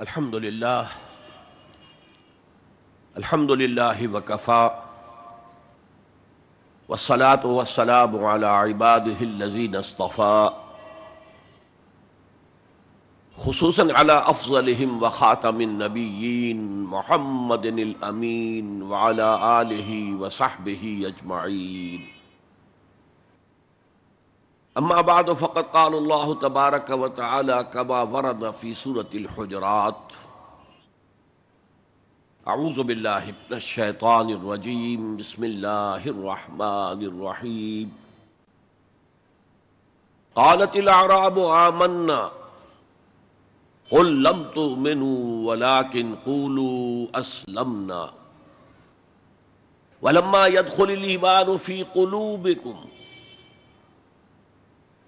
الحمد لله الحمد لله وكفى والصلاة والسلام على عباده الذين اصطفى خصوصا على أفضلهم وخاتم النبيين محمد الأمين وعلى آله وصحبه أجمعين اما بعد فقد قال الله تبارك وتعالى كما ورد في سورة الحجرات. اعوذ بالله من الشيطان الرجيم بسم الله الرحمن الرحيم قالت الاعراب آمنا. قل لم تؤمنوا ولكن قولوا اسلمنا ولما يدخل الايمان في قلوبكم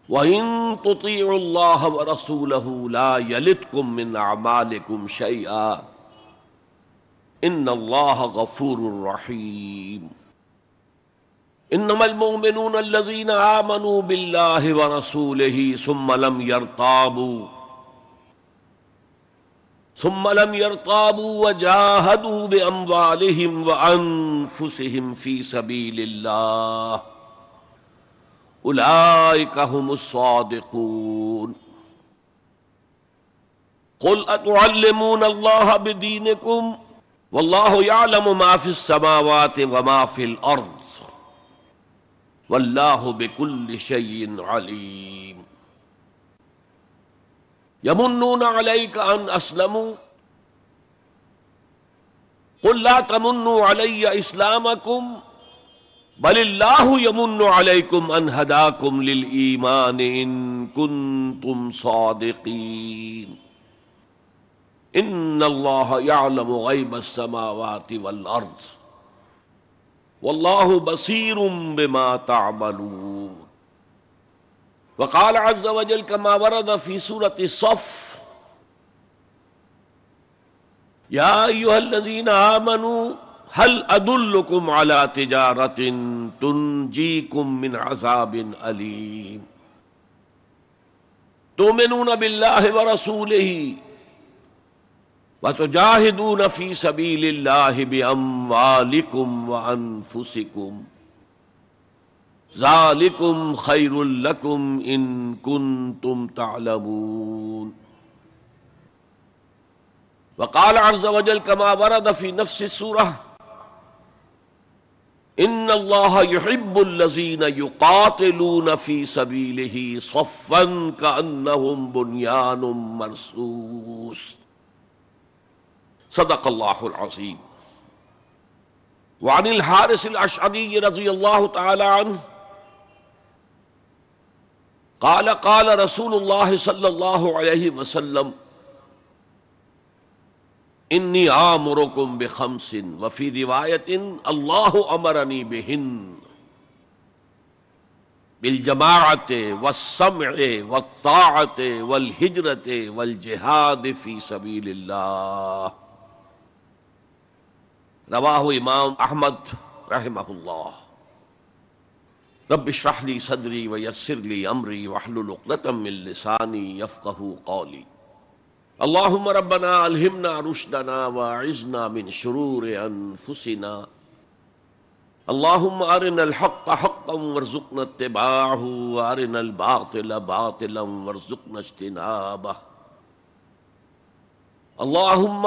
وَإِن تُطِيعُوا اللَّهَ وَرَسُولَهُ لَا يَلِتْكُم مِّنْ أَعْمَالِكُمْ شَيْئًا إِنَّ اللَّهَ غَفُورٌ رَّحِيمٌ إِنَّمَا الْمُؤْمِنُونَ الَّذِينَ آمَنُوا بِاللَّهِ وَرَسُولِهِ ثُمَّ لَمْ يَرْتَابُوا ثم لم يرتابوا وجاهدوا بأموالهم وأنفسهم في سبيل الله اولئك هم الصادقون۔ قل اتعلمون الله بدينكم والله يعلم ما في السماوات وما في الارض والله بكل شيء عليم يمنون عليك ان اسلموا؟ قل لا تمنوا علي اسلامكم بل اللہ یمن علیکم ان ہداکم للایمان ان کنتم صادقین ان اللہ یعلم غیب السماوات والارض واللہ بصیر بما تعملون وقال عز وجل كما ورد في سورة الصف يا أيها الذين آمنوا هل ادلکم على تجارت تنجیکم من عذاب علیم تؤمنون باللہ ورسولہ وتجاہدون فی سبیل اللہ باموالکم وانفسکم ذالکم خیر لکم ان کنتم تعلمون. وقال عز وجل كما ورد في نفس السورة ان اللہ يحب الذين يقاتلون في سبيله صفا كأنهم بنيان مرصوص صدق الله العظيم وعن الحارس الأشعري رضي الله تعالى عنه قال قال رسول الله صلى الله عليه وسلم انی آمرکم بخمس وفی روایت اللہ امرنی بہن بالجماعت والسمع والطاعت والہجرت والجہاد فی سبیل اللہ رواہ امام احمد رحمہ اللہ رب اشرح لی صدری ویسر لی امری وحلل عقدۃ من لسانی یفقهوا قولی اللهم ربنا الهمنا رشدنا واعذنا من شرور انفسنا. اللهم ارنا الحق حقا وارزقنا اتباعه وارنا الباطل باطلا وارزقنا اجتنابه. اللهم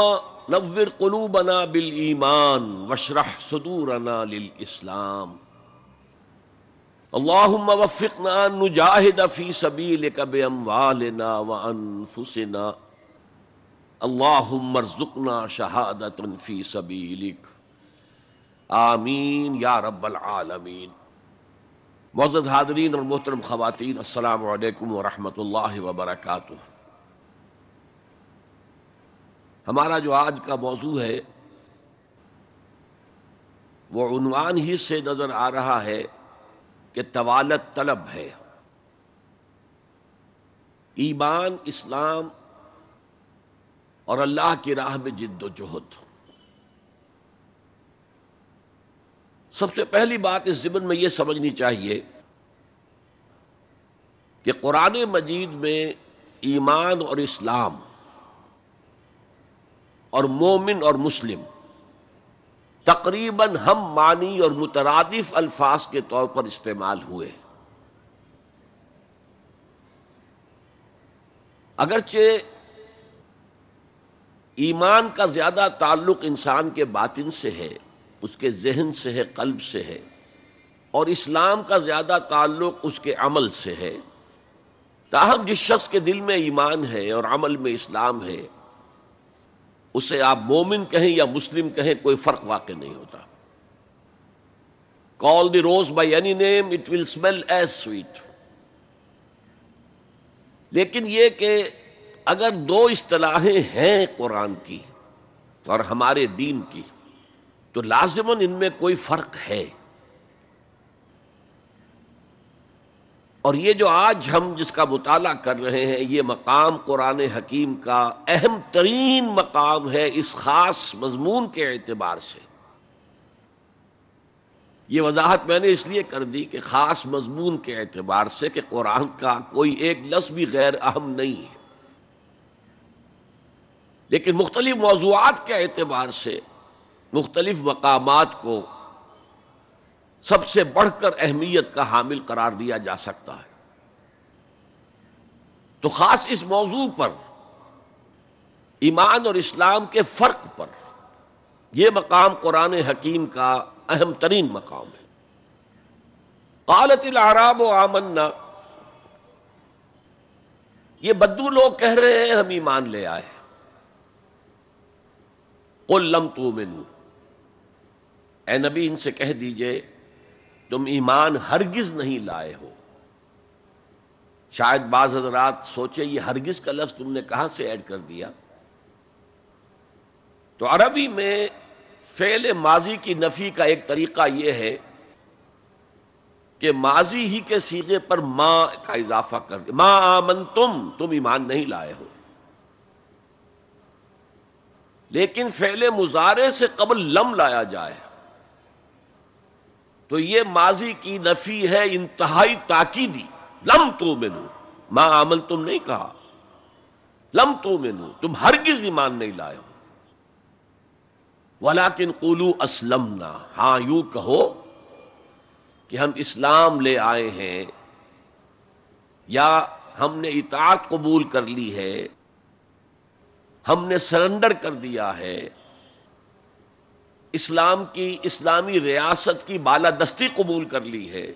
نور قلوبنا بالايمان واشرح صدورنا للاسلام. اللهم وفقنا ان نجاهد في سبيلك باموالنا وانفسنا. اللہم ارزقنا شہادت فی سبیلک۔ آمین یا رب العالمین۔ معزز حاضرین اور محترم خواتین، السلام علیکم ورحمۃ اللہ وبرکاتہ۔ ہمارا جو آج کا موضوع ہے، وہ عنوان ہی سے نظر آ رہا ہے کہ طوالت طلب ہے۔ ایمان، اسلام اور اللہ کی راہ میں جد و جہد۔ سب سے پہلی بات اس زمن میں یہ سمجھنی چاہیے کہ قرآن مجید میں ایمان اور اسلام اور مومن اور مسلم تقریباً ہم معنی اور مترادف الفاظ کے طور پر استعمال ہوئے۔ اگرچہ ایمان کا زیادہ تعلق انسان کے باطن سے ہے، اس کے ذہن سے ہے، قلب سے ہے، اور اسلام کا زیادہ تعلق اس کے عمل سے ہے۔ تاہم، جس شخص کے دل میں ایمان ہے اور عمل میں اسلام ہے، اسے آپ مومن کہیں یا مسلم کہیں کوئی فرق واقع نہیں ہوتا۔ Call the rose by any name it will smell as sweet لیکن یہ کہ اگر دو اصطلاحیں ہیں قرآن کی اور ہمارے دین کی، تو لازمن ان میں کوئی فرق ہے۔ اور یہ جو آج ہم جس کا مطالعہ کر رہے ہیں، یہ مقام قرآن حکیم کا اہم ترین مقام ہے اس خاص مضمون کے اعتبار سے۔ یہ وضاحت میں نے اس لیے کر دی کہ خاص مضمون کے اعتبار سے کہ قرآن کا کوئی ایک لفظ بھی غیر اہم نہیں ہے۔ لیکن مختلف موضوعات کے اعتبار سے مختلف مقامات کو سب سے بڑھ کر اہمیت کا حامل قرار دیا جا سکتا ہے۔ تو خاص اس موضوع پر، ایمان اور اسلام کے فرق پر، یہ مقام قرآن حکیم کا اہم ترین مقام ہے۔ قالت العراب و آمنا۔ یہ بدو لوگ کہہ رہے ہیں، ہم ایمان لے آئے قل لم تو اے نبی، ان سے کہہ دیجیے، تم ایمان ہرگز نہیں لائے ہو۔ شاید بعض حضرات سوچے یہ ہرگز کا لفظ تم نے کہاں سے ایڈ کر دیا؟ تو عربی میں فعل ماضی کی نفی کا ایک طریقہ یہ ہے کہ ماضی ہی کے سیدھے پر ماں کا اضافہ کر دیا ماں آمن تم تم ایمان نہیں لائے ہو۔ لیکن فعل مزارے سے قبل لم لایا جائے۔ تو یہ ماضی کی نفی ہے انتہائی تاکیدی۔ لم تو مینو ماں عمل تم نہیں کہا۔ لم تو مینو تم ہرگز ایمان نہیں لائے ہو۔ ولاکن قولو اسلم ہاں یوں کہو کہ ہم اسلام لے آئے ہیں یا ہم نے اطاعت قبول کر لی ہے۔ ہم نے سرنڈر کر دیا ہے۔ اسلام کی، اسلامی ریاست کی بالادستی قبول کر لی ہے۔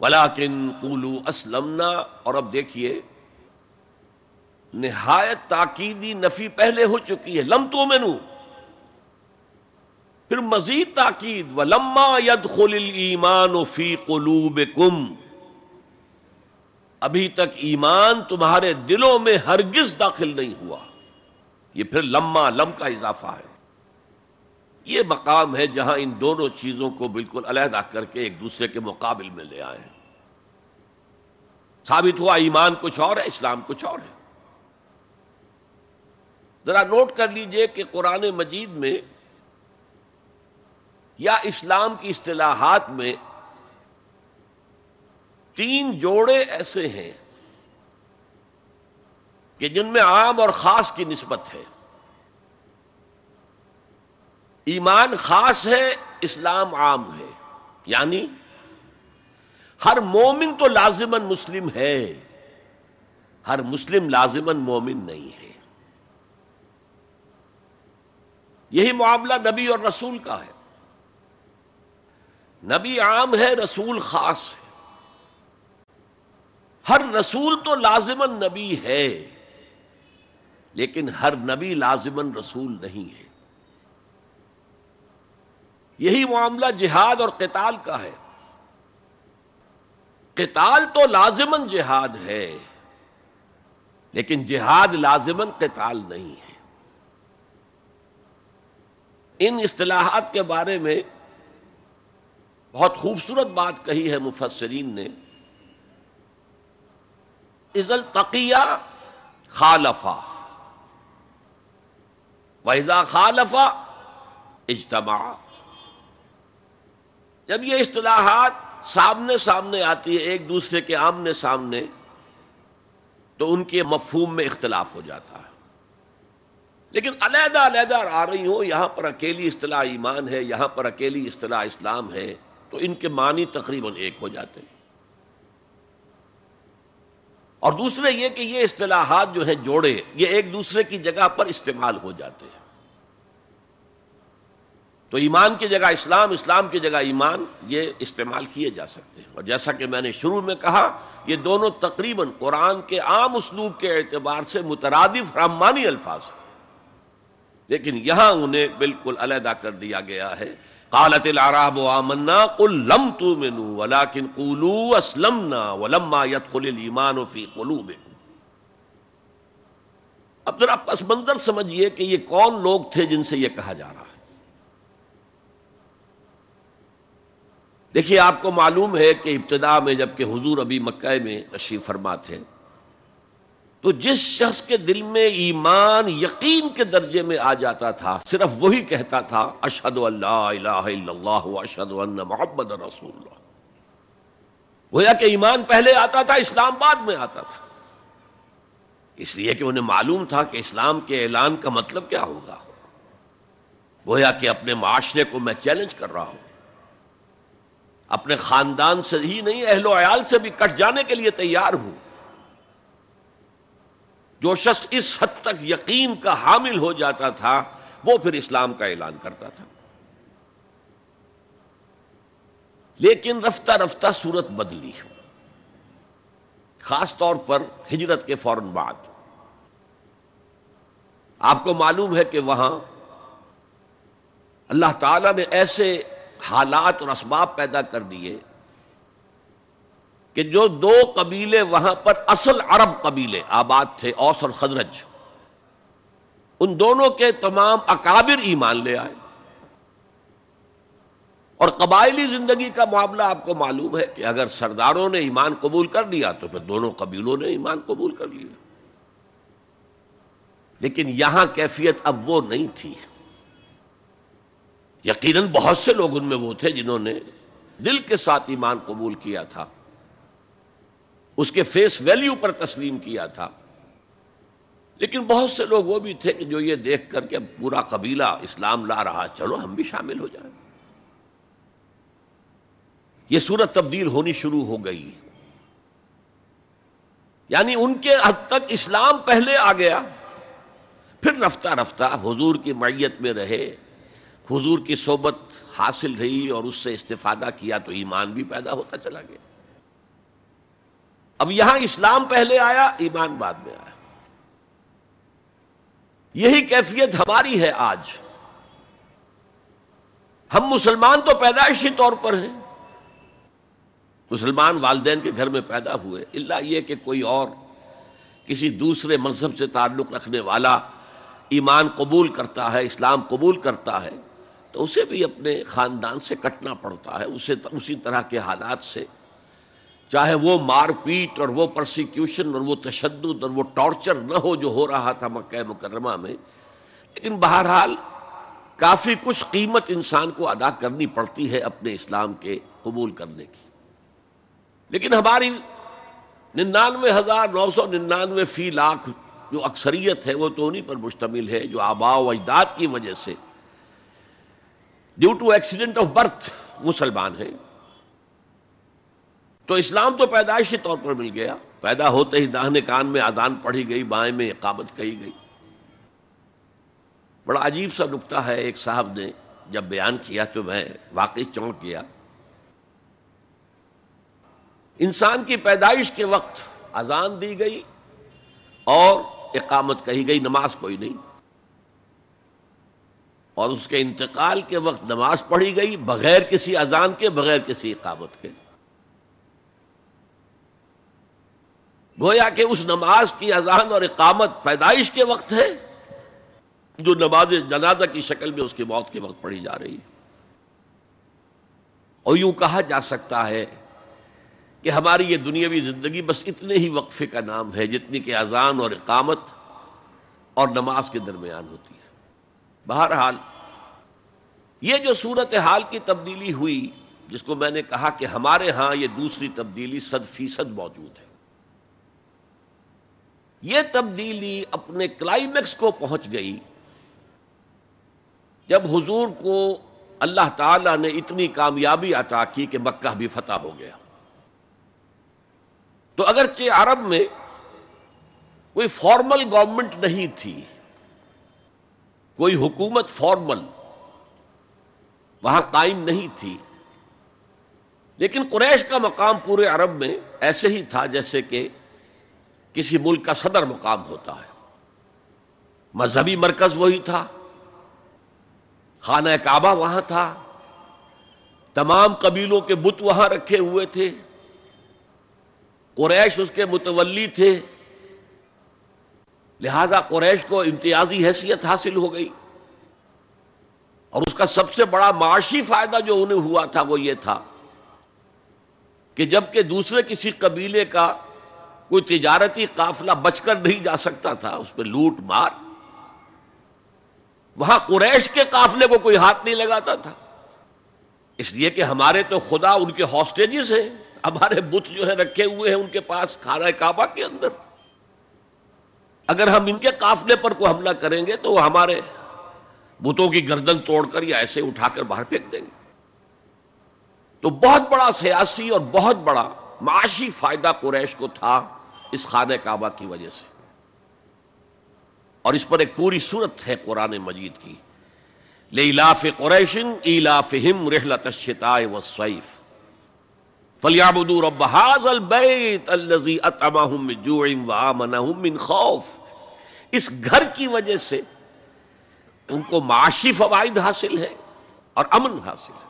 ولاکن قولو اسلمنا۔ اور اب دیکھیے، نہایت تاکیدی نفی پہلے ہو چکی ہے۔ لم تو مینو پھر مزید تاکید۔ و لما ید خل ایمان و فی قلوب کم ابھی تک ایمان تمہارے دلوں میں ہرگز داخل نہیں ہوا۔ یہ پھر لما لم کا اضافہ ہے۔ یہ مقام ہے جہاں ان دونوں چیزوں کو بالکل علیحدہ کر کے ایک دوسرے کے مقابل میں لے آئے ثابت ہوا ایمان کچھ اور ہے، اسلام کچھ اور ہے۔ ذرا نوٹ کر لیجیے کہ قرآن مجید میں یا اسلام کی اصطلاحات میں تین جوڑے ایسے ہیں کہ جن میں عام اور خاص کی نسبت ہے۔ ایمان خاص ہے، اسلام عام ہے۔ یعنی ہر مومن تو لازمن مسلم ہے۔ ہر مسلم لازمن مومن نہیں ہے۔ یہی معاملہ نبی اور رسول کا ہے۔ نبی عام ہے، رسول خاص ہے۔ ہر رسول تو لازمن نبی ہے، لیکن ہر نبی لازمن رسول نہیں ہے۔ یہی معاملہ جہاد اور قتال کا ہے۔ قتال تو لازمن جہاد ہے، لیکن جہاد لازمن قتال نہیں ہے۔ ان اصطلاحات کے بارے میں بہت خوبصورت بات کہی ہے مفسرین نے۔ ازل تقیہ خالفا. وحضا خالفا اجتماع جب یہ اصطلاحات سامنے سامنے آتی ہے، ایک دوسرے کے آمنے سامنے، تو ان کے مفہوم میں اختلاف ہو جاتا ہے۔ لیکن علیحدہ علیحدہ آ رہی ہوں، یہاں پر اکیلی اصطلاح ایمان ہے، یہاں پر اکیلی اصطلاح اسلام ہے، تو ان کے معنی تقریباً ایک ہو جاتے ہیں۔ اور دوسرے یہ کہ یہ اصطلاحات جو ہیں جوڑے، یہ ایک دوسرے کی جگہ پر استعمال ہو جاتے ہیں۔ تو ایمان کی جگہ اسلام اسلام کی جگہ ایمان، یہ استعمال کیے جا سکتے ہیں۔ اور جیسا کہ میں نے شروع میں کہا، یہ دونوں تقریباً قرآن کے عام اسلوب کے اعتبار سے مترادف رحمانی الفاظ ہیں۔ لیکن یہاں انہیں بالکل علیحدہ کر دیا گیا ہے۔ قالت العراب آمنا قل لم تؤمنوا ولكن قولوا اسلمنا ولما يدخل الايمان في قلوبكم۔ اب ذرا پس منظر سمجھئے کہ یہ کون لوگ تھے جن سے یہ کہا جا رہا ہے۔ دیکھیے آپ کو معلوم ہے کہ ابتدا میں جبکہ حضور ابھی مکہ میں تشریف فرما تھے تو جس شخص کے دل میں ایمان یقین کے درجے میں آ جاتا تھا، صرف وہی کہتا تھا اشد اللہ الہ الا اللہ اشد اللہ محمد رسول اللہ. گویا کہ ایمان پہلے آتا تھا، اسلام بعد میں آتا تھا۔ اس لیے کہ انہیں معلوم تھا کہ اسلام کے اعلان کا مطلب کیا ہوگا۔ گویا کہ اپنے معاشرے کو میں چیلنج کر رہا ہوں۔ اپنے خاندان سے ہی نہیں، اہل و عیال سے بھی کٹ جانے کے لیے تیار ہوں۔ جو شخص اس حد تک یقین کا حامل ہو جاتا تھا، وہ پھر اسلام کا اعلان کرتا تھا۔ لیکن رفتہ رفتہ صورت بدلی۔ خاص طور پر ہجرت کے فوراً بعد۔ آپ کو معلوم ہے کہ وہاں اللہ تعالی نے ایسے حالات اور اسباب پیدا کر دیے کہ جو دو قبیلے وہاں پر اصل عرب قبیلے، آباد تھے، اوس اور خزرج، ان دونوں کے تمام اکابر ایمان لے آئے۔ اور قبائلی زندگی کا معاملہ آپ کو معلوم ہے کہ اگر سرداروں نے ایمان قبول کر لیا تو پھر دونوں قبیلوں نے ایمان قبول کر لیا۔ لیکن یہاں کیفیت اب وہ نہیں تھی۔ یقیناً بہت سے لوگ ان میں وہ تھے جنہوں نے دل کے ساتھ ایمان قبول کیا تھا۔ اس کے فیس ویلیو پر تسلیم کیا تھا۔ لیکن بہت سے لوگ وہ بھی تھے کہ جو یہ دیکھ کر کے پورا قبیلہ اسلام لا رہا، چلو ہم بھی شامل ہو جائیں۔ یہ صورت تبدیل ہونی شروع ہو گئی۔ یعنی ان کے حد تک اسلام پہلے آ گیا، پھر رفتہ رفتہ حضور کی معیت میں رہے۔ حضور کی صحبت حاصل رہی اور اس سے استفادہ کیا تو ایمان بھی پیدا ہوتا چلا گیا۔ اب یہاں اسلام پہلے آیا، ایمان بعد میں آیا۔ یہی کیفیت ہماری ہے آج۔ ہم مسلمان تو پیدائشی طور پر ہیں۔ مسلمان والدین کے گھر میں پیدا ہوئے۔ اللہ یہ کہ کوئی اور کسی دوسرے مذہب سے تعلق رکھنے والا ایمان قبول کرتا ہے، اسلام قبول کرتا ہے، تو اسے بھی اپنے خاندان سے کٹنا پڑتا ہے، اسے، اسی طرح کے حالات سے۔ چاہے وہ مار پیٹ اور وہ پرسیکیوشن اور وہ تشدد اور وہ ٹارچر نہ ہو جو ہو رہا تھا مکہ مکرمہ میں، لیکن بہرحال کافی کچھ قیمت انسان کو ادا کرنی پڑتی ہے اپنے اسلام کے قبول کرنے کی۔ لیکن ہماری ننانوے ہزار نو سو ننانوے فی لاکھ جو اکثریت ہے، وہ تو انہیں پر مشتمل ہے جو آبا و اجداد کی وجہ سے۔ Due to accident of birth مسلمان ہیں۔ تو اسلام تو پیدائشی طور پر مل گیا۔ پیدا ہوتے ہی داہنے کان میں آدان پڑھی گئی، بائیں میں اقامت کہی گئی۔ بڑا عجیب سا نقطہ ہے، ایک صاحب نے جب بیان کیا تو میں واقعی چونک گیا۔ انسان کی پیدائش کے وقت اذان دی گئی اور اقامت کہی گئی، نماز کوئی نہیں۔ اور اس کے انتقال کے وقت نماز پڑھی گئی بغیر کسی اذان کے، بغیر کسی اقامت کے۔ گویا کہ اس نماز کی اذان اور اقامت پیدائش کے وقت ہے، جو نماز جنازہ کی شکل میں اس کی موت کے وقت پڑھی جا رہی۔ ہے اور یوں کہا جا سکتا ہے کہ ہماری یہ دنیاوی زندگی بس اتنے ہی وقفے کا نام ہے جتنی کہ اذان اور اقامت اور نماز کے درمیان ہوتی ہے۔ بہرحال، یہ جو صورت حال کی تبدیلی ہوئی، جس کو میں نے کہا کہ ہمارے ہاں یہ دوسری تبدیلی صد فیصد موجود ہے۔ یہ تبدیلی اپنے کلائمیکس کو پہنچ گئی جب حضور کو اللہ تعالی نے اتنی کامیابی عطا کی کہ مکہ بھی فتح ہو گیا۔ تو اگرچہ عرب میں کوئی فارمل گورنمنٹ نہیں تھی، کوئی حکومت فارمل وہاں قائم نہیں تھی، لیکن قریش کا مقام پورے عرب میں ایسے ہی تھا جیسے کہ کسی ملک کا صدر مقام ہوتا ہے۔ مذہبی مرکز وہی تھا۔ خانہ کعبہ وہاں تھا۔ تمام قبیلوں کے بت وہاں رکھے ہوئے تھے۔ قریش اس کے متولی تھے۔ لہذا قریش کو امتیازی حیثیت حاصل ہو گئی۔ اور اس کا سب سے بڑا معاشی فائدہ جو انہیں ہوا تھا وہ یہ تھا کہ جبکہ دوسرے کسی قبیلے کا کوئی تجارتی قافلہ بچ کر نہیں جا سکتا تھا، اس پہ لوٹ مار۔ وہاں قریش کے قافلے کو کوئی ہاتھ نہیں لگاتا تھا۔ اس لیے کہ ہمارے تو خدا ان کے ہاسٹیجز ہیں، ہمارے بت جو ہے رکھے ہوئے ہیں ان کے پاس کھانا کعبہ کے اندر۔ اگر ہم ان کے قافلے پر کوئی حملہ کریں گے تو وہ ہمارے بتوں کی گردن توڑ کر یا ایسے اٹھا کر باہر پھینک دیں گے۔ تو بہت بڑا سیاسی اور بہت بڑا معاشی فائدہ قریش کو تھا۔ اس خانہ کعبہ کی وجہ سے۔ اور اس پر ایک پوری صورت ہے قرآن مجید کی۔ لیلاف قریشن ایلافہم رحلت الشتاء والصیف فلیعبدوا رب هذا البیت الذی اطعمہم من جوع من خوف۔ اس گھر کی وجہ سے ان کو معاشی فوائد حاصل ہے اور امن حاصل ہے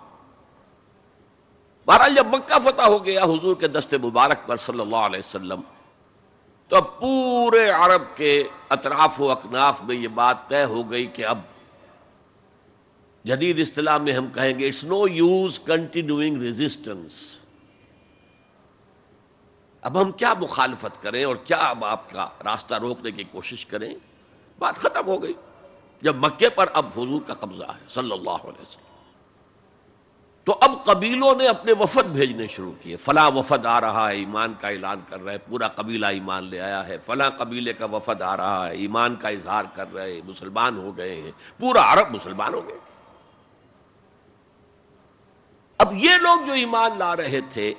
بہرحال جب مکہ فتح ہو گیا، حضور کے دست مبارک پر صلی اللہ علیہ وسلم تو اب پورے عرب کے اطراف و اکناف میں یہ بات طے ہو گئی کہ اب جدید اصطلاح میں ہم کہیں گے it's no use continuing resistance اب ہم کیا مخالفت کریں اور کیا اب آپ کا راستہ روکنے کی کوشش کریں؟ بات ختم ہو گئی۔ جب مکے پر اب حضور کا قبضہ ہے، صلی اللہ علیہ وسلم۔ تو اب قبیلوں نے اپنے وفد بھیجنے شروع کیے۔ فلاں وفد آ رہا ہے، ایمان کا اعلان کر رہے پورا قبیلہ ایمان لے آیا ہے۔ فلاں قبیلے کا وفد آ رہا ہے، ایمان کا اظہار کر رہے مسلمان ہو گئے ہیں۔ پورا عرب مسلمان ہو گئے۔ اب یہ لوگ جو ایمان لا رہے تھے،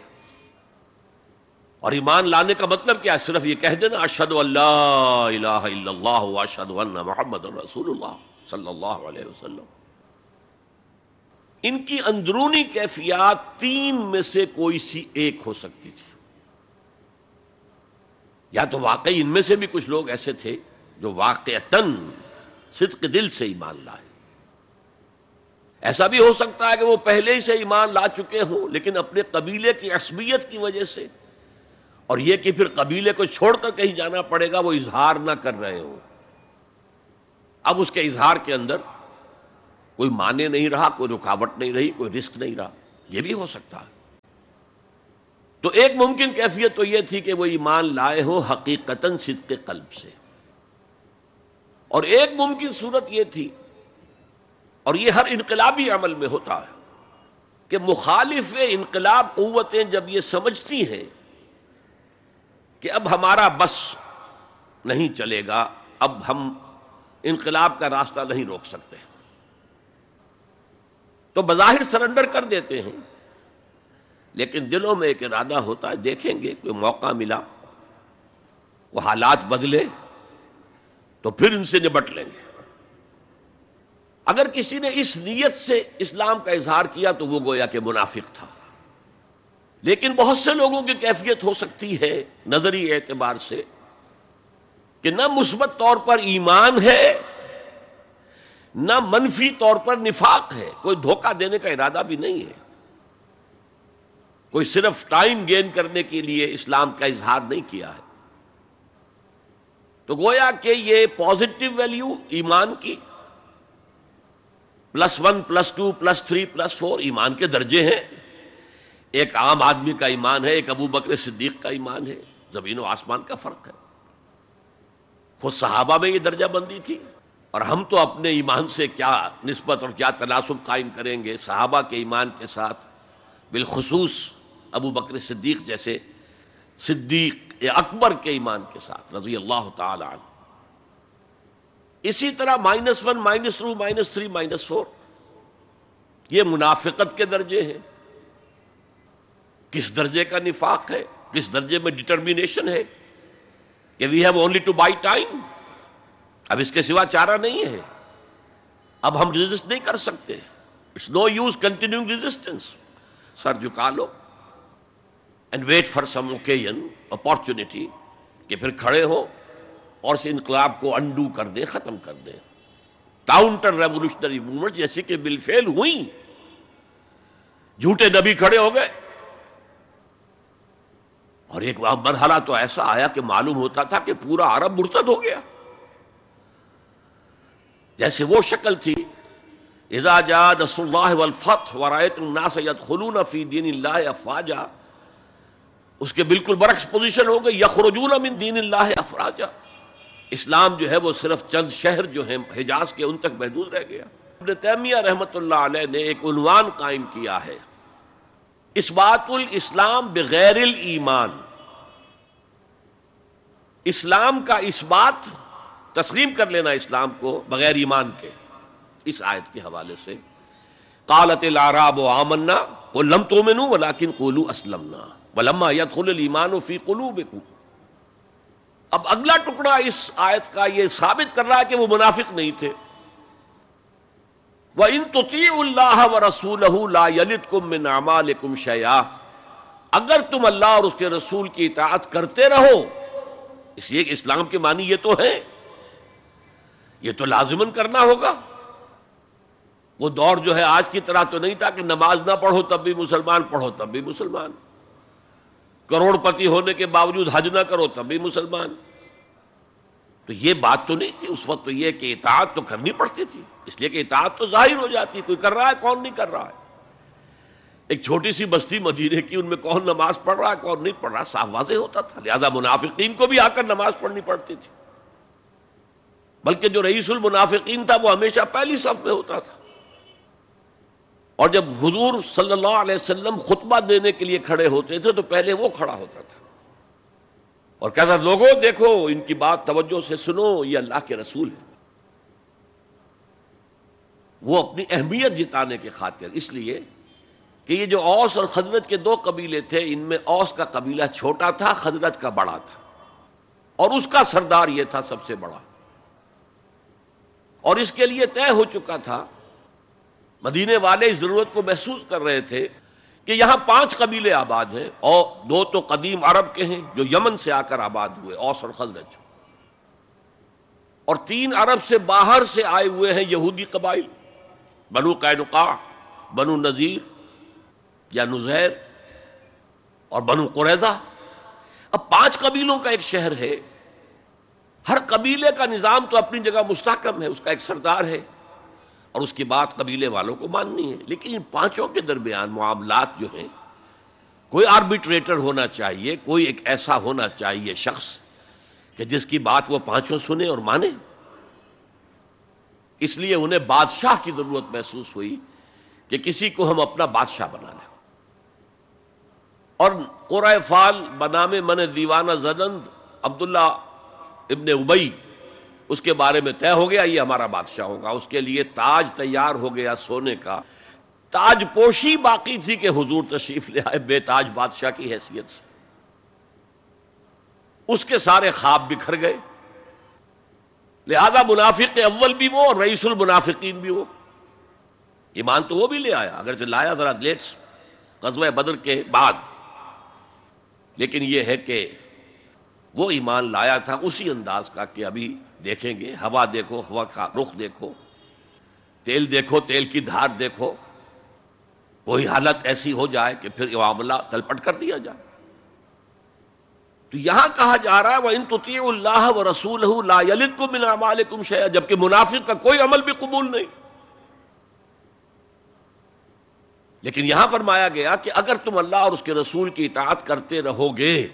اور ایمان لانے کا مطلب کیا صرف یہ کہہ دینا اشد اللہ الہ الا اللہ اشد محمد رسول اللہ صلی اللہ علیہ وسلم۔ ان کی اندرونی کیفیات تین میں سے کوئی سی ایک ہو سکتی تھی۔ یا تو واقعی ان میں سے بھی کچھ لوگ ایسے تھے جو واقع تن صدق دل سے ایمان لائے۔ ایسا بھی ہو سکتا ہے کہ وہ پہلے ہی سے ایمان لا چکے ہوں، لیکن اپنے قبیلے کی عصبیت کی وجہ سے۔ اور یہ کہ پھر قبیلے کو چھوڑ کر کہیں جانا پڑے گا، وہ اظہار نہ کر رہے ہوں۔ اب اس کے اظہار کے اندر کوئی مانے نہیں رہا، کوئی رکاوٹ نہیں رہی، کوئی رسک نہیں رہا۔ یہ بھی ہو سکتا ہے۔ تو ایک ممکن کیفیت تو یہ تھی کہ وہ ایمان لائے ہو حقیقت صدق قلب سے۔ اور ایک ممکن صورت یہ تھی، اور یہ ہر انقلابی عمل میں ہوتا ہے، کہ مخالف انقلاب قوتیں جب یہ سمجھتی ہیں کہ اب ہمارا بس نہیں چلے گا، اب ہم انقلاب کا راستہ نہیں روک سکتے۔ تو بظاہر سرنڈر کر دیتے ہیں۔ لیکن دلوں میں ایک ارادہ ہوتا ہے، دیکھیں گے، کوئی موقع ملا، وہ حالات بدلے، تو پھر ان سے نبٹ لیں گے۔ اگر کسی نے اس نیت سے اسلام کا اظہار کیا تو وہ گویا کہ منافق تھا۔ لیکن بہت سے لوگوں کی کیفیت ہو سکتی ہے نظری اعتبار سے کہ نہ مثبت طور پر ایمان ہے نہ منفی طور پر نفاق ہے، کوئی دھوکہ دینے کا ارادہ بھی نہیں ہے۔ کوئی صرف ٹائم گین کرنے کے لیے اسلام کا اظہار نہیں کیا ہے۔ تو گویا کہ یہ پازیٹو ویلیو ایمان کی، plus one, plus two, plus three, plus four ایمان کے درجے ہیں۔ ایک عام آدمی کا ایمان ہے، ایک ابو بکر صدیق کا ایمان ہے۔ زمین و آسمان کا فرق ہے۔ خود صحابہ میں یہ درجہ بندی تھی۔ اور ہم تو اپنے ایمان سے کیا نسبت اور کیا تناسب قائم کریں گے صحابہ کے ایمان کے ساتھ، بالخصوص ابو بکر صدیق جیسے صدیق یا اکبر کے ایمان کے ساتھ، رضی اللہ تعالی عنہ۔ اسی طرح minus one minus two minus three minus four یہ منافقت کے درجے ہیں۔ کس درجے کا نفاق ہے؟ کس درجے میں ڈٹرمینیشن ہے؟ کہ we have only to buy time اب اس کے سوا چارہ نہیں ہے۔ اب ہم ریزسٹ نہیں کر سکتے۔ It's no use continue resistance سر جھکا لو۔ And wait for some occasion opportunity کہ پھر کھڑے ہو اور اس انقلاب کو انڈو کر دیں ختم کر دیں کاؤنٹر ریولیوشنری موومنٹ جیسے کہ بل فیل ہوئی جھوٹے نبی کھڑے ہو گئے۔ اور ایک مرحلہ تو ایسا آیا کہ معلوم ہوتا تھا کہ پورا عرب مرتد ہو گیا۔ جیسے وہ شکل تھی، اذا جاء نصر اللہ والفتح ورائت الناس يدخلون فی دین اللہ افواجا اس کے بالکل برعکس پوزیشن ہو گئی، یخرجون من دین اللہ افراجا۔ اسلام جو ہے وہ صرف چند شہر جو ہیں، حجاز کے ان تک محدود رہ گیا۔ ابن تیمیہ رحمت اللہ علیہ نے ایک عنوان قائم کیا ہے۔ اس بات الاسلام بغیر الایمان۔ اسلام کا اس بات تسلیم کر لینا اسلام کو بغیر ایمان کے۔ اس آیت کے حوالے سے قالت العراب و آمنا وہ لم تو میں ولیکن قولو اسلمنا ولما يدخل الايمان في قلوبكم۔ اب اگلا ٹکڑا اس آیت کا یہ ثابت کر رہا ہے کہ وہ منافق نہیں تھے۔ وہ ان تطیع اللہ و رسول لا يلدكم من اعمالكم شيئا۔ اگر تم اللہ اور اس کے رسول کی اطاعت کرتے رہو، اس لیے کہ اسلام کے معنی یہ تو ہے یہ تو لازمن کرنا ہوگا۔ وہ دور جو ہے آج کی طرح تو نہیں تھا کہ نماز نہ پڑھو تب بھی مسلمان پڑھو، تب بھی مسلمان۔ کروڑ پتی ہونے کے باوجود حج نہ کرو، تب بھی مسلمان۔ تو یہ بات تو نہیں تھی، اس وقت تو یہ کہ اطاعت تو کرنی پڑتی تھی۔ اس لیے کہ اطاعت تو ظاہر ہو جاتی، کوئی کر رہا ہے، کون نہیں کر رہا ہے۔ ایک چھوٹی سی بستی مدینے کی، ان میں کون نماز پڑھ رہا ہے، کون نہیں پڑھ رہا، صاف واضح ہوتا تھا۔ لہذا منافقین کو بھی آ کر نماز پڑھنی پڑتی تھی۔ بلکہ جو رئیس المنافقین تھا وہ ہمیشہ پہلی صف میں ہوتا تھا۔ اور جب حضور صلی اللہ علیہ وسلم خطبہ دینے کے لیے کھڑے ہوتے تھے تو پہلے وہ کھڑا ہوتا تھا۔ اور کہتا لوگوں، دیکھو، ان کی بات توجہ سے سنو، یہ اللہ کے رسول ہے وہ اپنی اہمیت جتانے کے خاطر، اس لیے کہ یہ جو اوس اور خزرت کے دو قبیلے تھے، ان میں اوس کا قبیلہ چھوٹا تھا خزرت کا بڑا تھا۔ اور اس کا سردار یہ تھا سب سے بڑا۔ اور اس کے لیے طے ہو چکا تھا۔ مدینے والے اس ضرورت کو محسوس کر رہے تھے کہ یہاں پانچ قبیلے آباد ہیں اور دو تو قدیم عرب کے ہیں جو یمن سے آ کر آباد ہوئے، اوس اور خزرت اور تین عرب سے باہر سے آئے ہوئے ہیں یہودی قبائل، بنو قینقاع، بنو نذیر یا نزیر اور بنو قریضہ اب پانچ قبیلوں کا ایک شہر ہے۔ ہر قبیلے کا نظام تو اپنی جگہ مستحکم ہے، اس کا ایک سردار ہے۔ اور اس کی بات قبیلے والوں کو ماننی ہے۔ لیکن ان پانچوں کے درمیان معاملات جو ہیں، کوئی آربیٹریٹر ہونا چاہیے، کوئی ایک ایسا ہونا چاہیے شخص کہ جس کی بات وہ پانچوں سنے اور مانے۔ اس لیے انہیں بادشاہ کی ضرورت محسوس ہوئی کہ کسی کو ہم اپنا بادشاہ بنا لیں۔ اور قرآ فال بنام من دیوانہ زدند عبداللہ ابن ابئی، اس کے بارے میں طے ہو گیا، یہ ہمارا بادشاہ ہوگا۔ اس کے لیے تاج تیار ہو گیا سونے کا۔ تاج پوشی باقی تھی کہ حضور تشریف لے آئے بے تاج بادشاہ کی حیثیت سے۔ اس کے سارے خواب بکھر گئے۔ لہذا منافق اول بھی وہ اور رئیس المنافقین بھی وہ۔ ایمان تو وہ بھی لے آیا اگر جو لایا ذرا لیٹس قزوہ بدر کے بعد۔ لیکن یہ ہے کہ وہ ایمان لایا تھا، اسی انداز کا کہ ابھی دیکھیں گے، ہوا دیکھو، ہوا کا رخ دیکھو، تیل دیکھو، تیل کی دھار دیکھو، کوئی حالت ایسی ہو جائے کہ پھر معاملہ تلپٹ کر دیا جائے۔ تو یہاں کہا جا رہا ہے وہ ان اللہ و رسول کو بنا مالکم شیا جبکہ منافق کا کوئی عمل بھی قبول نہیں۔ لیکن یہاں فرمایا گیا کہ اگر تم اللہ اور اس کے رسول کی اطاعت کرتے رہو گے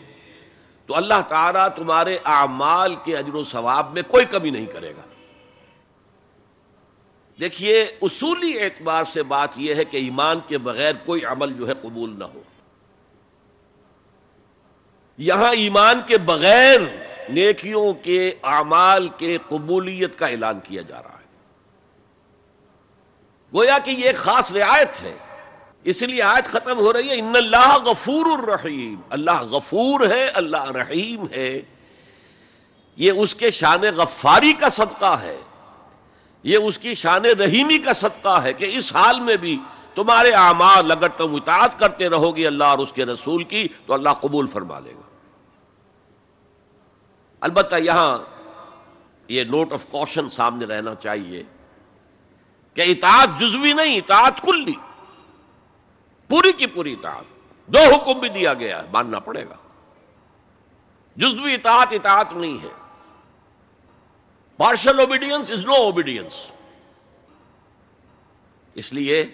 تو اللہ تعالیٰ تمہارے اعمال کے اجر و ثواب میں کوئی کمی نہیں کرے گا۔ دیکھیے، اصولی اعتبار سے بات یہ ہے کہ ایمان کے بغیر کوئی عمل جو ہے قبول نہ ہو۔ یہاں ایمان کے بغیر نیکیوں کے اعمال کے قبولیت کا اعلان کیا جا رہا ہے۔ گویا کہ یہ ایک خاص رعایت ہے۔ اس لیے آیت ختم ہو رہی ہے، ان اللہ غفور الرحیم۔ اللہ غفور ہے، اللہ رحیم ہے۔ یہ اس کے شان غفاری کا صدقہ ہے۔ یہ اس کی شان رحیمی کا صدقہ ہے کہ اس حال میں بھی تمہارے اعمال اگر تم اطاعت کرتے رہو گے اللہ اور اس کے رسول کی، تو اللہ قبول فرما لے گا۔ البتہ یہاں یہ نوٹ آف کوشن سامنے رہنا چاہیے کہ اطاعت جزوی نہیں، اطاعت کلی پوری کی پوری اطاعت۔ دو حکم بھی دیا گیا ہے، ماننا پڑے گا۔ جزوی اطاعت اطاعت نہیں ہے۔ Partial obedience is no obedience اس لیے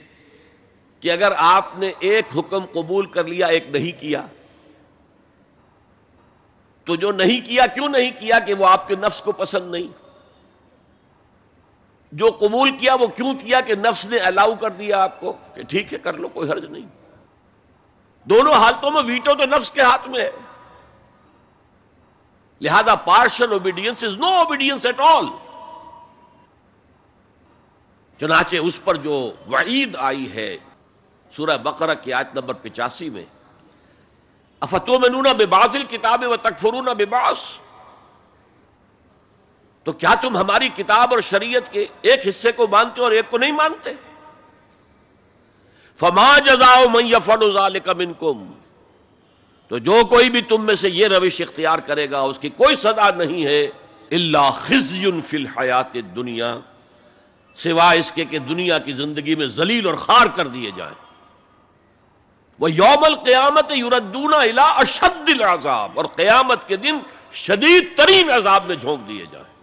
کہ اگر آپ نے ایک حکم قبول کر لیا، ایک نہیں کیا، تو جو نہیں کیا، کیوں نہیں کیا کہ وہ آپ کے نفس کو پسند نہیں؟ جو قبول کیا وہ کیوں کیا کہ نفس نے الاؤ کر دیا آپ کو کہ ٹھیک ہے کر لو، کوئی حرج نہیں۔ دونوں حالتوں میں ویٹو تو نفس کے ہاتھ میں ہے۔ لہذا partial obedience is no obedience at all چنانچہ اس پر جو وعید آئی ہے، سورہ بقرہ کی آیت نمبر پچاسی میں افتو میں نونا بے بازل کتاب و تکفرون بے باس تو کیا تم ہماری کتاب اور شریعت کے ایک حصے کو مانتے اور ایک کو نہیں مانتے؟ فما جزاؤ من یفعل ذلك منکم۔ تو جو کوئی بھی تم میں سے یہ روش اختیار کرے گا، اس کی کوئی سزا نہیں ہے۔ اللہ خزی فی الحیات دنیا سوائے اس کے کہ دنیا کی زندگی میں ذلیل اور خار کر دیے جائیں۔ وہ یوم القیامت یوردون الا اشد العذاب۔ اور قیامت کے دن شدید ترین عذاب میں جھونک دیے جائیں۔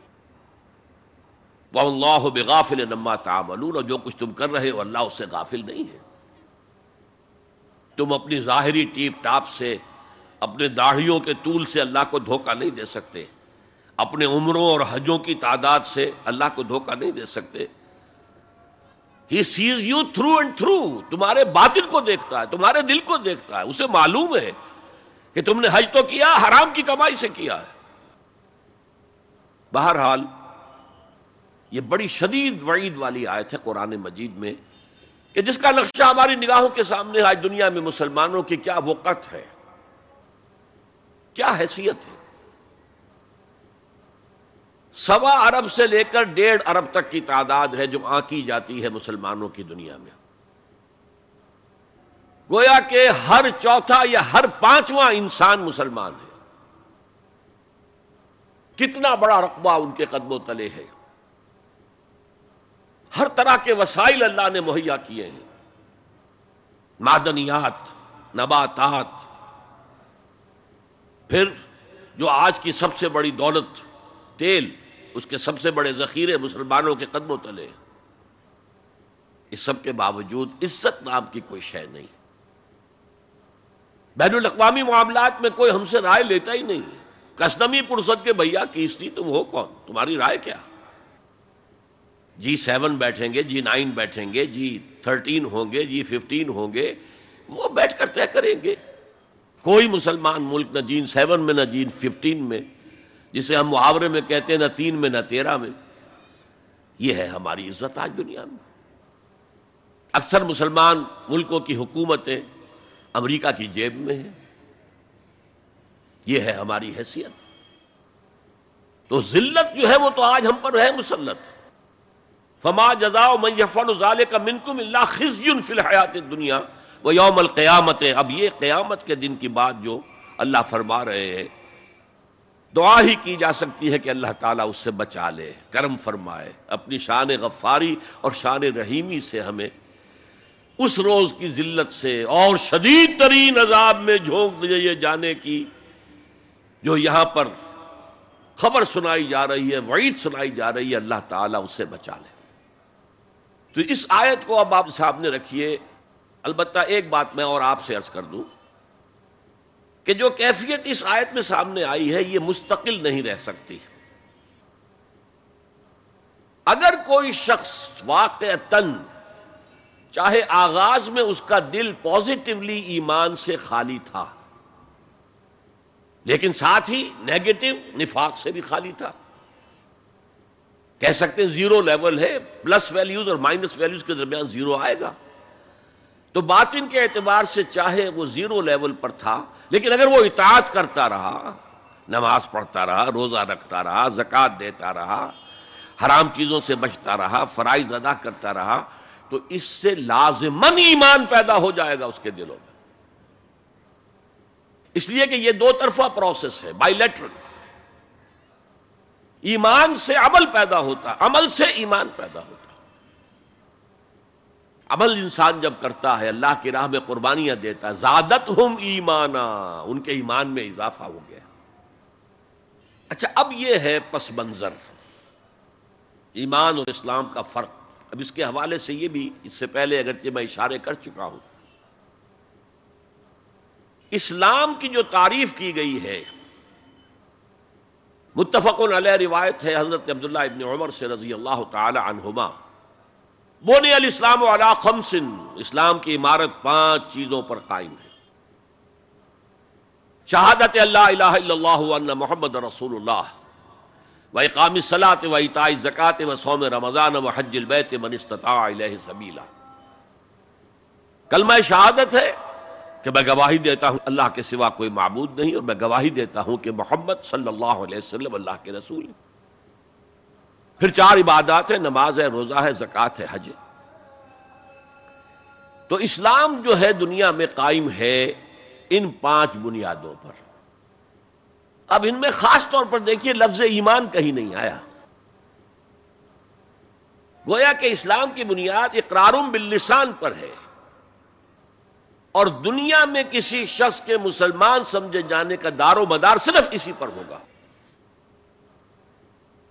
وہ اللہ بغافل نما تعملون اور جو کچھ تم کر رہے ہو اللہ اس سے غافل نہیں ہے۔ تم اپنی ظاہری ٹیپ ٹاپ سے، اپنے داڑھیوں کے طول سے اللہ کو دھوکہ نہیں دے سکتے۔ اپنے عمروں اور حجوں کی تعداد سے اللہ کو دھوکہ نہیں دے سکتے۔ He sees you through and through تمہارے باطن کو دیکھتا ہے، تمہارے دل کو دیکھتا ہے۔ اسے معلوم ہے کہ تم نے حج تو کیا، حرام کی کمائی سے کیا ہے۔ بہرحال یہ بڑی شدید وعید والی آیت ہے قرآن مجید میں کہ جس کا نقشہ ہماری نگاہوں کے سامنے آج دنیا میں مسلمانوں کی کیا وقت ہے، کیا حیثیت ہے۔ سوا ارب سے لے کر ڈیڑھ ارب تک کی تعداد ہے جو آنکی جاتی ہے مسلمانوں کی دنیا میں۔ گویا کہ ہر چوتھا یا ہر پانچواں انسان مسلمان ہے۔ کتنا بڑا رقبہ ان کے قدم و تلے ہے۔ ہر طرح کے وسائل اللہ نے مہیا کیے ہیں۔ معدنیات، نباتات۔ پھر جو آج کی سب سے بڑی دولت، تیل، اس کے سب سے بڑے ذخیرے مسلمانوں کے قدم و تلے۔ اس سب کے باوجود عزت نام کی کوئی شے نہیں۔ بین الاقوامی معاملات میں کوئی ہم سے رائے لیتا ہی نہیں۔ کسنمی پرسد کے بھیا کیستی تم ہو کون؟ تمہاری رائے کیا؟ جی سیون بیٹھیں گے جی نائن بیٹھیں گے جی تھرٹین ہوں گے جی ففٹین ہوں گے، وہ بیٹھ کر طے کریں گے۔ کوئی مسلمان ملک نہ جین سیون میں، نہ جین ففٹین میں، جسے ہم محاورے میں کہتے ہیں، نہ تین میں، نہ تیرہ میں۔ یہ ہے ہماری عزت آج دنیا میں۔ اکثر مسلمان ملکوں کی حکومتیں امریکہ کی جیب میں ہیں۔ یہ ہے ہماری حیثیت۔ تو ذلت جو ہے، وہ تو آج ہم پر ہے مسلط۔ فما جزا من یفعل ذلك منکم اللہ خزی فی الحیات دنیا وہ یوم القیامت. اب یہ قیامت کے دن کی بات جو اللہ فرما رہے ہیں، دعا ہی کی جا سکتی ہے کہ اللہ تعالیٰ اس سے بچا لے، کرم فرمائے، اپنی شان غفاری اور شان رحیمی سے ہمیں اس روز کی ذلت سے اور شدید ترین عذاب میں جھونک دیے جانے کی جو یہاں پر خبر سنائی جا رہی ہے، وعید سنائی جا رہی ہے، اللہ تعالیٰ اسے بچا لے۔ تو اس آیت کو اب آپ سامنے رکھیے۔ البتہ ایک بات میں اور آپ سے عرض کر دوں کہ جو کیفیت اس آیت میں سامنے آئی ہے، یہ مستقل نہیں رہ سکتی۔ اگر کوئی شخص واقع تن چاہے آغاز میں اس کا دل پازیٹیولی ایمان سے خالی تھا، لیکن ساتھ ہی نیگیٹو نفاق سے بھی خالی تھا۔ کہہ سکتے ہیں زیرو لیول ہے پلس ویلیوز اور مائنس ویلیوز کے درمیان زیرو آئے گا۔ تو باطن کے اعتبار سے چاہے وہ زیرو لیول پر تھا، لیکن اگر وہ اطاعت کرتا رہا، نماز پڑھتا رہا، روزہ رکھتا رہا زکات دیتا رہا، حرام چیزوں سے بچتا رہا، فرائض ادا کرتا رہا، تو اس سے لازمن ایمان پیدا ہو جائے گا اس کے دلوں میں۔ اس لیے کہ یہ دو طرفہ پروسیس ہے بائی لیٹرل ایمان سے عمل پیدا ہوتا، عمل سے ایمان پیدا ہوتا۔ عمل انسان جب کرتا ہے، اللہ کی راہ میں قربانیاں دیتا ہے، زادت ہم ایمانا۔ ان کے ایمان میں اضافہ ہو گیا۔ اچھا اب یہ ہے پس منظر۔ ایمان اور اسلام کا فرق۔ اب اس کے حوالے سے یہ بھی، اس سے پہلے اگرچہ میں اشارے کر چکا ہوں۔ اسلام کی جو تعریف کی گئی ہے متفق علیہ روایت ہے حضرت عبداللہ ابن عمر سے رضی اللہ تعالی عنہما۔ بونی الاسلام علی خمس اسلام کی عمارت پانچ چیزوں پر قائم ہے۔ شہادت اللہ الہ الا اللہ ان محمد رسول اللہ۔ و اقام الصلاۃ و ایتاء الزکات و صوم رمضان و حج البیت من استطاع الیہ سبیلا۔ کلمہ شہادت ہے۔ کہ میں گواہی دیتا ہوں اللہ کے سوا کوئی معبود نہیں اور میں گواہی دیتا ہوں کہ محمد صلی اللہ علیہ وسلم اللہ کے رسول ہے پھر چار عبادات ہیں، نماز ہے، روزہ ہے، زکوٰۃ ہے، حج تو اسلام جو ہے دنیا میں قائم ہے ان پانچ بنیادوں پر۔ اب ان میں خاص طور پر دیکھیے لفظ ایمان کہیں نہیں آیا۔ گویا کہ اسلام کی بنیاد اقرارم باللسان پر ہے۔ اور دنیا میں کسی شخص کے مسلمان سمجھے جانے کا دار و مدار صرف اسی پر ہوگا۔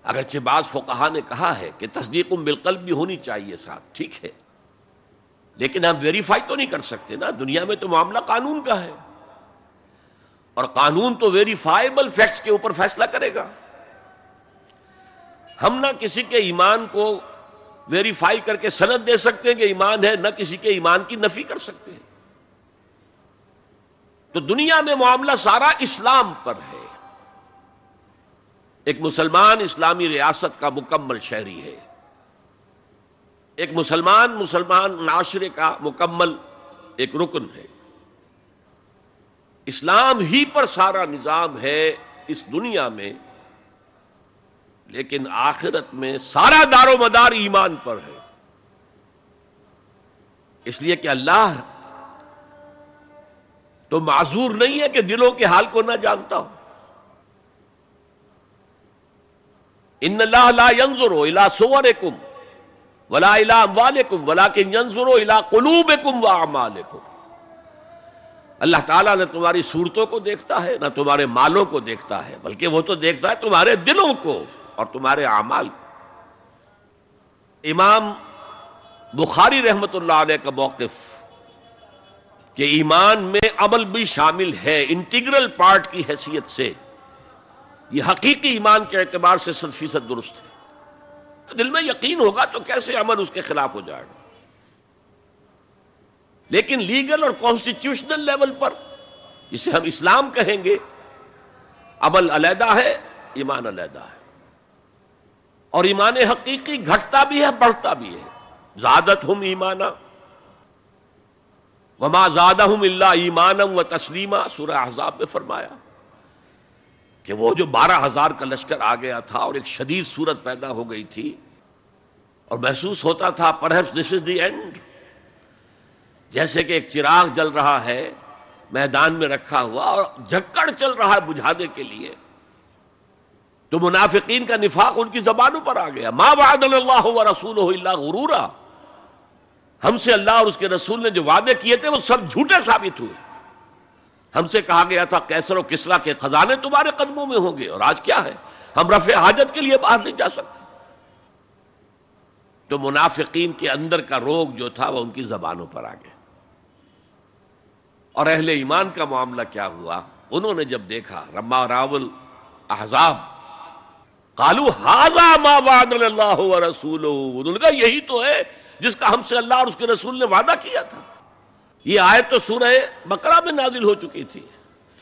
اگرچہ بعض فقہا نے کہا ہے کہ تصدیق بالقلب بھی ہونی چاہیے ساتھ، ٹھیک ہے۔ لیکن ہم ویریفائی تو نہیں کر سکتے نا، دنیا میں تو معاملہ قانون کا ہے۔ اور قانون تو ویریفائیبل فیکٹس کے اوپر فیصلہ کرے گا۔ ہم نہ کسی کے ایمان کو ویریفائی کر کے سند دے سکتے ہیں کہ ایمان ہے، نہ کسی کے ایمان کی نفی کر سکتے ہیں۔ تو دنیا میں معاملہ سارا اسلام پر ہے۔ ایک مسلمان اسلامی ریاست کا مکمل شہری ہے۔ ایک مسلمان مسلمان معاشرے کا مکمل ایک رکن ہے۔ اسلام ہی پر سارا نظام ہے اس دنیا میں، لیکن آخرت میں سارا دار و مدار ایمان پر ہے۔ اس لیے کہ اللہ تو معذور نہیں ہے کہ دلوں کے حال کو نہ جانتا ہو۔ ان اللہ لا ينظر الى صوركم ولا الى اموالكم ولكن ينظر الى قلوبكم واعمالكم اللہ تعالیٰ نہ تمہاری صورتوں کو دیکھتا ہے، نہ تمہارے مالوں کو دیکھتا ہے، بلکہ وہ تو دیکھتا ہے تمہارے دلوں کو اور تمہارے اعمال کو۔ امام بخاری رحمت اللہ علیہ کا موقف کہ ایمان میں عمل بھی شامل ہے، انٹیگرل پارٹ کی حیثیت سے۔ یہ حقیقی ایمان کے اعتبار سے صد فیصد درست ہے۔ تو دل میں یقین ہوگا تو کیسے عمل اس کے خلاف ہو جائے گا؟ لیکن لیگل اور کانسٹیٹیوشنل لیول پر جسے ہم اسلام کہیں گے، عمل علیحدہ ہے، ایمان علیحدہ ہے۔ اور ایمان حقیقی گھٹتا بھی ہے، بڑھتا بھی ہے۔ زیادت ہم ایمانہ وما زادہ اللہ ایمانم و تسلیمہ سورہ احزاب میں فرمایا کہ وہ جو بارہ ہزار کا لشکر آ گیا تھا اور ایک شدید صورت پیدا ہو گئی تھی اور محسوس ہوتا تھا perhaps this is the end جیسے کہ ایک چراغ جل رہا ہے، میدان میں رکھا ہوا اور جھکڑ چل رہا ہے بجھانے کے لیے۔ تو منافقین کا نفاق ان کی زبانوں پر آ گیا۔ ما وعد اللہ و رسول اللہ غرورا۔ ہم سے اللہ اور اس کے رسول نے جو وعدے کیے تھے وہ سب جھوٹے ثابت ہوئے۔ ہم سے کہا گیا تھا کیسر و کسرا کے خزانے تمہارے قدموں میں ہوں گے اور آج کیا ہے؟ ہم رفع حاجت کے لیے باہر نہیں جا سکتے۔ تو منافقین کے اندر کا روگ جو تھا وہ ان کی زبانوں پر آ گیا اور اہل ایمان کا معاملہ کیا ہوا؟ انہوں نے جب دیکھا رما راول احزاب کالو ما وعد اللہ رسول یہی تو ہے۔ جس کا ہم سے اللہ اور اس کے رسول نے وعدہ کیا تھا۔ یہ آیت تو سورہ بقرہ میں نازل ہو چکی تھی۔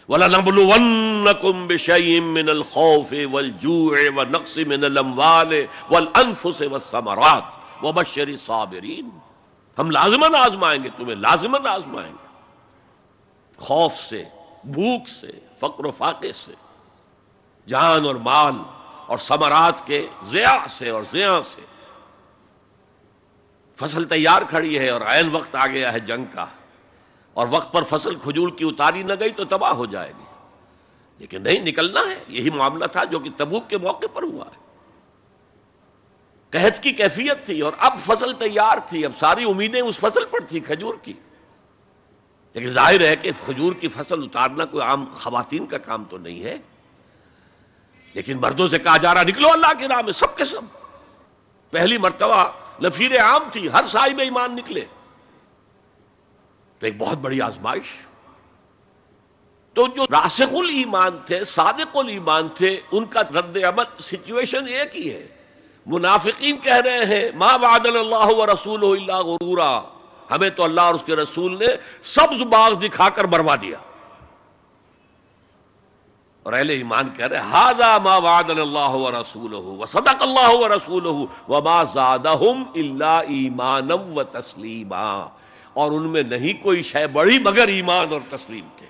وَلَنَبْلُوَنَّكُمْ بِشَيْءٍ مِّنَ الْخَوْفِ وَالْجُوعِ وَنَقْصٍ مِّنَ الْأَمْوَالِ وَالْأَنفُسِ وَالثَّمَرَاتِ وَبَشِّرِ الصَّابِرِينَ۔ ہم لازماً آزمائیں گے، تمہیں لازماً آزمائیں گے۔ خوف سے، بھوک سے، فقر و فاقے سے، جان اور مال اور ثمرات کے ضیاء سے اور زیاں سے۔ فصل تیار کھڑی ہے اور عین وقت آ گیا ہے جنگ کا اور وقت پر فصل کھجور کی اتاری نہ گئی تو تباہ ہو جائے گی لیکن نہیں، نکلنا ہے، یہی معاملہ تھا جو کہ تبوک کے موقع پر ہوا ہے۔ قحط کی کیفیت تھی اور اب فصل تیار تھی، اب ساری امیدیں اس فصل پر تھی، کھجور کی۔ لیکن ظاہر ہے کہ کھجور کی فصل اتارنا کوئی عام خواتین کا کام تو نہیں ہے۔ لیکن مردوں سے کہا جا رہا نکلو اللہ کے نام میں، سب کے سب۔ پہلی مرتبہ نفیر عام تھی، ہر سائی میں ایمان نکلے۔ تو ایک بہت بڑی آزمائش۔ تو جو راسخ الایمان تھے، صادق الایمان تھے، ان کا رد عمل سچویشن ایک ہی ہے۔ منافقین کہہ رہے ہیں، ما وعد اللہ و رسول اللہ غرورا۔ ہمیں تو اللہ اور اس کے رسول نے سبز باغ دکھا کر بروا دیا۔ اور اہل ایمان کہہ رہے ہاضا ما وعد اللہ و رسول و صدق اللہ و رسول وما زادہم الا ایمانم و تسلیما. اور ان میں نہیں کوئی شے بڑی مگر ایمان اور تسلیم کے۔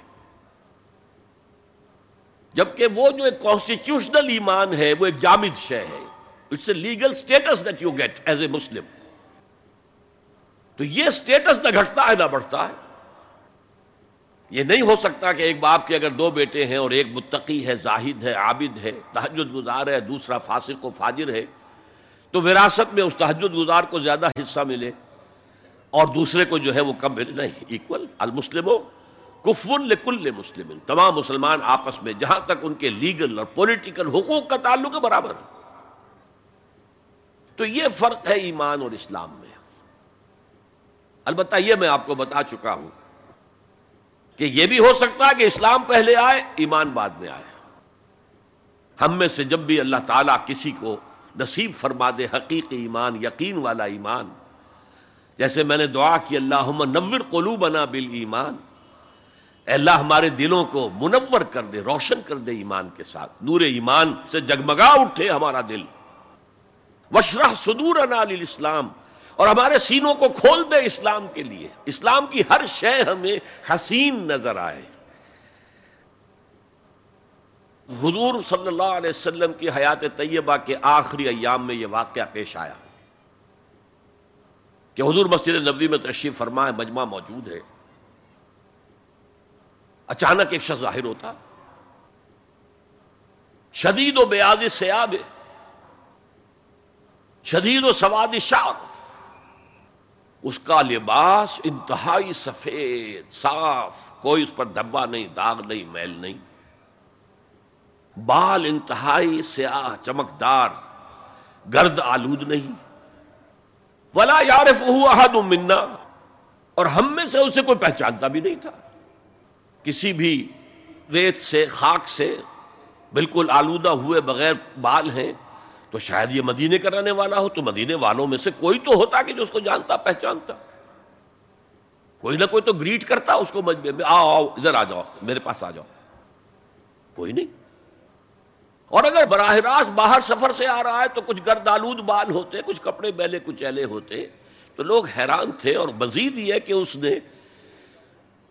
جبکہ وہ جو ایک کانسٹیٹیوشنل ایمان ہے، وہ ایک جامد شے ہے۔ It's a legal status that you get as a Muslim تو یہ اسٹیٹس نہ گھٹتا ہے نہ بڑھتا ہے۔ یہ نہیں ہو سکتا کہ ایک باپ کے اگر دو بیٹے ہیں اور ایک متقی ہے، زاہد ہے، عابد ہے تحجد گزار ہے، دوسرا فاسق و فاجر ہے، تو وراثت میں اس تحجد گزار کو زیادہ حصہ ملے اور دوسرے کو جو ہے وہ کم ملے۔ نہیں ایکول المسلم کفن لکل مسلم۔ تمام مسلمان آپس میں، جہاں تک ان کے لیگل اور پولیٹیکل حقوق کا تعلق ہے، برابر۔ تو یہ فرق ہے ایمان اور اسلام میں۔ البتہ یہ میں آپ کو بتا چکا ہوں کہ یہ بھی ہو سکتا ہے کہ اسلام پہلے آئے، ایمان بعد میں آئے۔ ہم میں سے جب بھی اللہ تعالیٰ کسی کو نصیب فرما دے حقیقی ایمان، یقین والا ایمان، جیسے میں نے دعا کی اللہ نور قلو بنا بل ایمان اللہ ہمارے دلوں کو منور کر دے، روشن کر دے ایمان کے ساتھ۔ نور ایمان سے جگمگا اٹھے ہمارا دل۔ وشرح صدور اسلام اور ہمارے سینوں کو کھول دے اسلام کے لیے۔ اسلام کی ہر شے ہمیں حسین نظر آئے۔ حضور صلی اللہ علیہ وسلم کی حیات طیبہ کے آخری ایام میں یہ واقعہ پیش آیا۔ کہ حضور مسجد نبوی میں تشریف فرما ہے مجمع موجود ہے۔ اچانک ایک شخص ظاہر ہوتا۔ شدید و بیاض سیاب شدید و سواد شاہ۔ اس کا لباس انتہائی سفید، صاف، کوئی اس پر دھبا نہیں، داغ نہیں، میل نہیں۔ بال انتہائی سیاہ، چمکدار، گرد آلود نہیں۔ ولا یارف احد منا۔ اور ہم میں سے اسے کوئی پہچانتا بھی نہیں تھا۔ کسی بھی ریت سے، خاک سے بالکل آلودہ ہوئے بغیر بال ہیں۔ تو شاید یہ مدینے کا رہنے والا ہو، تو مدینے والوں میں سے کوئی تو ہوتا کہ جو اس کو جانتا، پہچانتا۔ کوئی نہ کوئی تو گریٹ کرتا اس کو مجمے میں، آؤ آؤ، ادھر آ جاؤ، میرے پاس آ جاؤ۔ کوئی نہیں۔ اور اگر براہ راست باہر سفر سے آ رہا ہے تو کچھ گرد آلود بال ہوتے، کچھ کپڑے بیلے، کچھ ایلے ہوتے۔ تو لوگ حیران تھے اور مزید یہ کہ اس نے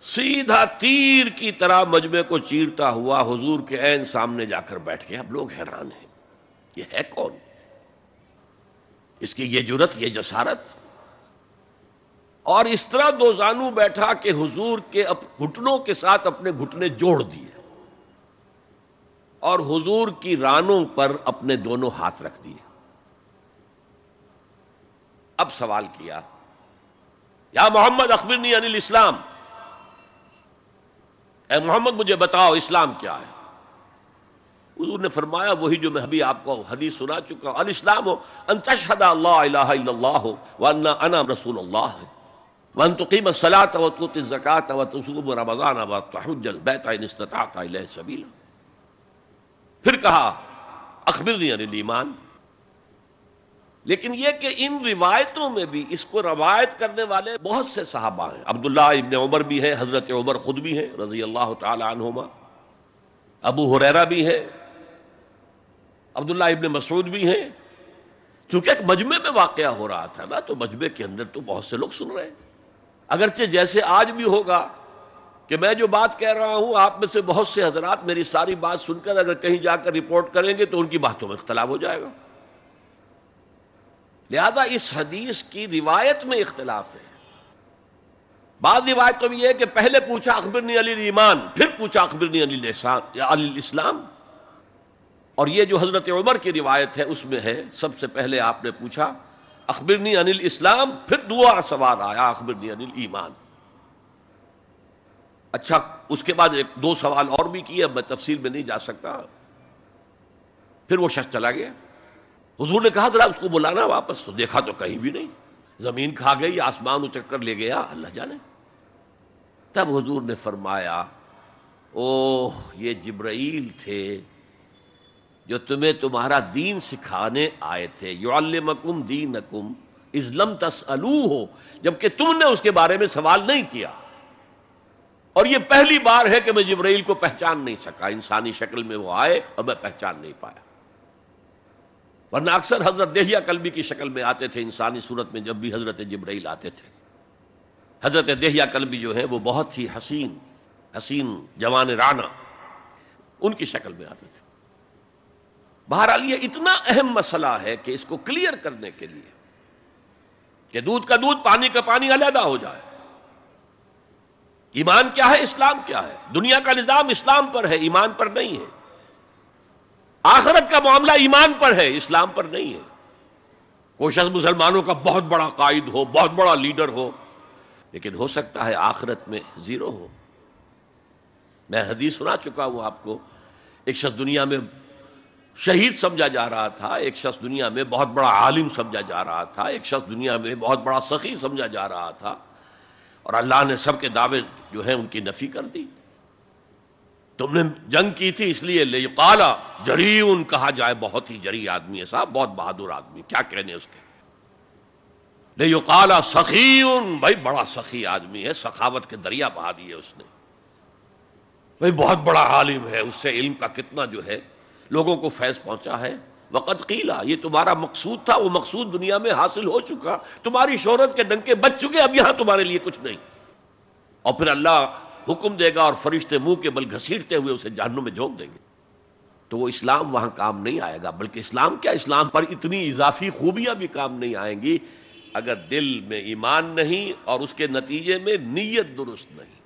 سیدھا تیر کی طرح مجمے کو چیرتا ہوا حضور کے عین سامنے جا کر بیٹھ گیا۔ اب لوگ حیران ہیں۔ یہ ہے کون؟ اس کی یہ جرت، یہ جسارت۔ اور اس طرح دو زانو بیٹھا کہ حضور کے گھٹنوں کے ساتھ اپنے گھٹنے جوڑ دیے۔ اور حضور کی رانوں پر اپنے دونوں ہاتھ رکھ دیے۔ اب سوال کیا، یا محمد اخبرنی انل اسلام اے محمد مجھے بتاؤ اسلام کیا ہے؟ حضور نے فرمایا، وہی جو میں ابھی آپ کو حدیث سنا چکا ہوں۔ الاسلام ہو، ان تشہد اللہ الہ الا اللہ ہو وانا انا رسول اللہ ہے۔ وان تقیم الصلاة وتؤتي الزکاة وتصوم رمضان وتحج البيت ان استطعت الیہ سبیلا۔ پھر کہا، اخبرنی عن الایمان۔ لیکن یہ کہ ان روایتوں میں بھی اس کو روایت کرنے والے بہت سے صحابہ ہیں۔ عبداللہ ابن عمر بھی ہیں، حضرت عمر خود بھی ہیں، رضی اللہ تعالی عنہما۔ ابو حریرا بھی ہے عبداللہ ابن مسعود بھی ہیں۔ کیونکہ ایک مجمع میں واقعہ ہو رہا تھا نا، تو مجمع کے اندر تو بہت سے لوگ سن رہے ہیں۔ اگرچہ جیسے آج بھی ہوگا کہ میں جو بات کہہ رہا ہوں، آپ میں سے بہت سے حضرات میری ساری بات سن کر اگر کہیں جا کر رپورٹ کریں گے تو ان کی باتوں میں اختلاف ہو جائے گا۔ لہذا اس حدیث کی روایت میں اختلاف ہے۔ بعض روایت تو یہ ہے کہ پہلے پوچھا اخبرنی علی ایمان پھر پوچھا اخبرنی علی علی اسلام اور یہ جو حضرت عمر کی روایت ہے، اس میں ہے، سب سے پہلے آپ نے پوچھا، اخبرنی انل اسلام پھر دعا سوال آیا، اخبرنی انل ایمان اچھا اس کے بعد ایک دو سوال اور بھی کیے میں تفصیل میں نہیں جا سکتا۔ پھر وہ شخص چلا گیا۔ حضور نے کہا، ذرا اس کو بلانا واپس۔ تو دیکھا تو کہیں بھی نہیں۔ زمین کھا گئی، آسمان اچک کر لے گیا۔ اللہ جانے۔ تب حضور نے فرمایا او یہ جبرائیل تھے۔ جو تمہیں تمہارا دین سکھانے آئے تھے۔ یو المکم دین اکم ازلم تس ہو جبکہ تم نے اس کے بارے میں سوال نہیں کیا۔ اور یہ پہلی بار ہے کہ میں جبرائیل کو پہچان نہیں سکا۔ انسانی شکل میں وہ آئے اور میں پہچان نہیں پایا۔ ورنہ اکثر حضرت دہیا کلبی کی شکل میں آتے تھے، انسانی صورت میں جب بھی حضرت جبرائیل آتے تھے۔ حضرت دہیا کلبی جو ہے وہ بہت ہی حسین حسین جوان رانا، ان کی شکل میں آتے تھے۔ بہرحال یہ اتنا اہم مسئلہ ہے کہ اس کو کلیئر کرنے کے لیے کہ دودھ کا دودھ، پانی کا پانی علیحدہ ہو جائے۔ ایمان کیا ہے، اسلام کیا ہے؟ دنیا کا نظام اسلام پر ہے، ایمان پر نہیں ہے۔ آخرت کا معاملہ ایمان پر ہے، اسلام پر نہیں ہے۔ کوئی شخص مسلمانوں کا بہت بڑا قائد ہو، بہت بڑا لیڈر ہو، لیکن ہو سکتا ہے آخرت میں زیرو ہو۔ میں حدیث سنا چکا ہوں آپ کو، ایک شخص دنیا میں شہید سمجھا جا رہا تھا، ایک شخص دنیا میں بہت بڑا عالم سمجھا جا رہا تھا، ایک شخص دنیا میں بہت بڑا سخی سمجھا جا رہا تھا، اور اللہ نے سب کے دعوے جو ہیں ان کی نفی کر دی۔ تم نے جنگ کی تھی اس لیے لے کالا جری ان کہا جائے، بہت ہی جری آدمی ہے صاحب، بہت بہادر آدمی، کیا کہنے اس کے؟ لے کالا سخی بھائی بڑا سخی آدمی ہے، سخاوت کے دریا بہا دیے اس نے۔ بھائی بہت بڑا عالم ہے، اس سے علم کا کتنا جو ہے لوگوں کو فیض پہنچا ہے۔ وقت قیلا یہ تمہارا مقصود تھا، وہ مقصود دنیا میں حاصل ہو چکا۔ تمہاری شہرت کے ڈنکے بچ چکے، اب یہاں تمہارے لیے کچھ نہیں۔ اور پھر اللہ حکم دے گا اور فرشتے منہ کے بل گھسیٹتے ہوئے اسے جہنم میں جھونک دیں گے۔ تو وہ اسلام وہاں کام نہیں آئے گا، بلکہ اسلام کیا؟ اسلام پر اتنی اضافی خوبیاں بھی کام نہیں آئیں گی۔ اگر دل میں ایمان نہیں اور اس کے نتیجے میں نیت درست نہیں۔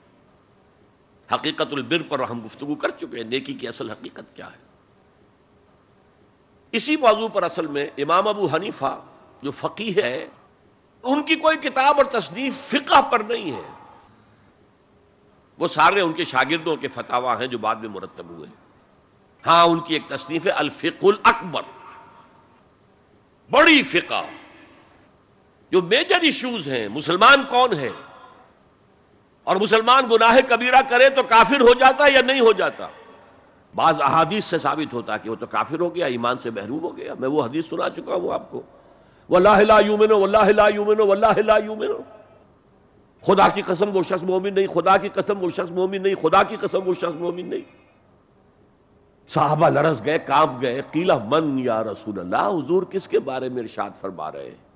حقیقت البر پر ہم گفتگو کر چکے ہیں، نیکی کی اصل حقیقت کیا ہے؟ اسی موضوع پر اصل میں امام ابو حنیفہ جو فقی ہے، ان کی کوئی کتاب اور تصنیف فقہ پر نہیں ہے۔ وہ سارے ان کے شاگردوں کے فتوا ہیں جو بعد میں مرتب ہوئے۔ ہاں ان کی ایک تصنیف ہے الفق الاکبر۔ بڑی فقہ۔ جو میجر ایشوز ہیں، مسلمان کون ہے؟ اور مسلمان گناہ کبیرہ کرے تو کافر ہو جاتا یا نہیں ہو جاتا؟ بعض احادیث سے ثابت ہوتا کہ وہ تو کافر ہو گیا، ایمان سے محروم ہو گیا۔ میں وہ حدیث سنا چکا ہوں آپ کو۔ خدا کی قسم وہ شخص مومن نہیں، خدا کی قسم وہ شخص مومن نہیں، خدا کی قسم وہ شخص مومن نہیں۔ صحابہ لرس گئے، کام گئے قیلا من یا رسول اللہ؟ حضور کس کے بارے میں ارشاد فرما رہے ہیں؟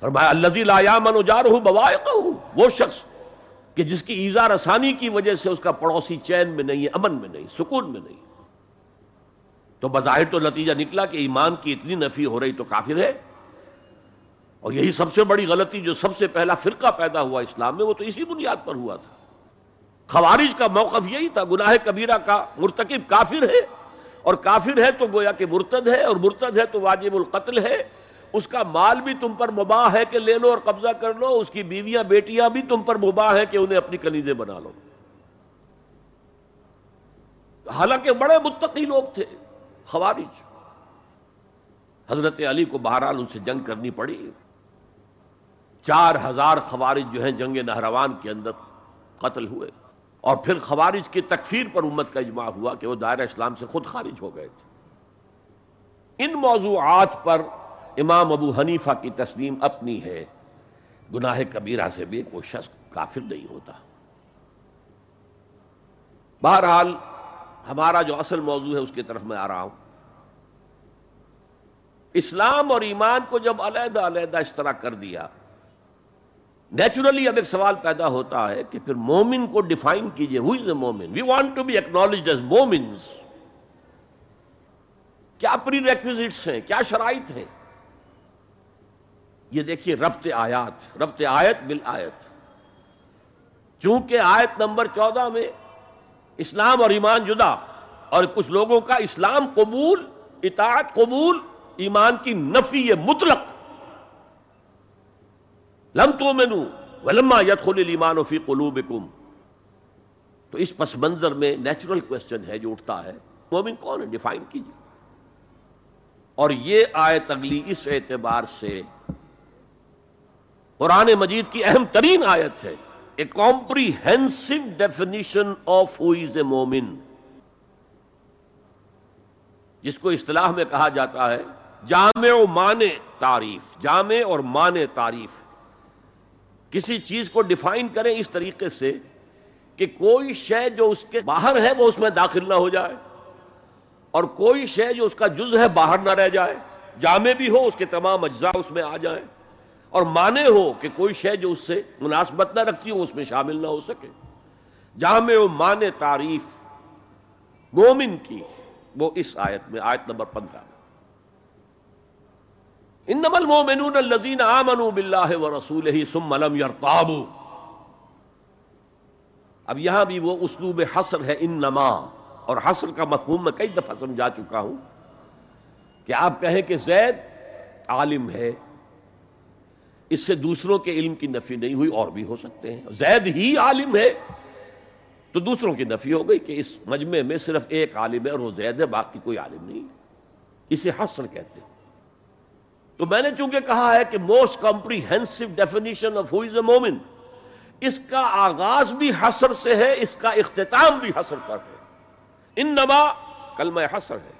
فرمایا اللہ لا یامن بوائقہ وہ شخص کہ جس کی ایزا رسانی کی وجہ سے اس کا پڑوسی چین میں نہیں ہے، امن میں نہیں، سکون میں نہیں۔ تو بظاہر تو نتیجہ نکلا کہ ایمان کی اتنی نفی ہو رہی تو کافر ہے۔ اور یہی سب سے بڑی غلطی جو سب سے پہلا فرقہ پیدا ہوا اسلام میں، وہ تو اسی بنیاد پر ہوا تھا۔ خوارج کا موقف یہی تھا، گناہ کبیرہ کا مرتکب کافر ہے۔ اور کافر ہے تو گویا کہ مرتد ہے، اور مرتد ہے تو واجب القتل ہے۔ اس کا مال بھی تم پر مباح ہے کہ لے لو اور قبضہ کر لو، اس کی بیویاں، بیٹیاں بھی تم پر مباح ہے کہ انہیں اپنی کنیزیں بنا لو۔ حالانکہ بڑے متقی لوگ تھے، خوارج۔ حضرت علی کو بہرحال ان سے جنگ کرنی پڑی۔ چار ہزار خوارج جو ہیں جنگ نہروان کے اندر قتل ہوئے۔ اور پھر خوارج کی تکفیر پر امت کا اجماع ہوا کہ وہ دائرہ اسلام سے خود خارج ہو گئے تھے۔ ان موضوعات پر امام ابو حنیفہ کی تسلیم اپنی ہے۔ گناہ کبیرہ سے بھی کوئی شخص کافر نہیں ہوتا۔ بہرحال، ہمارا جو اصل موضوع ہے، اس کی طرف میں آ رہا ہوں۔ اسلام اور ایمان کو جب علیحدہ علیحدہ اس طرح کر دیا، نیچرلی اب ایک سوال پیدا ہوتا ہے کہ پھر مومن کو ڈیفائن کیجیے۔ ہوئی از اے مومن؟ We want to be acknowledge as مومنس کیا پری ریکوزٹس ہیں؟ کیا شرائط ہیں؟ یہ دیکھیے ربط آیات، ربط آیت بل آیت چونکہ آیت نمبر چودہ میں اسلام اور ایمان جدا اور کچھ لوگوں کا اسلام قبول، اطاعت قبول، ایمان کی نفی مطلق۔ لم تو مینو ولما یت ایمان فی قلوبکم تو اس پس منظر میں نیچرل کوشچن ہے جو اٹھتا ہے۔ مومن کون ہے؟ ڈیفائن کیجیے۔ اور یہ آیت اگلی اس اعتبار سے قرآن مجید کی اہم ترین آیت ہے۔ A comprehensive definition of who is a مومن۔ جس کو اصطلاح میں کہا جاتا ہے، جامع و مانے تعریف۔ جامع اور مانے تعریف۔ کسی چیز کو ڈیفائن کریں اس طریقے سے کہ کوئی شے جو اس کے باہر ہے، وہ اس میں داخل نہ ہو جائے۔ اور کوئی شے جو اس کا جز ہے، باہر نہ رہ جائے۔ جامع بھی ہو، اس کے تمام اجزاء اس میں آ جائیں۔ اور مانے ہو کہ کوئی شے جو اس سے مناسبت نہ رکھتی ہو، اس میں شامل نہ ہو سکے۔ جامع و مانے تعریف مومن کی، وہ اس آیت میں، آیت نمبر پندرہ میں۔ انما المؤمنون الذين آمنوا بالله ورسوله ثم لم يرتابوا اب یہاں بھی وہ اسلوب حصر ہے، انما۔ اور حصر کا مفہوم میں کئی دفعہ سمجھا چکا ہوں کہ آپ کہیں کہ زید عالم ہے اس سے دوسروں کے علم کی نفی نہیں ہوئی، اور بھی ہو سکتے ہیں۔ زید ہی عالم ہے۔ تو دوسروں کی نفی ہو گئی کہ اس مجمع میں صرف ایک عالم ہے اور وہ زید ہے، باقی کوئی عالم نہیں۔ اسے حصر کہتے ہیں۔ تو میں نے چونکہ کہا ہے کہ most comprehensive definition of who is a مومن، اس کا آغاز بھی حسر سے ہے، اس کا اختتام بھی حسر پر ہے۔ ان نما کلمہ حسر ہے۔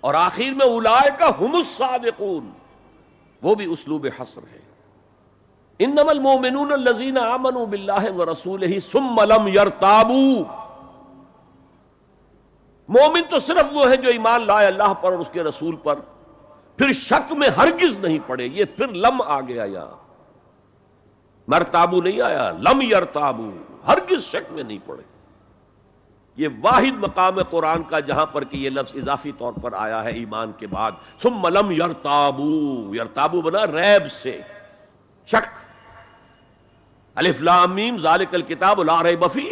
اور آخر میں اولائے کا ہم الصادقون۔ وہ بھی اسلوب حسر ہے۔ انما المؤمنون الذين امنوا بالله ورسوله ثم لم يرتابوا مومن تو صرف وہ ہے جو ایمان لائے اللہ پر اور اس کے رسول پر۔ پھر شک میں ہرگز نہیں پڑے، یہ پھر لم آ گیا یہاں مرتابو نہیں آیا، لم یرتابو، ہرگز شک میں نہیں پڑے۔ یہ واحد مقام قرآن کا جہاں پر کہ یہ لفظ اضافی طور پر آیا ہے ایمان کے بعد۔ سم لم یرتابو یرتابو بنا ریب سے۔ شک۔ الف لامیم ذالک الکتاب لا ریب فی۔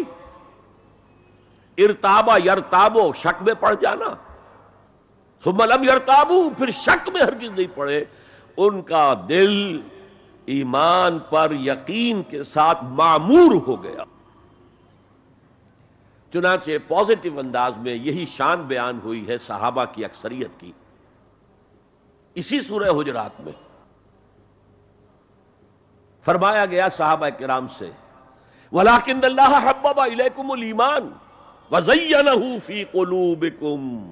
ارتابا یرتابو، شک میں پڑ جانا۔ لم یرتابو، پھر شک میں ہرگز نہیں پڑے۔ ان کا دل ایمان پر یقین کے ساتھ معمور ہو گیا۔ چنانچہ پازیٹو انداز میں یہی شان بیان ہوئی ہے صحابہ کی اکثریت کی۔ اسی سورہ حجرات میں فرمایا گیا صحابہ کرام سے، وَلَكِنَّ اللَّهَ حَبَّبَ إِلَيْكُمُ الْإِيمَانِ وَزَيَّنَهُ فِي قُلُوبِكُمْ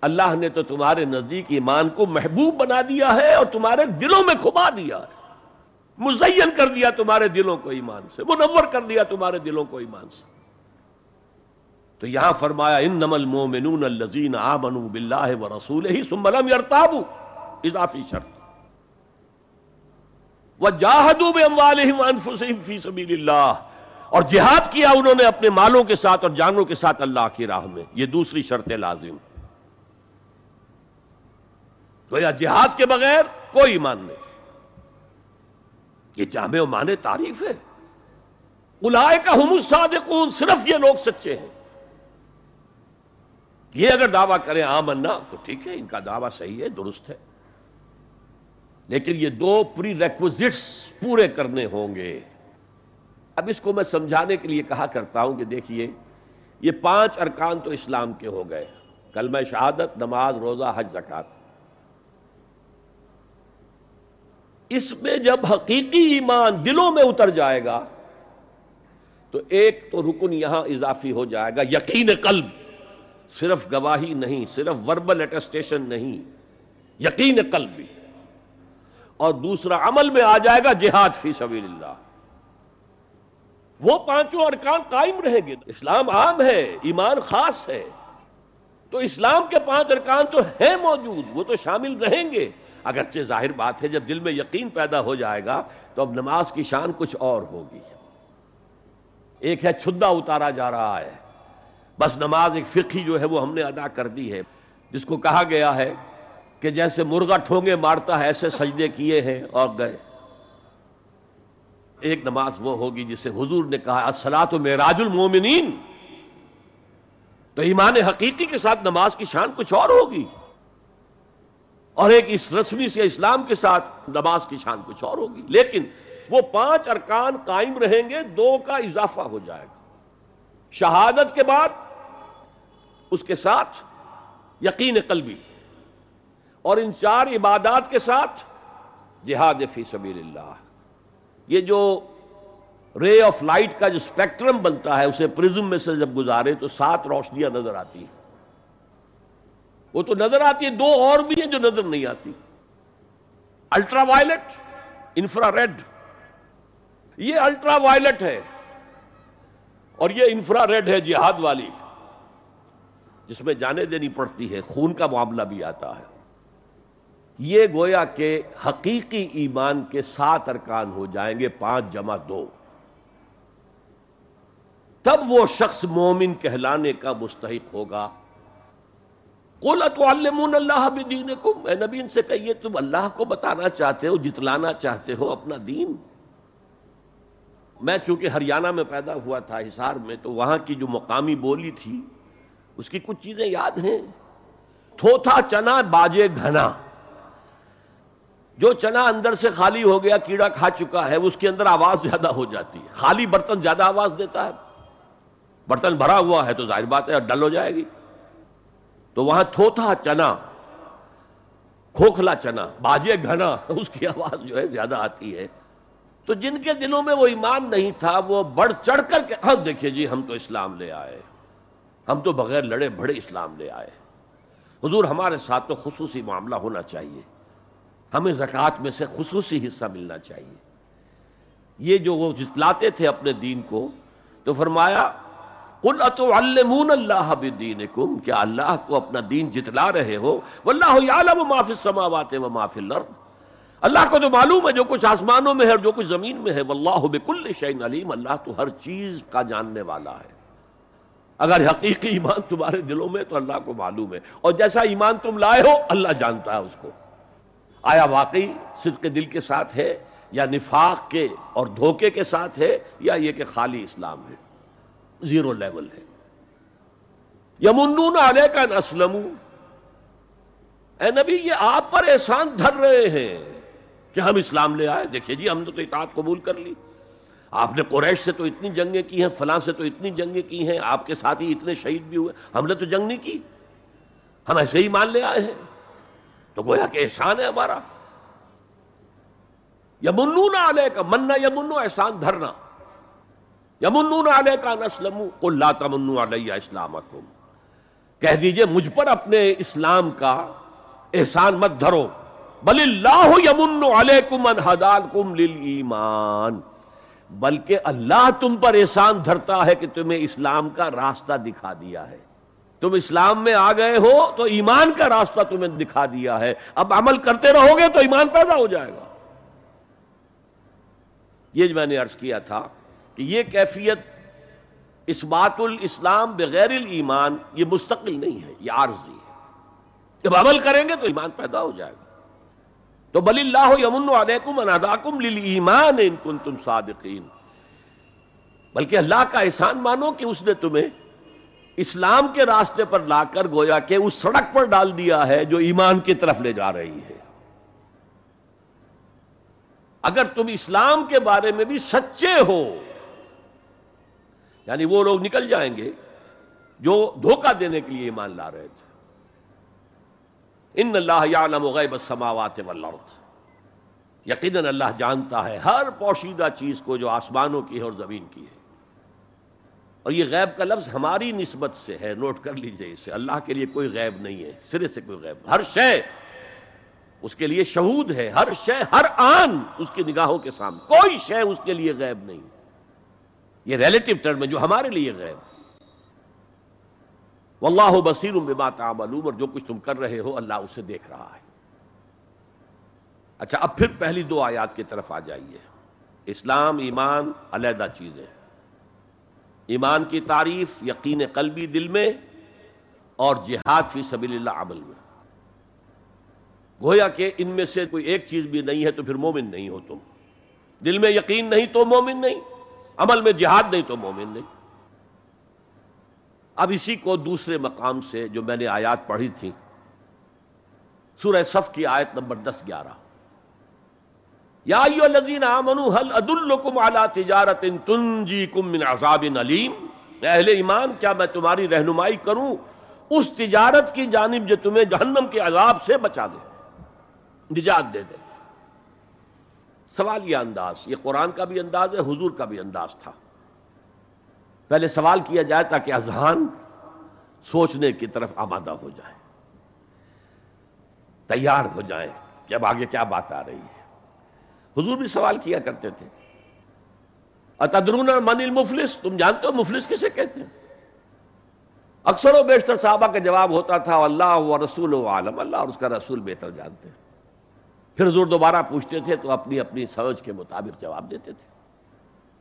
اللہ نے تو تمہارے نزدیک ایمان کو محبوب بنا دیا ہے اور تمہارے دلوں میں کھبا دیا ہے۔ مزین کر دیا تمہارے دلوں کو ایمان سے، منور کر دیا تمہارے دلوں کو ایمان سے۔ تو یہاں فرمایا، انما المؤمنون الذين امنوا بالله ورسوله ثم لم يرتابوا اضافی شرط۔ وجاهدوا باموالهم وانفسهم في سبيل الله اور جہاد کیا انہوں نے اپنے مالوں کے ساتھ اور جانوں کے ساتھ اللہ کی راہ میں۔ یہ دوسری شرط لازم۔ گویا جہاد کے بغیر کوئی ایمان نہیں۔ یہ جامع و مانے تعریف ہے۔ الائے کا ہم الصادقون، صرف یہ لوگ سچے ہیں۔ یہ اگر دعویٰ کریں آمنا، تو ٹھیک ہے، ان کا دعویٰ صحیح ہے، درست ہے۔ لیکن یہ دو پری ریکوزٹس پورے کرنے ہوں گے۔ اب اس کو میں سمجھانے کے لیے کہا کرتا ہوں کہ دیکھیے، یہ پانچ ارکان تو اسلام کے ہو گئے۔ کلمہ شہادت، نماز، روزہ، حج زکات اس میں جب حقیقی ایمان دلوں میں اتر جائے گا، تو ایک تو رکن یہاں اضافی ہو جائے گا، یقین قلب۔ صرف گواہی نہیں، صرف وربل اٹسٹیشن نہیں، یقین قلب بھی اور دوسرا عمل میں آ جائے گا جہاد فی سبیل اللہ۔ وہ پانچوں ارکان قائم رہیں گے۔ اسلام عام ہے، ایمان خاص ہے۔ تو اسلام کے پانچ ارکان تو ہیں موجود، وہ تو شامل رہیں گے۔ اگرچہ ظاہر بات ہے، جب دل میں یقین پیدا ہو جائے گا، تو اب نماز کی شان کچھ اور ہوگی۔ ایک ہے، چھدا اتارا جا رہا ہے۔ بس نماز ایک فقی جو ہے وہ ہم نے ادا کر دی ہے۔ جس کو کہا گیا ہے کہ جیسے مرغا ٹھونگے مارتا ہے ایسے سجدے کیے ہیں اور گئے۔ ایک نماز وہ ہوگی جسے حضور نے کہا اصلاح تو میراج المومنین۔ تو ایمان حقیقی کے ساتھ نماز کی شان کچھ اور ہوگی۔ اور ایک اس رسمی سے اسلام کے ساتھ نماز کی شان کچھ اور ہوگی۔ لیکن وہ پانچ ارکان قائم رہیں گے، دو کا اضافہ ہو جائے گا۔ شہادت کے بعد اس کے ساتھ یقین قلبی اور ان چار عبادات کے ساتھ جہاد فی سبیل اللہ۔ یہ جو رے آف لائٹ کا جو اسپیکٹرم بنتا ہے، اسے پرزم میں سے جب گزارے تو سات روشنیاں نظر آتی ہیں۔ وہ تو نظر آتی ہے دو اور بھی ہیں جو نظر نہیں آتی۔ الٹرا وائلٹ انفرا ریڈ یہ الٹرا وائلٹ ہے اور یہ انفرا ریڈ ہے جہاد والی۔ جس میں جانے دینی پڑتی ہے، خون کا معاملہ بھی آتا ہے۔ یہ گویا کہ حقیقی ایمان کے سات ارکان ہو جائیں گے، پانچ جمع دو۔ تب وہ شخص مومن کہلانے کا مستحق ہوگا۔ اللہ اے نبی، ان سے کہیے، تم اللہ کو بتانا چاہتے ہو، جتلانا چاہتے ہو اپنا دین۔ میں چونکہ ہریانہ میں پیدا ہوا تھا ہسار میں، تو وہاں کی جو مقامی بولی تھی اس کی کچھ چیزیں یاد ہیں؟ تھوتھا چنا باجے گھنا۔ جو چنا اندر سے خالی ہو گیا، کیڑا کھا چکا ہے، اس کے اندر آواز زیادہ ہو جاتی ہے۔ خالی برتن زیادہ آواز دیتا ہے۔ برتن بھرا ہوا ہے تو ظاہر بات ہے ڈل ہو جائے گی۔ تو وہاں تھوتھا چنا، کھوکھلا چنا، باجے گھنا، اس کی آواز جو ہے زیادہ آتی ہے۔ تو جن کے دلوں میں وہ ایمان نہیں تھا، وہ بڑھ چڑھ کر کے ہم دیکھیے جی ہم تو اسلام لے آئے۔ ہم تو بغیر لڑے بڑے اسلام لے آئے حضور ہمارے ساتھ تو خصوصی معاملہ ہونا چاہیے۔ ہمیں زکوٰۃ میں سے خصوصی حصہ ملنا چاہیے۔ یہ جو وہ جتلاتے تھے اپنے دین کو، تو فرمایا، قل اتعلمون اللہ بدینکم کیا اللہ کو اپنا دین جتلا رہے ہو؟ واللہ یعلم ما فی السماوات و ما فی الارض اللہ کو تو معلوم ہے جو کچھ آسمانوں میں ہے اور جو کچھ زمین میں ہے۔ واللہ بکل شیء علیم اللہ تو ہر چیز کا جاننے والا ہے۔ اگر حقیقی ایمان تمہارے دلوں میں تو اللہ کو معلوم ہے۔ اور جیسا ایمان تم لائے ہو، اللہ جانتا ہے اس کو۔ آیا واقعی صدق دل کے ساتھ ہے؟ یا نفاق کے اور دھوکے کے ساتھ ہے؟ یا یہ کہ خالی اسلام ہے؟ زیرو لیول ہے۔ یمنون علیہ کا نسلم اے نبی، یہ آپ پر احسان دھر رہے ہیں کہ ہم اسلام لے آئے۔ دیکھیے جی ہم نے تو اطاعت قبول کر لی۔ آپ نے قریش سے تو اتنی جنگیں کی ہیں، فلاں سے تو اتنی جنگیں کی ہیں، آپ کے ساتھ ہی اتنے شہید بھی ہوئے۔ ہم نے تو جنگ نہیں کی۔ ہم ایسے ہی مان لے آئے ہیں۔ تو گویا کہ احسان ہے ہمارا۔ یمنون علیہ کا مننا یمنو، احسان دھرنا۔ یمنون علیہ کا نسلم قل لا تمنو علیہ اسلامکم۔ کہہ دیجیے، مجھ پر اپنے اسلام کا احسان مت دھرو۔ بل اللہ یمن علیکم ان ہدالکم للایمان۔ بلکہ اللہ تم پر احسان دھرتا ہے کہ تمہیں اسلام کا راستہ دکھا دیا ہے۔ تم اسلام میں آ گئے ہو تو ایمان کا راستہ تمہیں دکھا دیا ہے۔ اب عمل کرتے رہو گے تو ایمان پیدا ہو جائے گا۔ یہ جو میں نے عرض کیا تھا کہ یہ کیفیت اس بات الاسلام بغیر الایمان یہ مستقل نہیں ہے، یہ عارضی ہے۔ جب عمل کریں گے تو ایمان پیدا ہو جائے گا۔ تو بل اللہ یمن علیکم اناداکم للایمان ان کنتم صادقین۔ بلکہ اللہ کا احسان مانو کہ اس نے تمہیں اسلام کے راستے پر لا کر گویا کہ اس سڑک پر ڈال دیا ہے جو ایمان کی طرف لے جا رہی ہے۔ اگر تم اسلام کے بارے میں بھی سچے ہو یعنی وہ لوگ نکل جائیں گے جو دھوکہ دینے کے لیے ایمان لا رہے تھے۔ ان اللہ یعلم غیب السماوات والارض۔ یقیناً اللہ جانتا ہے ہر پوشیدہ چیز کو جو آسمانوں کی ہے اور زمین کی ہے۔ اور یہ غیب کا لفظ ہماری نسبت سے ہے، نوٹ کر لیجیے اسے۔ اللہ کے لیے کوئی غیب نہیں ہے، سرے سے کوئی غیب۔ ہر شے اس کے لیے شہود ہے، ہر شے، ہر آن اس کی نگاہوں کے سامنے۔ کوئی شے اس کے لیے غیب نہیں۔ یہ ریلیٹو ٹرم ہے جو ہمارے لیے غیب۔ واللہ بصیر بما تعملون اور جو کچھ تم کر رہے ہو اللہ اسے دیکھ رہا ہے۔ اچھا اب پھر پہلی دو آیات کی طرف آ جائیے۔ اسلام، ایمان، علیحدہ چیزیں۔ ایمان کی تعریف، یقین قلبی دل میں اور جہاد فی سبیل اللہ عمل میں۔ گویا کہ ان میں سے کوئی ایک چیز بھی نہیں ہے تو پھر مومن نہیں ہو تم۔ دل میں یقین نہیں تو مومن نہیں، عمل میں جہاد نہیں تو مومن نہیں۔ اب اسی کو دوسرے مقام سے جو میں نے آیات پڑھی تھی، سورہ صف کی آیت نمبر دس گیارہ۔ یا تجارت من عذاب علیم اہل ایمان، کیا میں تمہاری رہنمائی کروں اس تجارت کی جانب جو تمہیں جہنم کے عذاب سے بچا دے، نجات دے دے؟ سوال یہ انداز، یہ قرآن کا بھی انداز ہے، حضور کا بھی انداز تھا۔ پہلے سوال کیا جائے تاکہ اذہان سوچنے کی طرف آمادہ ہو جائے، تیار ہو جائے کہ اب آگے کیا بات آ رہی ہے۔ حضور بھی سوال کیا کرتے تھے۔ اتدرون من المفلس؟ تم جانتے ہو مفلس کسے کہتے ہیں؟ اکثر و بیشتر صحابہ کا جواب ہوتا تھا، اللہ و رسول و عالم، اللہ اور اس کا رسول بہتر جانتے۔ ہیں پھر حضور دوبارہ پوچھتے تھے تو اپنی اپنی سمجھ کے مطابق جواب دیتے تھے۔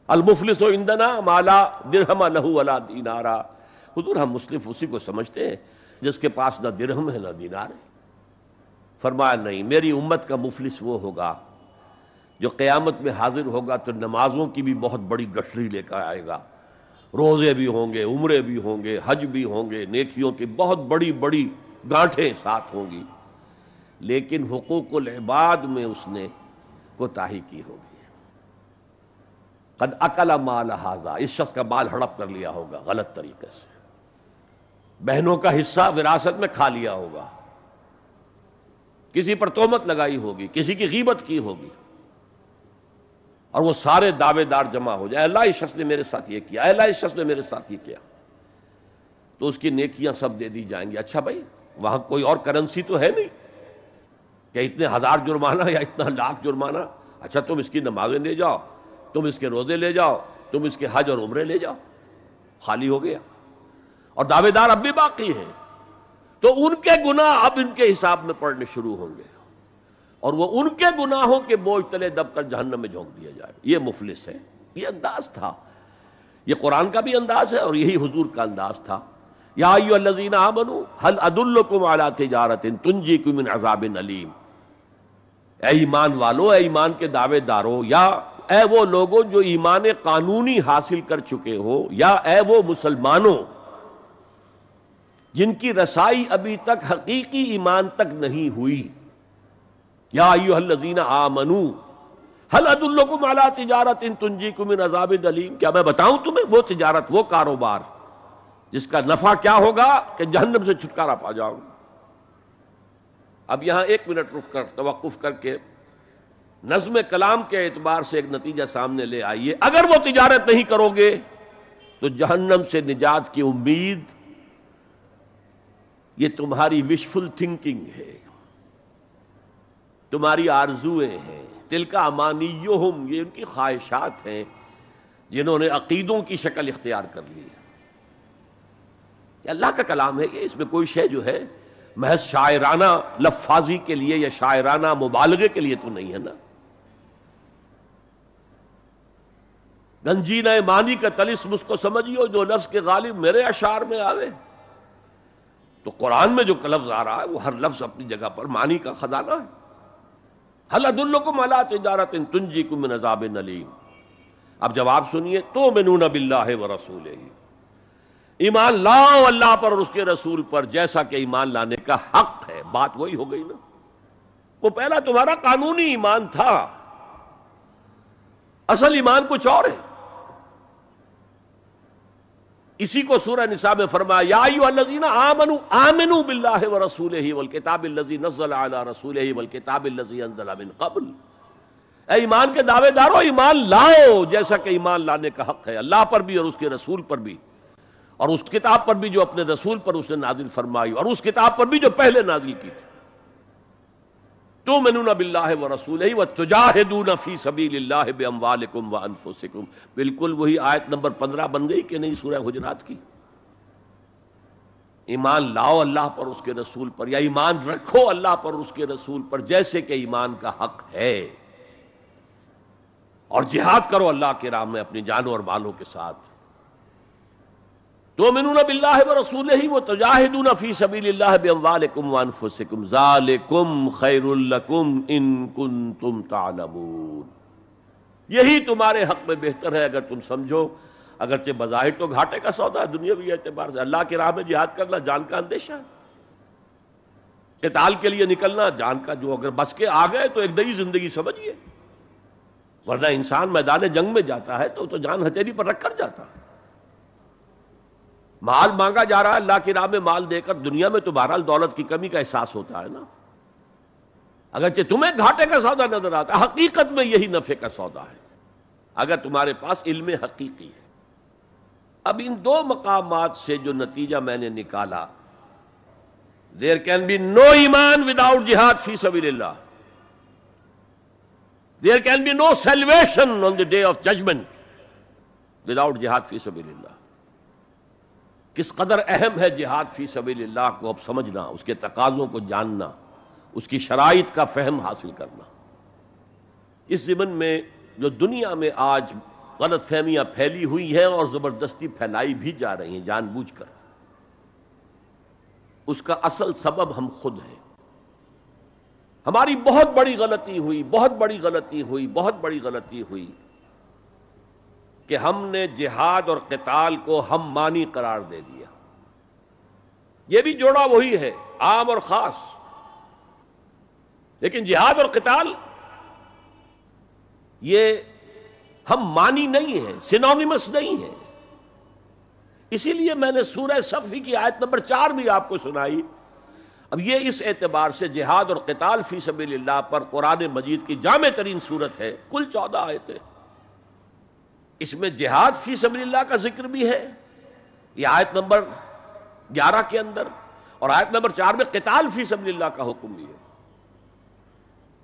المفلس و اندنا مالا درہم لہو ولا دینارا۔ حضور، ہم مسلم اسی کو سمجھتے ہیں، جس کے پاس نہ درہم ہے، نہ دینار ہے۔ فرمایا، نہیں، میری امت کا مفلس وہ ہوگا جو قیامت میں حاضر ہوگا تو نمازوں کی بھی بہت بڑی گٹری لے کر آئے گا۔ روزے بھی ہوں گے، عمرے بھی ہوں گے، حج بھی ہوں گے، نیکیوں کی بہت بڑی بڑی گانٹھیں ساتھ ہوں گی۔ لیکن حقوق العباد میں اس نے کوتاہی کی ہوگی۔ قد اکلا مال حاضہ اس شخص کا مال ہڑپ کر لیا ہوگا، غلط طریقے سے۔ بہنوں کا حصہ وراثت میں کھا لیا ہوگا۔ کسی پر تومت لگائی ہوگی، کسی کی غیبت کی ہوگی۔ اور وہ سارے دعوے دار جمع ہو جائے۔ اللہ، اس شخص نے میرے ساتھ یہ کیا اللہ، اس شخص نے میرے ساتھ یہ کیا۔ تو اس کی نیکیاں سب دے دی جائیں گی۔ اچھا بھائی، وہاں کوئی اور کرنسی تو ہے نہیں۔ کہ اتنے ہزار جرمانہ یا اتنا لاکھ جرمانہ۔ اچھا تم اس کی نمازیں لے جاؤ۔ تم اس کے روزے لے جاؤ، تم اس کے حج اور عمرے لے جاؤ۔ خالی ہو گیا۔ اور دعوے دار اب بھی باقی ہیں۔ تو ان کے گناہ اب ان کے حساب میں پڑنے شروع ہوں گے۔ اور وہ ان کے گناہوں کے بوجھ تلے دب کر جہنم میں جھونک دیا جائے۔ یہ مفلس ہے۔ یہ انداز تھا۔ یہ قرآن کا بھی انداز ہے اور یہی حضور کا انداز تھا۔ یا الذین آمنو حل ادلکم علی تجارت تنجیکم من عذاب علیم۔ اے ایمان والو، اے ایمان کے دعوے دارو، یا اے وہ لوگوں جو ایمان قانونی حاصل کر چکے ہو یا اے وہ مسلمانوں جن کی رسائی ابھی تک حقیقی ایمان تک نہیں ہوئی۔ یا ایوہ الذین آمنو حل ادلکم علی تجارت تنجیکم من عذاب علیم کیا میں بتاؤں تمہیں؟ وہ تجارت، وہ کاروبار جس کا نفع کیا ہوگا کہ جہنم سے چھٹکارا پا جاؤں۔ اب یہاں ایک منٹ رک کر توقف کر کے نظم کلام کے اعتبار سے ایک نتیجہ سامنے لے آئیے۔ اگر وہ تجارت نہیں کرو گے، تو جہنم سے نجات کی امید، یہ تمہاری وشفل تھنکنگ ہے۔ تمہاری آرزویں ہیں۔ دل کا یہ ان کی خواہشات ہیں جنہوں نے عقیدوں کی شکل اختیار کر لی یہ اللہ کا کلام ہے کہ اس میں کوئی شے جو ہے، محض شاعرانہ لفاظی کے لیے یا شاعرانہ مبالغے کے لیے تو نہیں ہے نا۔ گنجین مانی کا تلسم اس کو سمجھیو، جو لفظ کے غالب میرے اشعار میں آوے۔ تو قرآن میں جو لفظ آ رہا ہے، وہ ہر لفظ اپنی جگہ پر مانی کا خزانہ ہے۔ حلد الکم اللہ تجارت تنجی کم نذاب نلیم؟ اب جواب سنیے تو منون باللہ و رسول ایمان لاؤ اللہ پر اور اس کے رسول پر، جیسا کہ ایمان لانے کا حق ہے۔ بات وہی ہو گئی نا۔ وہ پہلا تمہارا قانونی ایمان تھا۔ اصل ایمان کچھ اور ہے۔ اسی کو سورہ نساء میں فرمایا، یا ایو الذین آمنوا آمنوا باللہ ورسولہ والکتاب الذی نزل علی رسولہ والکتاب الذی انزل من قبل۔ اے ایمان کے دعوے دارو ایمان لاؤ، جیسا کہ ایمان لانے کا حق ہے، اللہ پر بھی اور اس کے رسول پر بھی۔ اور اس کتاب پر بھی جو اپنے رسول پر اس نے نازل فرمائی، اور اس کتاب پر بھی جو پہلے نازل کی تھی۔ تو منون بلّہ و رسول ہی و تجاہدون فی سبیل اللہ بے اموالکم و انفسکم۔ بالکل وہی آیت نمبر پندرہ بن گئی کہ نہیں سورہ حجرات کی۔ ایمان لاؤ اللہ پر اس کے رسول پر یا ایمان رکھو اللہ پر اس کے رسول پر جیسے کہ ایمان کا حق ہے۔ اور جہاد کرو اللہ کے راہ میں اپنی جانوں اور بالوں کے ساتھ۔ تو منون بلّہ و رسول ہی وہ تجاہدون فی سبیل اللہ بے اموالکم و انفسکم ذالکم خیر لکم ان کنتم تعلمون یہی تمہارے حق میں بہتر ہے اگر تم سمجھو اگرچہ بظاہر تو گھاٹے کا سودا ہے دنیا اعتبار سے اللہ کی راہ میں جہاد کرنا جان کا اندیشہ ہے قتال کے لیے نکلنا جان کا جو اگر بچ کے آ گئے تو ایک نئی زندگی سمجھیے ورنہ انسان میدان جنگ میں جاتا ہے تو تو جان ہتھیلی پر رکھ کر جاتا ہے مال مانگا جا رہا ہے، اللہ کی راہ میں مال دے کر دنیا میں تو بہرحال دولت کی کمی کا احساس ہوتا ہے نا۔ اگرچہ تمہیں گھاٹے کا سودا نظر آتا ہے، حقیقت میں یہی نفے کا سودا ہے۔ اگر تمہارے پاس علم حقیقی ہے۔ اب ان دو مقامات سے جو نتیجہ میں نے نکالا دیر کین بی نو ایمان وداؤٹ جہاد فی سبیل اللہ there can be no salvation on the day of judgment without جہاد فی سبیل اللہ کس قدر اہم ہے جہاد فی سبیل اللہ کو اب سمجھنا، اس کے تقاضوں کو جاننا، اس کی شرائط کا فہم حاصل کرنا۔ اس زمن میں جو دنیا میں آج غلط فہمیاں پھیلی ہوئی ہیں اور زبردستی پھیلائی بھی جا رہی ہیں جان بوجھ کر، اس کا اصل سبب ہم خود ہیں۔ ہماری بہت بڑی غلطی ہوئی، بہت بڑی غلطی ہوئی، بہت بڑی غلطی ہوئی۔ کہ ہم نے جہاد اور قتال کو ہم مانی قرار دے دیا۔ یہ بھی جوڑا وہی ہے، عام اور خاص۔ لیکن جہاد اور قتال، یہ ہم مانی نہیں ہیں سینونیمس نہیں ہیں۔ اسی لیے میں نے سورہ صفی کی آیت نمبر چار بھی آپ کو سنائی۔ اب یہ اس اعتبار سے جہاد اور قتال فی سبیل اللہ پر قرآن مجید کی جامع ترین صورت ہے۔ کل چودہ آیتیں۔ اس میں جہاد فی سبیل اللہ کا ذکر بھی ہے۔ یہ آیت نمبر گیارہ کے اندر اور آیت نمبر چار میں قتال فی سبیل اللہ کا حکم بھی ہے۔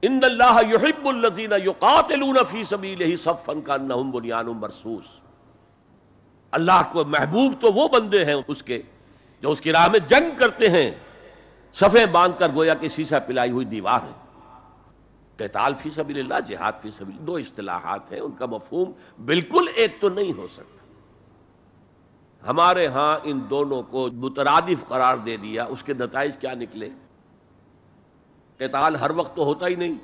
ان اللہ یحب الذین یقاتلون فی سبیلہ صفا کانہم بنیان مرصوص۔ اللہ کو محبوب تو وہ بندے ہیں اس کے جو اس کی راہ میں جنگ کرتے ہیں۔ صفیں باندھ کر گویا کہ سیسا پلائی ہوئی دیوار ہے۔ قتال فی سبیل اللہ، جہاد فی سبیل دو اصطلاحات ہیں، ان کا مفہوم بالکل ایک تو نہیں ہو سکتا۔ ہمارے ہاں ان دونوں کو مترادف قرار دے دیا، اس کے نتائج کیا نکلے؟ قتال ہر وقت تو ہوتا ہی نہیں۔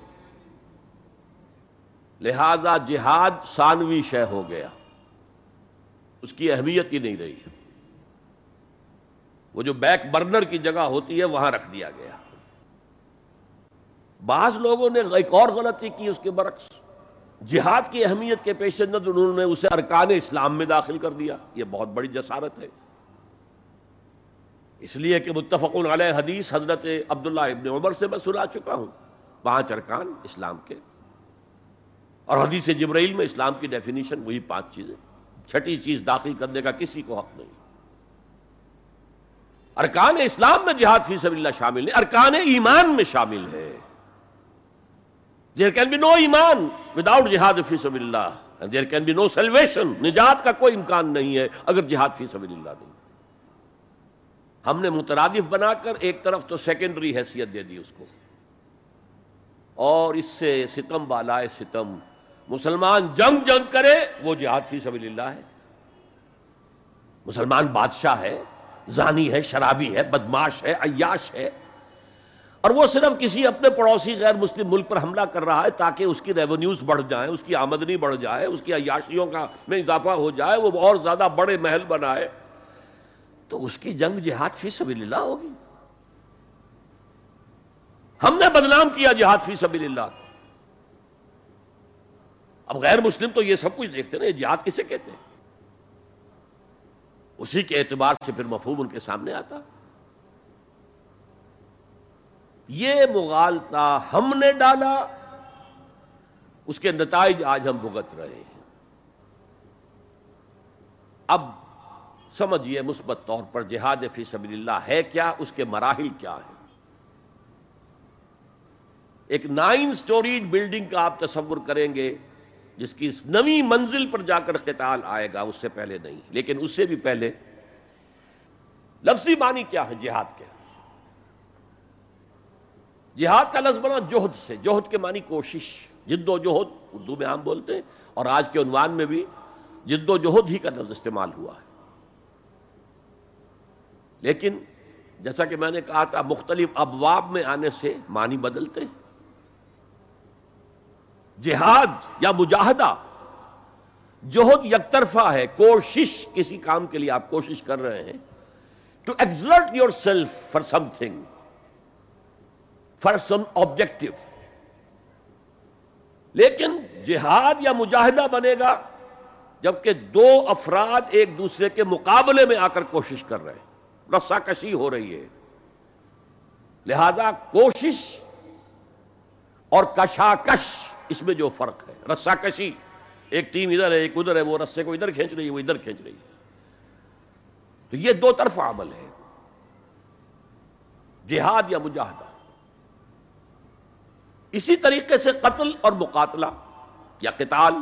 لہذا جہاد ثانوی شے ہو گیا۔ اس کی اہمیت ہی نہیں رہی۔ وہ جو بیک برنر کی جگہ ہوتی ہے، وہاں رکھ دیا گیا۔ بعض لوگوں نے ایک اور غلطی کی اس کے برعکس۔ جہاد کی اہمیت کے پیش نظر انہوں نے اسے ارکان اسلام میں داخل کر دیا۔ یہ بہت بڑی جسارت ہے۔ اس لیے کہ متفق علیہ حدیث حضرت عبداللہ ابن عمر سے میں سنا چکا ہوں۔ پانچ ارکان اسلام کے۔ اور حدیث جبرائیل میں اسلام کی ڈیفینیشن وہی پانچ چیزیں۔ چھٹی چیز داخل کرنے کا کسی کو حق نہیں۔ ارکان اسلام میں جہاد فی سبیل اللہ شامل ہے ارکان ایمان میں شامل ہے۔ دیر کین بی نو ایمان وداؤٹ جہاد فی سبیل اللہ there can be no salvation نجات کا کوئی امکان نہیں ہے اگر جہاد فی سبیل اللہ نہیں ہم نے مترادف بنا کر ایک طرف تو سیکنڈری حیثیت دے دی اس کو اور اس سے ستم بالائے ستم مسلمان جنگ جنگ کرے وہ جہاد فی سبیل اللہ ہے مسلمان بادشاہ ہے زانی ہے شرابی ہے بدماش ہے عیاش ہے اور وہ صرف کسی اپنے پڑوسی غیر مسلم ملک پر حملہ کر رہا ہے تاکہ اس کی ریونیوز بڑھ جائیں، اس کی آمدنی بڑھ جائے، اس کی عیاشیوں کا میں اضافہ ہو جائے، وہ اور زیادہ بڑے محل بنائے۔ تو اس کی جنگ جہاد فی سبیل اللہ ہوگی۔ ہم نے بدنام کیا جہاد فی سبیل اللہ۔ اب غیر مسلم تو یہ سب کچھ دیکھتے نا جہاد کسے کہتے ہیں؟ اسی کے اعتبار سے پھر مفہوم ان کے سامنے آتا۔ یہ مغالتا ہم نے ڈالا، اس کے نتائج آج ہم بھگت رہے ہیں۔ اب سمجھیے مثبت طور پر جہاد فی سبیل اللہ ہے کیا، اس کے مراحل کیا ہیں۔ ایک نائن سٹوریج بلڈنگ کا آپ تصور کریں گے، جس کی اس نوی منزل پر جا کر قتال آئے گا، اس سے پہلے نہیں، لیکن اس سے بھی پہلے۔ لفظی معنی کیا ہے جہاد کے؟ جہاد کا لفظ بنا جوہد سے۔ جوہد کے معنی کوشش۔ جد و جہد، اردو میں عام بولتے ہیں، اور آج کے عنوان میں بھی جد و جہد ہی کا لفظ استعمال ہوا ہے۔ لیکن جیسا کہ میں نے کہا تھا، مختلف ابواب میں آنے سے معنی بدلتے ہیں۔ جہاد یا مجاہدہ جوہد یک طرفہ ہے، کوشش کسی کام کے لیے آپ کوشش کر رہے ہیں۔ To exert yourself for something for some objective لیکن جہاد یا مجاہدہ بنے گا جبکہ دو افراد ایک دوسرے کے مقابلے میں آ کر کوشش کر رہے ہیں۔ رسا کشی ہو رہی ہے۔ لہذا کوشش اور کشاکش اس میں جو فرق ہے۔ رسا کشی ایک ٹیم ادھر ہے، ایک ادھر ہے، وہ رسے کو ادھر کھینچ رہی ہے، وہ ادھر کھینچ رہی ہے۔ تو یہ دو طرف عمل ہے۔ جہاد یا مجاہدہ۔ اسی طریقے سے قتل اور مقاتلہ یا قتال۔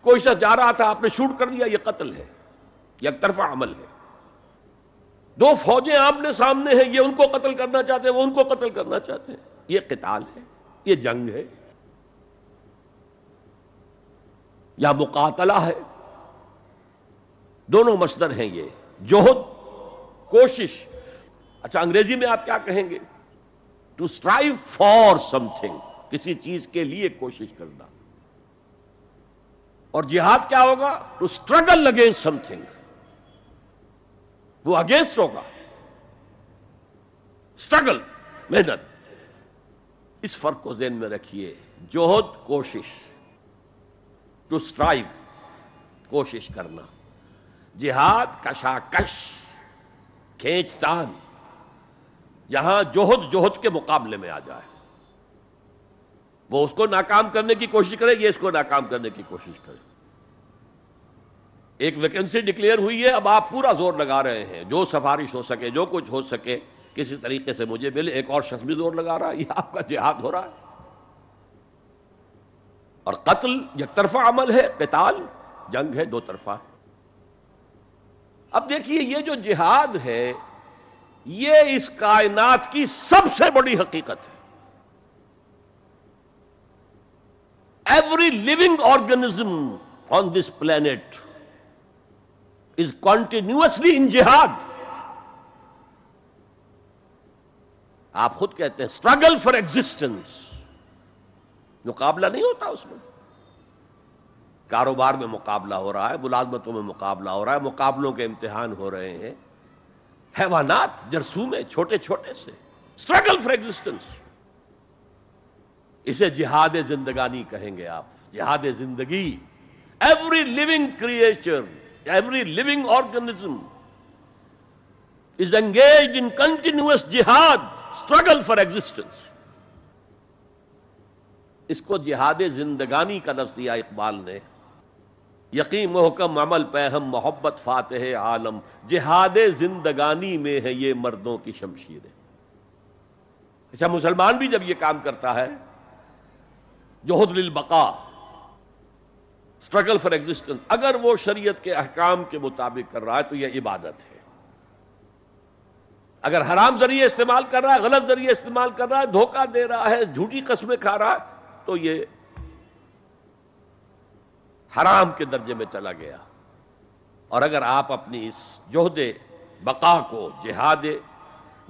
کوئی سا جا رہا تھا، آپ نے شوٹ کر دیا یہ قتل ہے، یہ طرفہ عمل ہے۔ دو فوجیں آمنے سامنے ہیں، یہ ان کو قتل کرنا چاہتے ہیں، وہ ان کو قتل کرنا چاہتے ہیں۔ یہ قتال ہے، یہ جنگ ہے۔ یا مقاتلہ ہے۔ دونوں مصدر ہیں یہ۔ جوہد کوشش۔ اچھا انگریزی میں آپ کیا کہیں گے؟ To strive for something کسی چیز کے لیے کوشش کرنا. اور جہاد کیا ہوگا؟ To struggle against something وہ اگینسٹ ہوگا. اسٹرگل محنت. اس فرق کو ذہن میں رکھیے. جوہد کوشش. ٹو اسٹرائیو کوشش کرنا. جہاد، کشاکش. کھینچتان. یہاں جوہد جوہد کے مقابلے میں آ جائے۔ وہ اس کو ناکام کرنے کی کوشش کرے، یہ اس کو ناکام کرنے کی کوشش کرے۔ ایک ویکنسی ڈکلیئر ہوئی ہے، اب آپ پورا زور لگا رہے ہیں۔ جو سفارش ہو سکے، جو کچھ ہو سکے، کسی طریقے سے مجھے ملے۔ ایک اور شخص بھی زور لگا رہا ہے، یہ آپ کا جہاد ہو رہا ہے۔ اور قتل یک طرفہ عمل ہے، قتال جنگ ہے دو طرفہ۔ اب دیکھیے، یہ جو جہاد ہے یہ اس کائنات کی سب سے بڑی حقیقت ہے۔ Every living organism on this planet is continuously in جہاد آپ خود کہتے ہیں اسٹرگل فار ایگزٹینس مقابلہ نہیں ہوتا اس میں۔ کاروبار میں مقابلہ ہو رہا ہے، ملازمتوں میں مقابلہ ہو رہا ہے، مقابلوں کے امتحان ہو رہے ہیں۔ حیوانات جرسومے چھوٹے چھوٹے سے اسٹرگل فار ایگزٹینس اسے جہاد زندگانی کہیں گے آپ. جہاد زندگی. Every living creature every living organism is engage in continuous جہاد اسٹرگل فار ایگزٹینس اس کو جہاد زندگانی کا لفظ دیا اقبال نے یقین محکم عمل پہم محبت فاتح عالم، جہاد زندگانی میں ہے یہ مردوں کی شمشیر۔ اچھا مسلمان بھی جب یہ کام کرتا ہے جوہد للبقا اسٹرگل فار ایگزٹینس اگر وہ شریعت کے احکام کے مطابق کر رہا ہے تو یہ عبادت ہے۔ اگر حرام ذریعے استعمال کر رہا ہے، غلط ذریعے استعمال کر رہا ہے، دھوکہ دے رہا ہے، جھوٹی قسمیں کھا رہا ہے، تو یہ حرام کے درجے میں چلا گیا۔ اور اگر آپ اپنی اس جوہد بقا کو، جہاد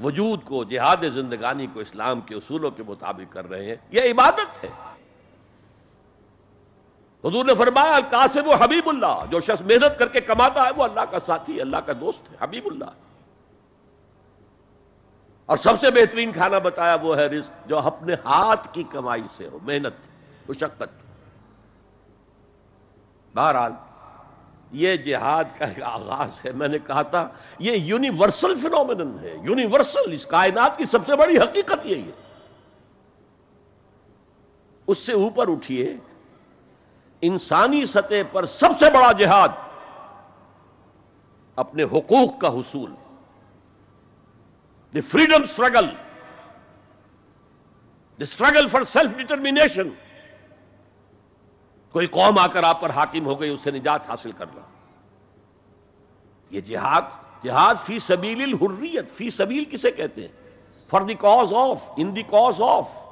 وجود کو، جہاد زندگانی کو اسلام کے اصولوں کے مطابق کر رہے ہیں، یہ عبادت ہے۔ حضور نے فرمایا، القاسم و حبیب اللہ، جو شخص محنت کر کے کماتا ہے، وہ اللہ کا ساتھی، اللہ کا دوست ہے، حبیب اللہ۔ اور سب سے بہترین کھانا بتایا وہ ہے رزق، جو اپنے ہاتھ کی کمائی سے ہو، محنت، مشقت۔ بہرحال، یہ جہاد کا ایک آغاز ہے۔ میں نے کہا تھا، یہ یونیورسل فنومن ہے۔ یونیورسل، اس کائنات کی سب سے بڑی حقیقت یہی ہے۔ اس سے اوپر اٹھیے، انسانی سطح پر سب سے بڑا جہاد اپنے حقوق کا حصول the freedom struggle the struggle for self determination کوئی قوم آ کر آپ پر حاکم ہو گئی، اس سے نجات حاصل کرنا۔ یہ جہاد جہاد فی سبیل الحریت، فی سبیل کسے کہتے ہیں؟ For the cause of, in the cause of.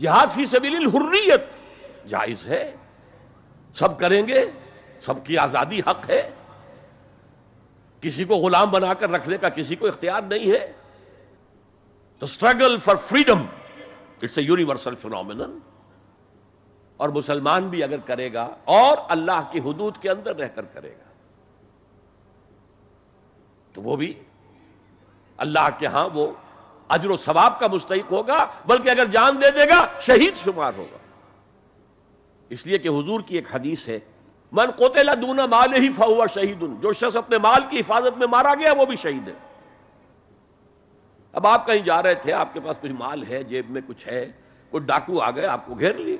جہاد فی سبیل الحریت جائز ہے، سب کریں گے، سب کی آزادی حق ہے۔ کسی کو غلام بنا کر رکھنے کا کسی کو اختیار نہیں ہے۔ تو struggle for freedom it's a universal phenomenon اور مسلمان بھی اگر کرے گا اور اللہ کی حدود کے اندر رہ کر کرے گا، تو وہ بھی اللہ کے ہاں وہ اجر و ثواب کا مستحق ہوگا، بلکہ اگر جان دے دے گا، شہید شمار ہوگا۔ اس لیے کہ حضور کی ایک حدیث ہے، من قتل دون مال ہی فہو شہید، جو شخص اپنے مال کی حفاظت میں مارا گیا، وہ بھی شہید ہے۔ اب آپ کہیں جا رہے تھے، آپ کے پاس کچھ مال ہے، جیب میں کچھ ہے، کوئی ڈاکو آ گئے، آپ کو گھیر لیے۔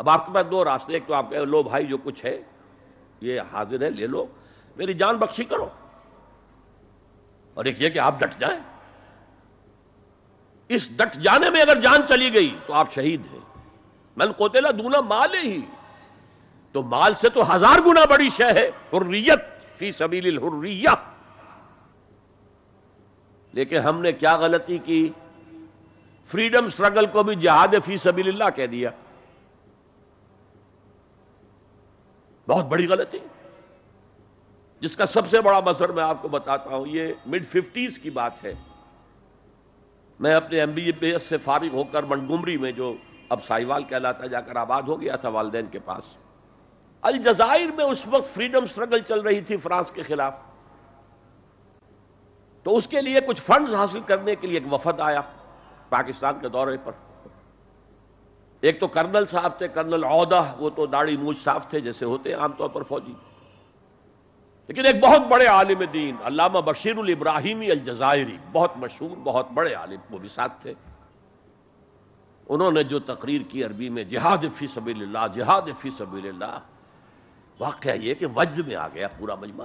اب آپ کے پاس دو راستے ایک تو آپ کہ لو بھائی جو کچھ ہے، یہ حاضر ہے، لے لو۔ میری جان بخشی کرو۔ اور ایک یہ کہ آپ ڈٹ جائیں۔ اس ڈٹ جانے میں اگر جان چلی گئی تو آپ شہید ہیں۔ من کوتےلا دونا مال ہی۔ تو مال سے تو ہزار گنا بڑی شہ ہے۔ حریت، فی سبیل الحریہ۔ لیکن ہم نے کیا غلطی کی؟ فریڈم سٹرگل کو بھی جہاد فی سبیل اللہ کہہ دیا۔ بہت بڑی غلطی۔ جس کا سب سے بڑا مظہر میں آپ کو بتاتا ہوں، یہ مڈ ففٹیز کی بات ہے۔ میں اپنے ایم بی بی ایس سے فارغ ہو کر منگمری میں جو اب سائیوال کہلاتا جا کر آباد ہو گیا تھا والدین کے پاس، الجزائر میں اس وقت فریڈم سٹرگل چل رہی تھی فرانس کے خلاف۔ تو اس کے لیے کچھ فنڈز حاصل کرنے کے لیے ایک وفد آیا پاکستان کے دورے پر۔ ایک تو کرنل صاحب تھے، کرنل عہدہ، وہ تو داڑھی موج صاف تھے جیسے ہوتے عام طور پر فوجی۔ لیکن ایک بہت بڑے عالم دین، علامہ بشیر الابراہیمی الجزائری، بہت مشہور، بہت بڑے عالم، وہ بھی ساتھ تھے۔ انہوں نے جو تقریر کی عربی میں، جہاد فی سبیل اللہ، جہاد فی سبیل اللہ، واقعہ یہ کہ وجد میں آ گیا پورا مجمع۔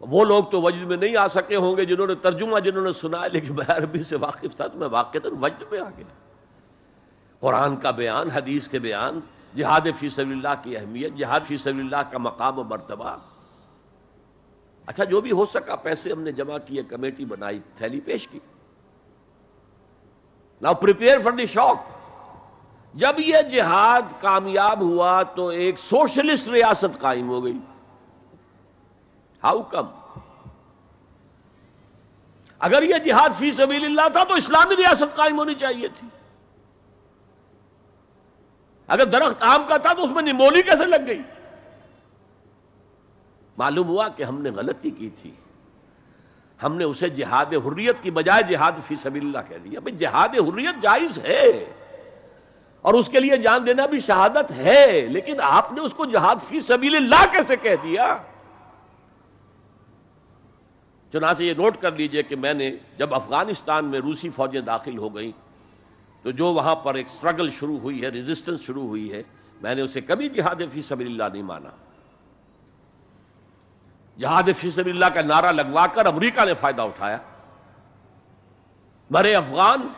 وہ لوگ تو وجد میں نہیں آ سکے ہوں گے جنہوں نے ترجمہ جنہوں نے سنا لیکن میں عربی سے واقف تھا تو میں واقع وجد میں آ گیا۔ قرآن کا بیان، حدیث کے بیان، جہاد فی سبیل اللہ کی اہمیت، جہاد فی سبیل اللہ کا مقام و مرتبہ۔ اچھا جو بھی ہو سکا، پیسے ہم نے جمع کیے، کمیٹی بنائی، تھیلی پیش کی۔ Now prepare for the shock جب یہ جہاد کامیاب ہوا تو ایک سوشلسٹ ریاست قائم ہو گئی۔ ہاؤ کم اگر یہ جہاد فی سبیل اللہ تھا تو اسلامی ریاست قائم ہونی چاہیے تھی۔ اگر درخت آم کا تھا تو اس میں نمولی کیسے لگ گئی؟ معلوم ہوا کہ ہم نے غلطی کی تھی۔ ہم نے اسے جہاد حریت کی بجائے جہاد فی سبیل اللہ کہہ دیا۔ بھائی جہاد حریت جائز ہے۔ اور اس کے لیے جان دینا بھی شہادت ہے، لیکن آپ نے اس کو جہاد فی سبیل اللہ کیسے کہہ دیا؟ چنانچہ یہ نوٹ کر لیجیے کہ میں نے جب افغانستان میں روسی فوجیں داخل ہو گئیں تو جو وہاں پر ایک سٹرگل شروع ہوئی ہے ریزسٹنس شروع ہوئی ہے، میں نے اسے کبھی جہاد فی سبیل اللہ نہیں مانا۔ جہاد فی سبیل اللہ کا نعرہ لگوا کر امریکہ نے فائدہ اٹھایا۔ مرے افغان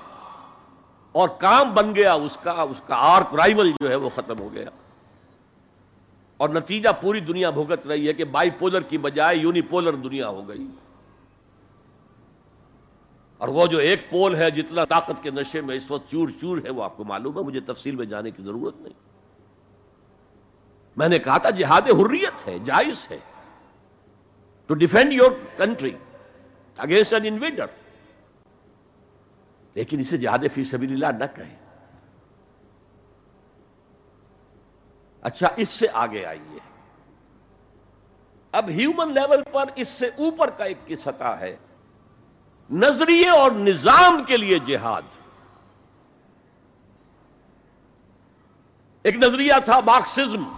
اور کام بن گیا، اس کا اس کا آرک رائول جو ہے وہ ختم ہو گیا۔ اور نتیجہ پوری دنیا بھگت رہی ہے کہ بائی پولر کی بجائے یونی پولر دنیا ہو گئی۔ اور وہ جو ایک پول ہے جتنا طاقت کے نشے میں اس وقت چور چور ہے وہ آپ کو معلوم ہے، مجھے تفصیل میں جانے کی ضرورت نہیں۔ میں نے کہا تھا، جہاد حریت ہے، جائز ہے۔ To defend your country against an invader لیکن اسے جہاد فی سبیل اللہ نہ کہیں۔ اچھا اس سے آگے آئیے۔ اب ہیومن لیول پر اس سے اوپر کا ایک سطح ہے۔ نظریے اور نظام کے لیے جہاد۔ ایک نظریہ تھا مارکسزم۔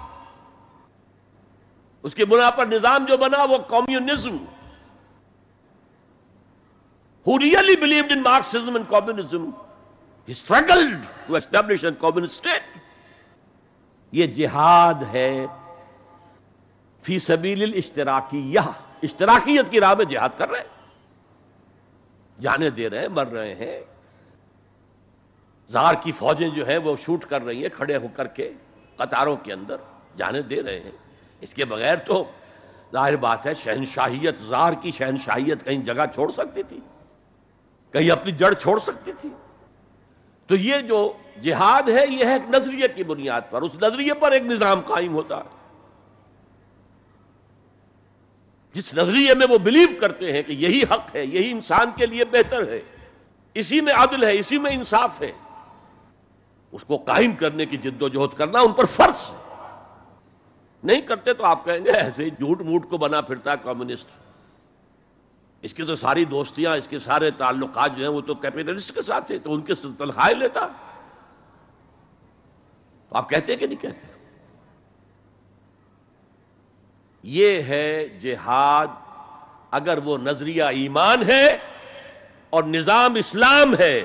اس کی بنا پر نظام جو بنا وہ communism. Who really believed in Marxism and communism, he struggled to establish a communist state. یہ جہاد ہے۔ فی سبیل الاشتراکیہ۔ اشتراکیت کی راہ میں جہاد کر رہے۔ ہیں جانے دے رہے ہیں، مر رہے ہیں۔ زار کی فوجیں جو ہیں، وہ شوٹ کر رہی ہیں کھڑے ہو کر کے قطاروں کے اندر جانے دے رہے ہیں۔ اس کے بغیر تو ظاہر بات ہے، شہنشاہیت، زار کی شہنشاہیت کہیں جگہ چھوڑ سکتی تھی۔ کہیں اپنی جڑ چھوڑ سکتی تھی۔ تو یہ جو جہاد ہے، یہ ہے ایک نظریے کی بنیاد پر۔ اس نظریے پر ایک نظام قائم ہوتا۔ ہے جس نظریے میں وہ بلیو کرتے ہیں کہ یہی حق ہے، یہی انسان کے لیے بہتر ہے، اسی میں عدل ہے، اسی میں انصاف ہے، اس کو قائم کرنے کی جد و جہد کرنا ان پر فرض ہے۔ نہیں کرتے تو آپ کہیں گے، ایسے ہی جھوٹ موٹ کو بنا پھرتا ہے کمیونسٹ۔ اس کی تو ساری دوستیاں، اس کے سارے تعلقات جو ہیں وہ تو کیپیٹلسٹ کے ساتھ تھے تو ان کے تنخواہیں لیتا۔ آپ کہتے ہیں کہ نہیں کہتے؟ یہ ہے جہاد اگر وہ نظریہ ایمان ہے اور نظام اسلام ہے،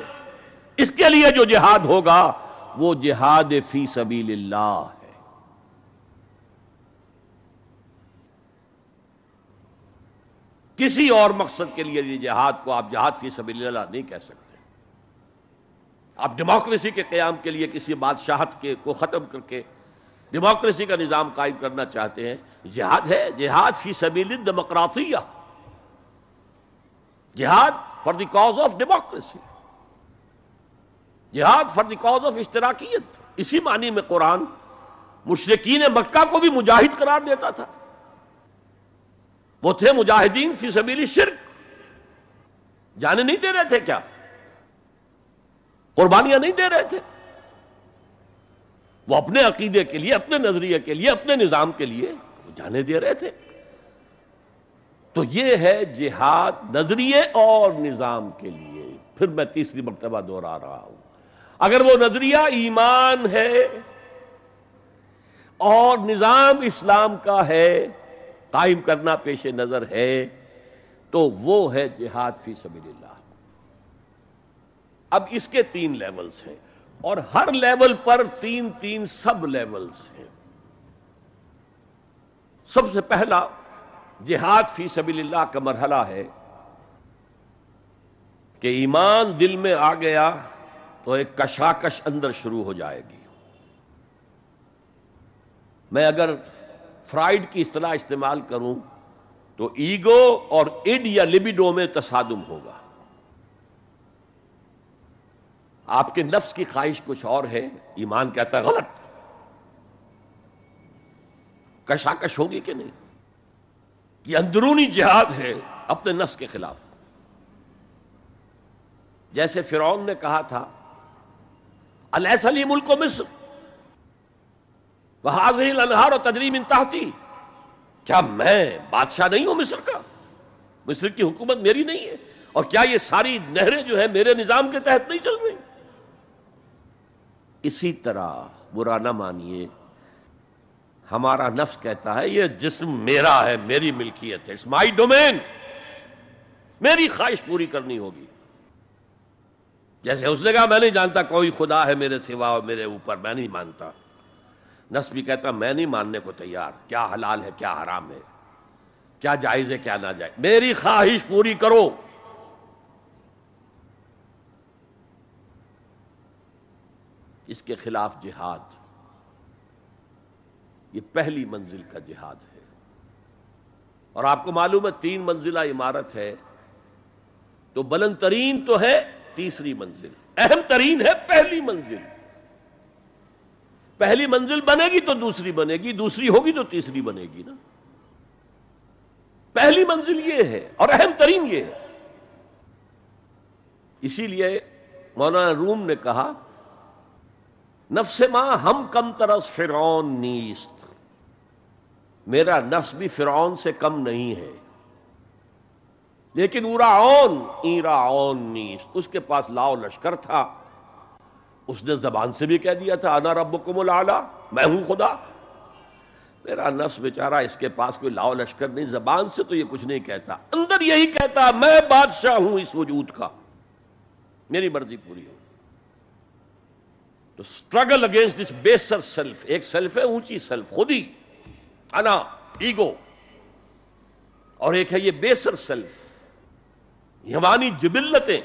اس کے لیے جو جہاد ہوگا وہ جہاد فی سبیل اللہ ہے۔ کسی اور مقصد کے لیے یہ جہاد کو آپ جہاد فی سبیل اللہ نہیں کہہ سکتے۔ آپ ڈیموکریسی کے قیام کے لیے کسی بادشاہت کے کو ختم کر کے ڈیموکریسی کا نظام قائم کرنا چاہتے ہیں۔ جہاد ہے، جہاد فی سبیل ڈیموکراسیہ جہاد for the cause of democracy. جہاد فار دی کاز آف اشتراکیت۔ اسی معنی میں قرآن مشرقین مکہ کو بھی مجاہد قرار دیتا تھا۔ وہ تھے مجاہدین فی سبیل شرک جانے نہیں دے رہے تھے کیا؟ قربانیاں نہیں دے رہے تھے۔ وہ اپنے عقیدے کے لیے، اپنے نظریے کے لیے، اپنے نظام کے لیے جانے دے رہے تھے۔ تو یہ ہے جہاد نظریے اور نظام کے لیے۔ پھر میں تیسری مرتبہ دوہرا رہا ہوں۔ اگر وہ نظریہ ایمان ہے اور نظام اسلام کا ہے، قائم کرنا پیش نظر ہے، تو وہ ہے جہاد فی سبیل اللہ۔ اب اس کے تین لیولز ہیں۔ اور ہر لیول پر تین تین سب لیولز ہیں۔ سب سے پہلا، جہاد فی سبیل اللہ کا مرحلہ ہے کہ ایمان دل میں آ گیا تو ایک کشاکش اندر شروع ہو جائے گی۔ میں اگر فرائڈ کی اصطلاح استعمال کروں تو ایگو اور اڈ یا لبیڈو میں تصادم ہوگا۔ آپ کے نفس کی خواہش کچھ اور ہے؟ ایمان کہتا ہے غلط۔ کشاکش ہوگی کہ نہیں؟ یہ اندرونی جہاد ہے اپنے نفس کے خلاف۔ جیسے فرعون نے کہا تھا ملک و مصر وہ حاضر انہار و تدریم انتہتی کیا میں بادشاہ نہیں ہوں مصر کا؟ مصر کی حکومت میری نہیں ہے۔ اور کیا یہ ساری نہریں جو ہے میرے نظام کے تحت نہیں چل رہی؟ اسی طرح برا نہ مانیے۔ ہمارا نفس کہتا ہے، یہ جسم میرا ہے، میری ملکیت ہے مائی ڈومین میری خواہش پوری کرنی ہوگی۔ جیسے اس نے کہا، میں نہیں جانتا کوئی خدا ہے میرے سوا اور میرے اوپر، میں نہیں مانتا۔ نفس بھی کہتا، میں نہیں ماننے کو تیار۔ کیا حلال ہے، کیا حرام ہے۔ کیا جائز ہے، کیا نہ جائز میری خواہش پوری کرو۔ اس کے خلاف جہاد۔ یہ پہلی منزل کا جہاد ہے۔ اور آپ کو معلوم ہے تین منزلہ عمارت ہے۔ تو بلند ترین تو ہے تیسری منزل۔ اہم ترین ہے پہلی منزل۔ پہلی منزل بنے گی تو دوسری بنے گی، دوسری ہوگی تو تیسری بنے گی نا۔ پہلی منزل یہ ہے اور اہم ترین یہ ہے۔ اسی لیے مولانا روم نے کہا نفس ماں ہم کم ترس فرعون نیست۔ میرا نفس بھی فرعون سے کم نہیں ہے۔ لیکن اورا اون ایرا نیست۔ اس کے پاس لاؤ لشکر تھا۔ اس نے زبان سے بھی کہہ دیا تھا، انا ربکم العلا۔ میں ہوں خدا۔ میرا نفس بیچارہ، اس کے پاس کوئی لاؤ لشکر نہیں۔ زبان سے تو یہ کچھ نہیں کہتا۔ اندر یہی کہتا، میں بادشاہ ہوں اس وجود کا۔ میری مرضی پوری ہو۔ تو struggle against this baser self ایک سیلف ہے اونچی سیلف خود ہی انا ایگو اور ایک ہے یہ بیسر سیلف ہمانی جبلتیں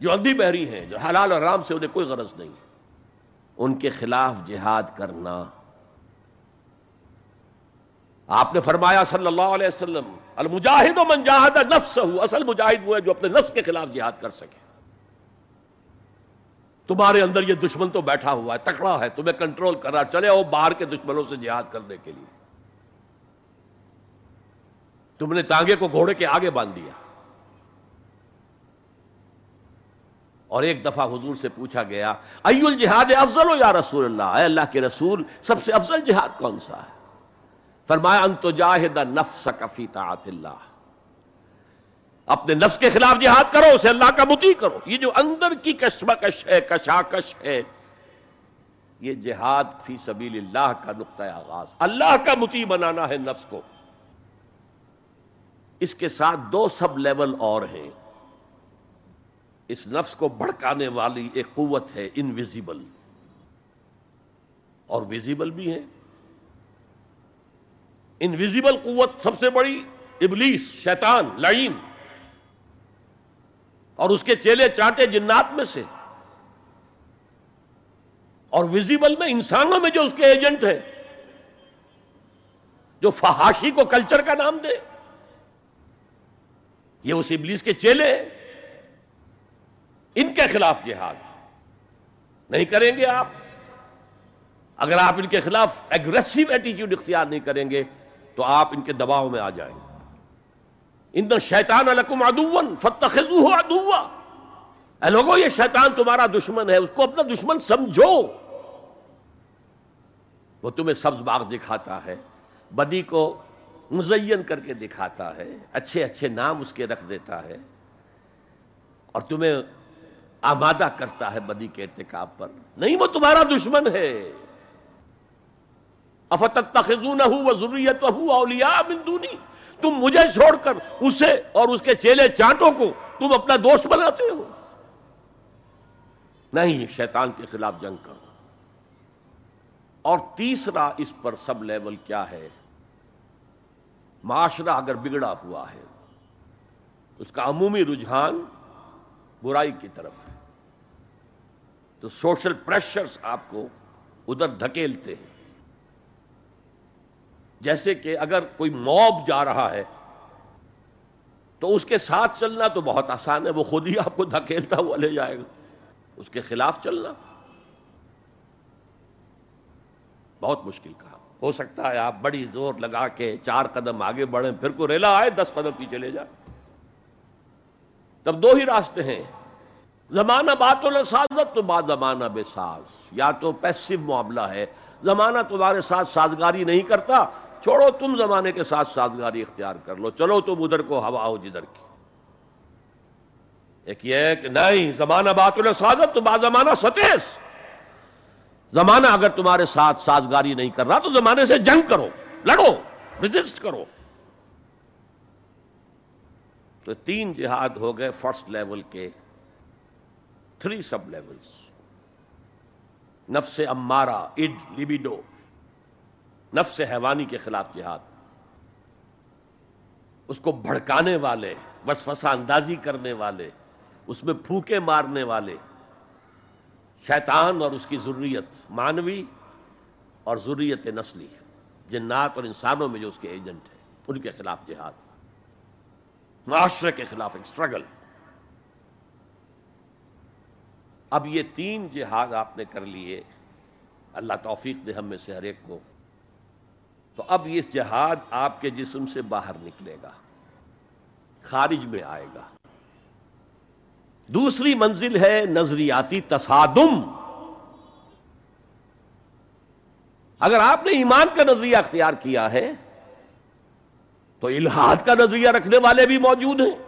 جو اندھی بہری ہیں جو حلال اور رام سے انہیں کوئی غرض نہیں ان کے خلاف جہاد کرنا آپ نے فرمایا صلی اللہ علیہ وسلم المجاہد و من جاہد نفس اصل مجاہد وہ ہے جو اپنے نفس کے خلاف جہاد کر سکے تمہارے اندر یہ دشمن تو بیٹھا ہوا ہے، تکڑا ہے، تمہیں کنٹرول کر رہا چلے وہ باہر کے دشمنوں سے جہاد کرنے کے لیے۔ تم نے تانگے کو گھوڑے کے آگے باندھ دیا۔ اور ایک دفعہ حضور سے پوچھا گیا ای الجہاد افضل ہو یا رسول اللہ؟ اے اللہ کے رسول، سب سے افضل جہاد کون سا ہے؟ فرمایا انت جاہد نفس کفی طاعت اللہ. اپنے نفس کے خلاف جہاد کرو، اسے اللہ کا متی کرو۔ یہ جو اندر کی کشمکش ہے، کشاکش ہے، یہ جہاد فی سبیل اللہ کا نقطۂ آغاز۔ اللہ کا متی بنانا ہے نفس کو۔ اس کے ساتھ دو سب لیول اور ہیں۔ اس نفس کو بھڑکانے والی ایک قوت ہے انویزیبل اور ویزیبل بھی ہے انویزیبل قوت سب سے بڑی، ابلیس، شیطان، لعین۔ اور اس کے چیلے چانٹے جنات میں سے۔ اور ویزیبل میں انسانوں میں جو اس کے ایجنٹ ہیں، جو فہاشی کو کلچر کا نام دے۔ یہ اس ابلیس کے چیلے ہیں۔ ان کے خلاف جہاد۔ نہیں کریں گے آپ۔ اگر آپ ان کے خلاف ایگریسو ایٹیچیوڈ اختیار نہیں کریں گے، تو آپ ان کے دباؤ میں آ جائیں گے۔ ان شیطان الکم ادون فتخو ادوا اے لوگوں یہ شیطان تمہارا دشمن ہے، اس کو اپنا دشمن سمجھو۔ وہ تمہیں سبز باغ دکھاتا ہے، بدی کو مزین کر کے دکھاتا ہے، اچھے اچھے نام اس کے رکھ دیتا ہے۔ اور تمہیں آمادہ کرتا ہے بدی کے ارتکاب پر۔ نہیں، وہ تمہارا دشمن ہے۔ افتت تخذونہ و ضروریت اولیاء من دونی۔ تم مجھے چھوڑ کر اسے اور اس کے چیلے چانٹوں کو تم اپنا دوست بناتے ہو؟ نہیں، شیطان کے خلاف جنگ کرو۔ اور تیسرا اس پر سب لیول کیا ہے؟ معاشرہ اگر بگڑا ہوا ہے، اس کا عمومی رجحان برائی کی طرف ہے۔ تو سوشل پریشرز آپ کو ادھر دھکیلتے ہیں۔ جیسے کہ اگر کوئی موب جا رہا ہے، تو اس کے ساتھ چلنا تو بہت آسان ہے، وہ خود ہی آپ کو دھکیلتا ہوا لے جائے گا۔ اس کے خلاف چلنا۔ بہت مشکل کہا۔ ہو سکتا ہے آپ بڑی زور لگا کے چار قدم آگے بڑھیں، پھر کو ریلا آئے، دس قدم پیچھے لے جائے تب دو ہی راستے ہیں۔ زمانہ بات و سازت تو بات زمانہ بے ساز۔ یا تو پیسو معاملہ ہے۔ زمانہ تمہارے ساتھ سازگاری نہیں کرتا۔ چھوڑو، تم زمانے کے ساتھ سازگاری اختیار کر لو۔ چلو تم ادھر کو، ہوا ہو جدھر کی۔ ایک یہ کہ نہیں، زمانہ بات سازت تو بات زمانہ ستیس زمانہ اگر تمہارے ساتھ سازگاری نہیں کر رہا، تو زمانے سے جنگ کرو، لڑو رجسٹ کرو۔ تو تین جہاد ہو گئے فرسٹ لیول کے، تھری سب لیولز۔ نفس امارا اڈ، لبیڈو۔ نفس حیوانی کے خلاف جہاد۔ اس کو بھڑکانے والے، وسوسہ اندازی کرنے والے، اس میں پھوکے مارنے والے۔ شیطان اور اس کی ضروریت مانوی اور ضروریت نسلی، جنات اور انسانوں میں جو اس کے ایجنٹ ہیں، ان کے خلاف جہاد۔ معاشرے کے خلاف ایک سٹرگل اب یہ تین جہاد آپ نے کر لیے، اللہ توفیق دے ہم میں سے ہر ایک کو۔ تو اب یہ جہاد آپ کے جسم سے باہر نکلے گا، خارج میں آئے گا۔ دوسری منزل ہے نظریاتی تصادم۔ اگر آپ نے ایمان کا نظریہ اختیار کیا ہے، تو الہاد کا نظریہ رکھنے والے بھی موجود ہیں۔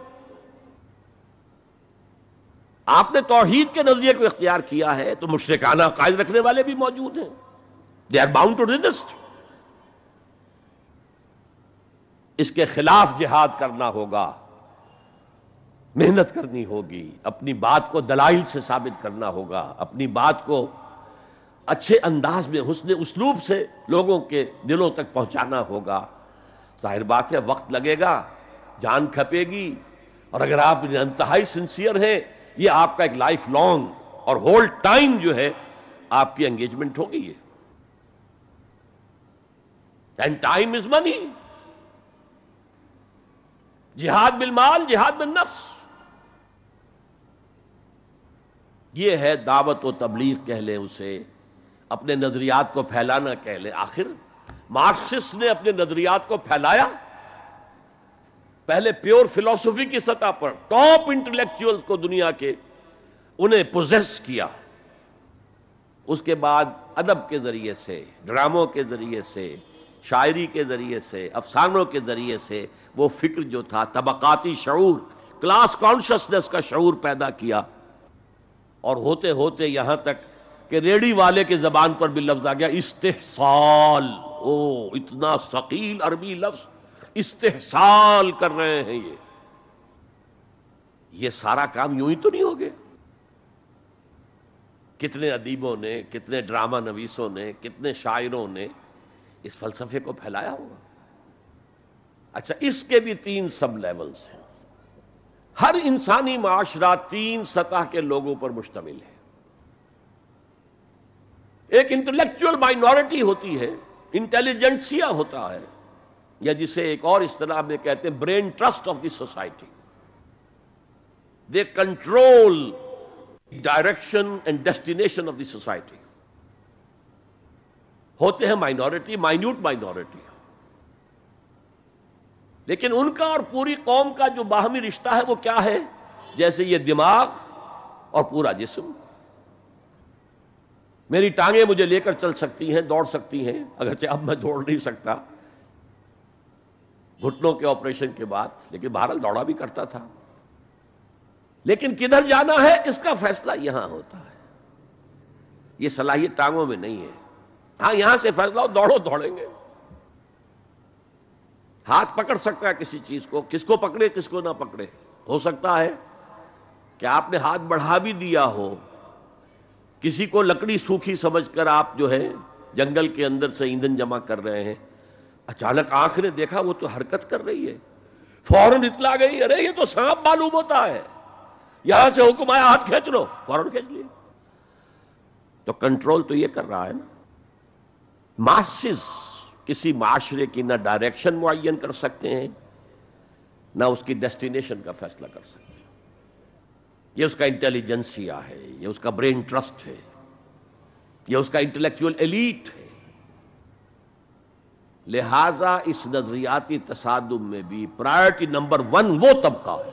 آپ نے توحید کے نظریے کو اختیار کیا ہے، تو مشرکانہ قائد رکھنے والے بھی موجود ہیں۔ They are bound to resist اس کے خلاف جہاد کرنا ہوگا۔ محنت کرنی ہوگی۔ اپنی بات کو دلائل سے ثابت کرنا ہوگا۔ اپنی بات کو اچھے انداز میں، حسن اسلوب سے لوگوں کے دلوں تک پہنچانا ہوگا۔ ظاہر بات ہے، وقت لگے گا، جان کھپے گی۔ اور اگر آپ انتہائی سنسیئر ہیں، یہ آپ کا ایک لائف لانگ اور ہول ٹائم جو ہے، آپ کی انگیجمنٹ ہوگی یہ۔ اینڈ ٹائم از منی جہاد بالمال، جہاد بالنفس۔ یہ ہے دعوت و تبلیغ کہہ لیں اسے، اپنے نظریات کو پھیلانا کہہ لیں۔ آخر، مارکسسٹ نے اپنے نظریات کو پھیلایا۔ پہلے پیور فلسفی کی سطح پر، ٹاپ انٹلیکچوئلز کو دنیا کے انہیں پوزیس کیا۔ اس کے بعد ادب کے ذریعے سے، ڈراموں کے ذریعے سے شاعری کے ذریعے سے، افسانوں کے ذریعے سے وہ فکر جو تھا، طبقاتی شعور کلاس کانشسنس کا شعور پیدا کیا۔ اور ہوتے ہوتے یہاں تک کہ ریڈی والے کے زبان پر بھی لفظ آ گیا، استحصال۔ او، اتنا ثقیل عربی لفظ استحصال کر رہے ہیں یہ۔ یہ سارا کام یوں ہی تو نہیں ہو گیا؟ کتنے ادیبوں نے، کتنے ڈرامہ نویسوں نے، کتنے شاعروں نے اس فلسفے کو پھیلایا ہوگا۔ اچھا اس کے بھی تین سب لیولز ہیں۔ ہر انسانی معاشرہ تین سطح کے لوگوں پر مشتمل ہے۔ ایک انٹلیکچوئل مائنورٹی ہوتی ہے انٹیلیجنسیا ہوتا ہے، یا جسے ایک اور اس طرح میں کہتے ہیں brain trust of the society. They control direction and destination of the society. ہوتے ہیں مائنورٹی مائنیوٹ مائنورٹی لیکن ان کا اور پوری قوم کا جو باہمی رشتہ ہے وہ کیا ہے؟ جیسے یہ دماغ اور پورا جسم. میری ٹانگیں مجھے لے کر چل سکتی ہیں، دوڑ سکتی ہیں، اگرچہ اب میں دوڑ نہیں سکتا. گھٹنوں کے آپریشن کے بعد، لیکن بہرحال دوڑا بھی کرتا تھا. لیکن کدھر جانا ہے؟ اس کا فیصلہ یہاں ہوتا ہے. یہ صلاحیت ٹانگوں میں نہیں ہے. ہاں یہاں سے فیصلہ دوڑو، دوڑیں گے۔ ہاتھ پکڑ سکتا ہے کسی چیز کو، کس کو پکڑے، کس کو نہ پکڑے۔ ہو سکتا ہے کہ آپ نے ہاتھ بڑھا بھی دیا ہو۔ کسی کو لکڑی سوکھی سمجھ کر آپ جو ہے جنگل کے اندر سے ایندھن جمع کر رہے ہیں۔ اچانک آنکھ نے دیکھا، وہ تو حرکت کر رہی ہے۔ فوراً اطلاع گئی، ارے، یہ تو سانپ معلوم ہوتا ہے۔ یہاں سے حکم آیا، ہاتھ کھینچ لو۔ فوراً کھینچ لیے۔ تو کنٹرول تو یہ کر رہا ہے نا۔ ماسز کسی معاشرے کی نہ ڈائریکشن معین کر سکتے ہیں، نہ اس کی ڈیسٹینیشن کا فیصلہ کر سکتے ہیں۔ یہ اس کا انٹیلیجنسیا ہے، یہ اس کا برین ٹرسٹ ہے، یہ اس کا انٹلیکچوئل ایلیٹ ہے۔ لہذا اس نظریاتی تصادم میں بھی پرائرٹی نمبر ون وہ طبقہ ہے۔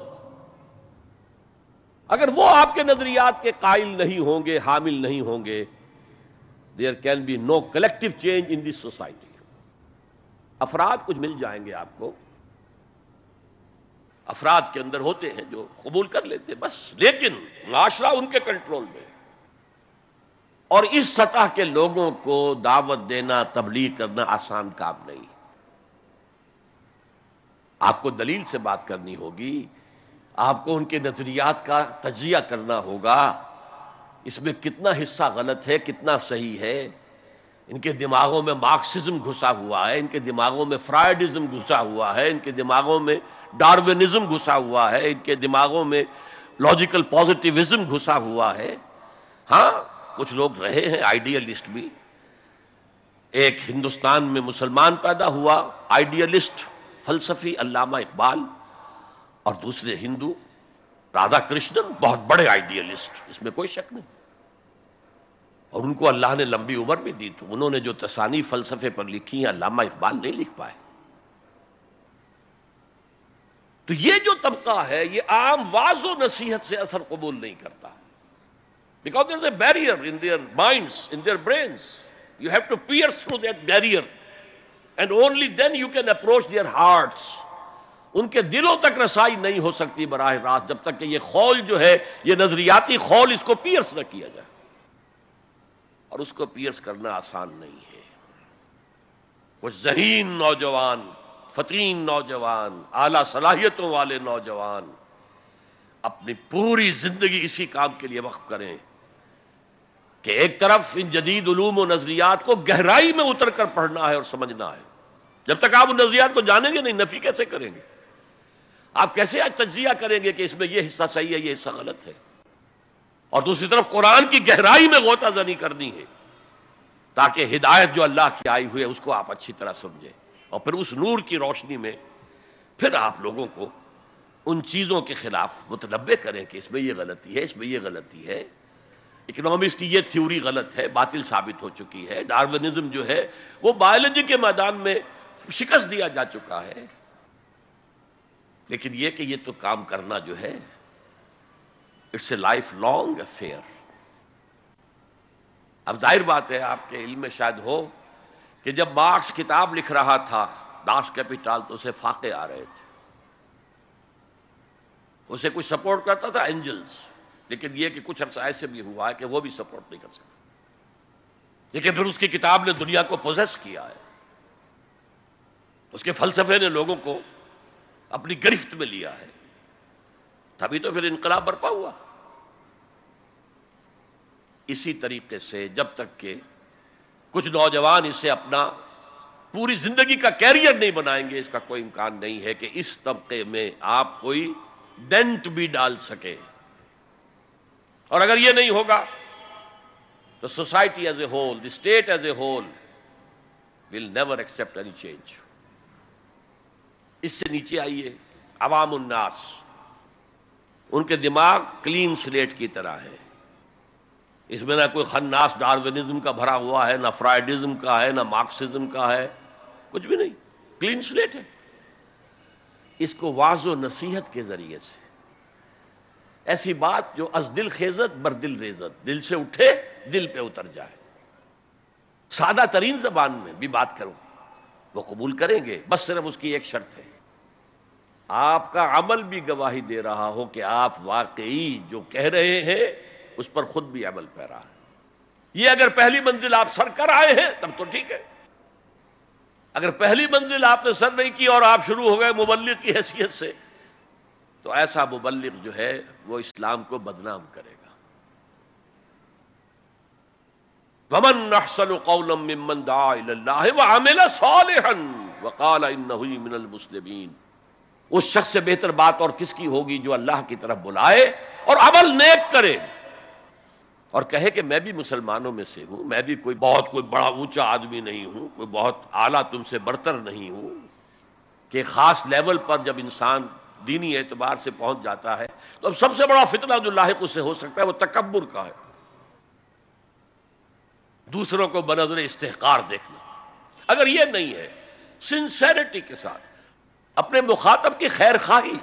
اگر وہ آپ کے نظریات کے قائل نہیں ہوں گے، حامل نہیں ہوں گے there can be no collective change in this society افراد کچھ مل جائیں گے آپ کو۔ افراد کے اندر ہوتے ہیں جو قبول کر لیتے بس، لیکن معاشرہ ان کے کنٹرول میں۔ اور اس سطح کے لوگوں کو دعوت دینا، تبلیغ کرنا آسان کام نہیں۔ آپ کو دلیل سے بات کرنی ہوگی، آپ کو ان کے نظریات کا تجزیہ کرنا ہوگا۔ اس میں کتنا حصہ غلط ہے، کتنا صحیح ہے۔ ان کے دماغوں میں مارکسزم گھسا ہوا ہے، ان کے دماغوں میں فرائڈزم گھسا ہوا ہے، ان کے دماغوں میں ڈاروینزم گھسا ہوا ہے، ان کے دماغوں میں لاجیکل پازیٹیوزم گھسا ہوا ہے۔ ہاں کچھ لوگ رہے ہیں آئیڈیلسٹ بھی۔ ایک ہندوستان میں مسلمان پیدا ہوا آئیڈیلسٹ فلسفی علامہ اقبال۔ اور دوسرے ہندو رادا کرشنن بہت بڑے آئیڈیلسٹ اس میں کوئی شک نہیں۔ اور ان کو اللہ نے لمبی عمر بھی دی تو انہوں نے جو تسانی فلسفے پر لکھی ہیں، علامہ اقبال نہیں لکھ پائے۔ تو یہ جو طبقہ ہے، یہ عام واض و نصیحت سے اثر قبول نہیں کرتا۔ Because there a barrier in their minds in their brains you have to pierce through that barrier and only then you can approach their hearts ان کے دلوں تک رسائی نہیں ہو سکتی براہ راست، جب تک کہ یہ خول جو ہے، یہ نظریاتی خول اس کو پیئرس نہ کیا جائے۔ اور اس کو پیئرس کرنا آسان نہیں ہے۔ کچھ ذہین نوجوان فترین نوجوان، اعلی صلاحیتوں والے نوجوان، اپنی پوری زندگی اسی کام کے لیے وقف کریں کہ ایک طرف ان جدید علوم و نظریات کو گہرائی میں اتر کر پڑھنا ہے اور سمجھنا ہے۔ جب تک آپ ان نظریات کو جانیں گے نہیں، نفی کیسے کریں گے؟ آپ کیسے آج تجزیہ کریں گے کہ اس میں یہ حصہ صحیح ہے، یہ حصہ غلط ہے؟ اور دوسری طرف قرآن کی گہرائی میں غوطہ زنی کرنی ہے تاکہ ہدایت جو اللہ کی آئی ہوئی ہے اس کو آپ اچھی طرح سمجھیں اور پھر اس نور کی روشنی میں پھر آپ لوگوں کو ان چیزوں کے خلاف متنوع کریں کہ اس میں یہ غلطی ہے، اس میں یہ غلطی ہے۔ اکنامکس کی یہ تھیوری غلط ہے، باطل ثابت ہو چکی ہے۔ ڈارونزم جو ہے، وہ بایولوجی کے میدان میں شکست دیا جا چکا ہے۔ لیکن یہ کہ یہ تو کام کرنا جو ہے it's a life long affair اب ظاہر بات ہے، آپ کے علم میں شاید ہو کہ جب مارکس کتاب لکھ رہا تھا، داس کیپیٹال تو اسے فاقے آ رہے تھے۔ اسے کچھ سپورٹ کرتا تھا اینجلز لیکن یہ کہ کچھ عرصہ ایسے بھی ہوا ہے کہ وہ بھی سپورٹ نہیں کر سکتا۔ لیکن پھر اس کی کتاب نے دنیا کو پوزیس کیا ہے۔ اس کے فلسفے نے لوگوں کو اپنی گرفت میں لیا ہے۔ تبھی تو پھر انقلاب برپا ہوا۔ اسی طریقے سے جب تک کہ کچھ نوجوان اسے اپنا پوری زندگی کا کیریئر نہیں بنائیں گے، اس کا کوئی امکان نہیں ہے کہ اس طبقے میں آپ کوئی ڈینٹ بھی ڈال سکے اور اگر یہ نہیں ہوگا، تو society as a whole, the state as a whole will never accept any change. اس سے نیچے آئیے عوام الناس۔ ان کے دماغ کلین سلیٹ کی طرح ہے۔ اس میں نہ کوئی خناس ڈاروینزم کا بھرا ہوا ہے، نہ فرائڈزم کا ہے، نہ مارکسزم کا ہے، کچھ بھی نہیں۔ کلین سلیٹ ہے۔ اس کو واض و نصیحت کے ذریعے سے۔ ایسی بات جو از دل خیزت بر دل ریزت۔ دل سے اٹھے، دل پہ اتر جائے۔ سادہ ترین زبان میں بھی بات کرو۔ وہ قبول کریں گے، بس صرف اس کی ایک شرط ہے۔ آپ کا عمل بھی گواہی دے رہا ہو کہ آپ واقعی جو کہہ رہے ہیں، اس پر خود بھی عمل پہ رہا ہے۔ یہ اگر پہلی منزل آپ سر کر آئے ہیں، تب تو ٹھیک ہے۔ اگر پہلی منزل آپ نے سر نہیں کی اور آپ شروع ہو گئے مبلغ کی حیثیت سے، تو ایسا مبلغ جو ہے، وہ اسلام کو بدنام کرے گا۔ ومن احسن قولا ممن دعا الى الله وعمل صالحا وقال انه من المسلمين۔ اس شخص سے بہتر بات اور کس کی ہوگی جو اللہ کی طرف بلائے اور عمل نیک کرے اور کہے کہ میں بھی مسلمانوں میں سے ہوں، میں بھی کوئی بہت کوئی بڑا اونچا آدمی نہیں ہوں، کوئی بہت اعلیٰ تم سے برتر نہیں ہوں کہ خاص لیول پر جب انسان دینی اعتبار سے پہنچ جاتا ہے تو اب سب سے بڑا فتنہ جو لاحق اس سے ہو سکتا ہے وہ تکبر کا ہے۔ دوسروں کو بنظر استحقار دیکھنا۔ اگر یہ نہیں ہے سنسیرٹی کے ساتھ اپنے مخاطب کی خیر خواہی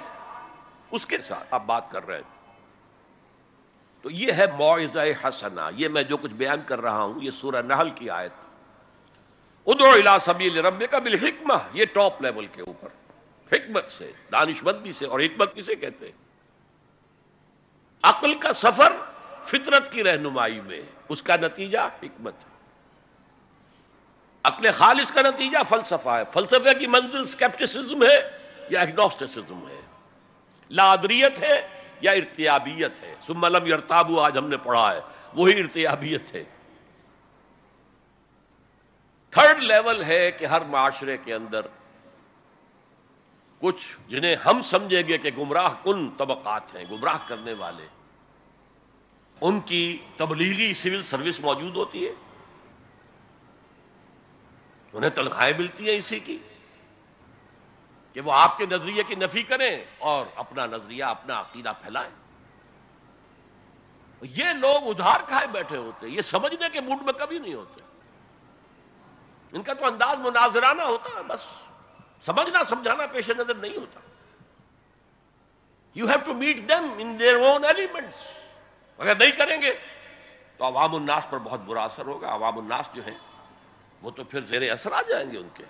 اس کے ساتھ آپ بات کر رہے ہیں۔ تو یہ ہے معاوضہ حسنہ۔ یہ میں جو کچھ بیان کر رہا ہوں، یہ سورہ نحل کی آیت۔ ادعو الى سبیل رب کا بالحکمہ۔ یہ ٹاپ لیول کے اوپر۔ حکمت سے دانشمندی سے اور حکمت کسے کہتے ہیں؟ عقل کا سفر فطرت کی رہنمائی میں۔ اس کا نتیجہ حکمت۔ عقل خالص کا نتیجہ فلسفہ ہے۔ فلسفے کی منزل سکیپٹسزم ہے یا ایگنوسٹسزم ہے؟ لادریت ہے یا ارتیابیت ہے؟ ثم لم یرتابو آج ہم نے پڑھا ہے، وہی ارتیابیت ہے۔ تھرڈ لیول ہے کہ ہر معاشرے کے اندر کچھ جنہیں ہم سمجھیں گے کہ گمراہ کن طبقات ہیں، گمراہ کرنے والے، ان کی تبلیغی سول سروس موجود ہوتی ہے۔ انہیں تنخواہیں ملتی ہیں اسی کی کہ وہ آپ کے نظریے کی نفی کریں اور اپنا نظریہ، اپنا عقیدہ پھیلائیں۔ یہ لوگ ادھار کھائے بیٹھے ہوتے یہ سمجھنے کے موڈ میں کبھی نہیں ہوتے۔ ان کا تو انداز مناظرانہ ہوتا ہے، بس سمجھنا، سمجھانا پیش نظر نہیں ہوتا۔ You have to meet them in their own elements اگر نہیں کریں گے تو عوام الناس پر بہت برا اثر ہوگا۔ عوام الناس جو ہیں وہ تو پھر زیر اثر آ جائیں گے ان کے۔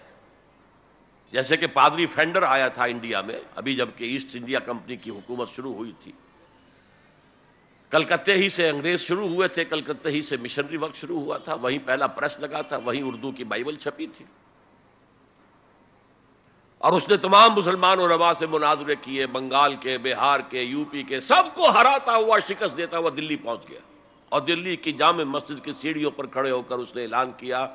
جیسے کہ پادری فینڈر آیا تھا انڈیا میں، ابھی جبکہ ایسٹ انڈیا کمپنی کی حکومت شروع ہوئی تھی۔ کلکتے ہی سے انگریز شروع ہوئے تھے، کلکتے ہی سے مشنری وقت شروع ہوا تھا۔ وہیں پہلا پریس لگا تھا، وہیں اردو کی بائبل چھپی تھی۔ اور اس نے تمام مسلمان علماء سے مناظرے کیے، بنگال کے، بہار کے، یو پی کے، سب کو ہراتا ہوا، شکست دیتا ہوا دلی پہنچ گیا۔ اور دلی کی جامع مسجد کی سیڑھیوں پر کھڑے ہو کر اس نے اعلان کیا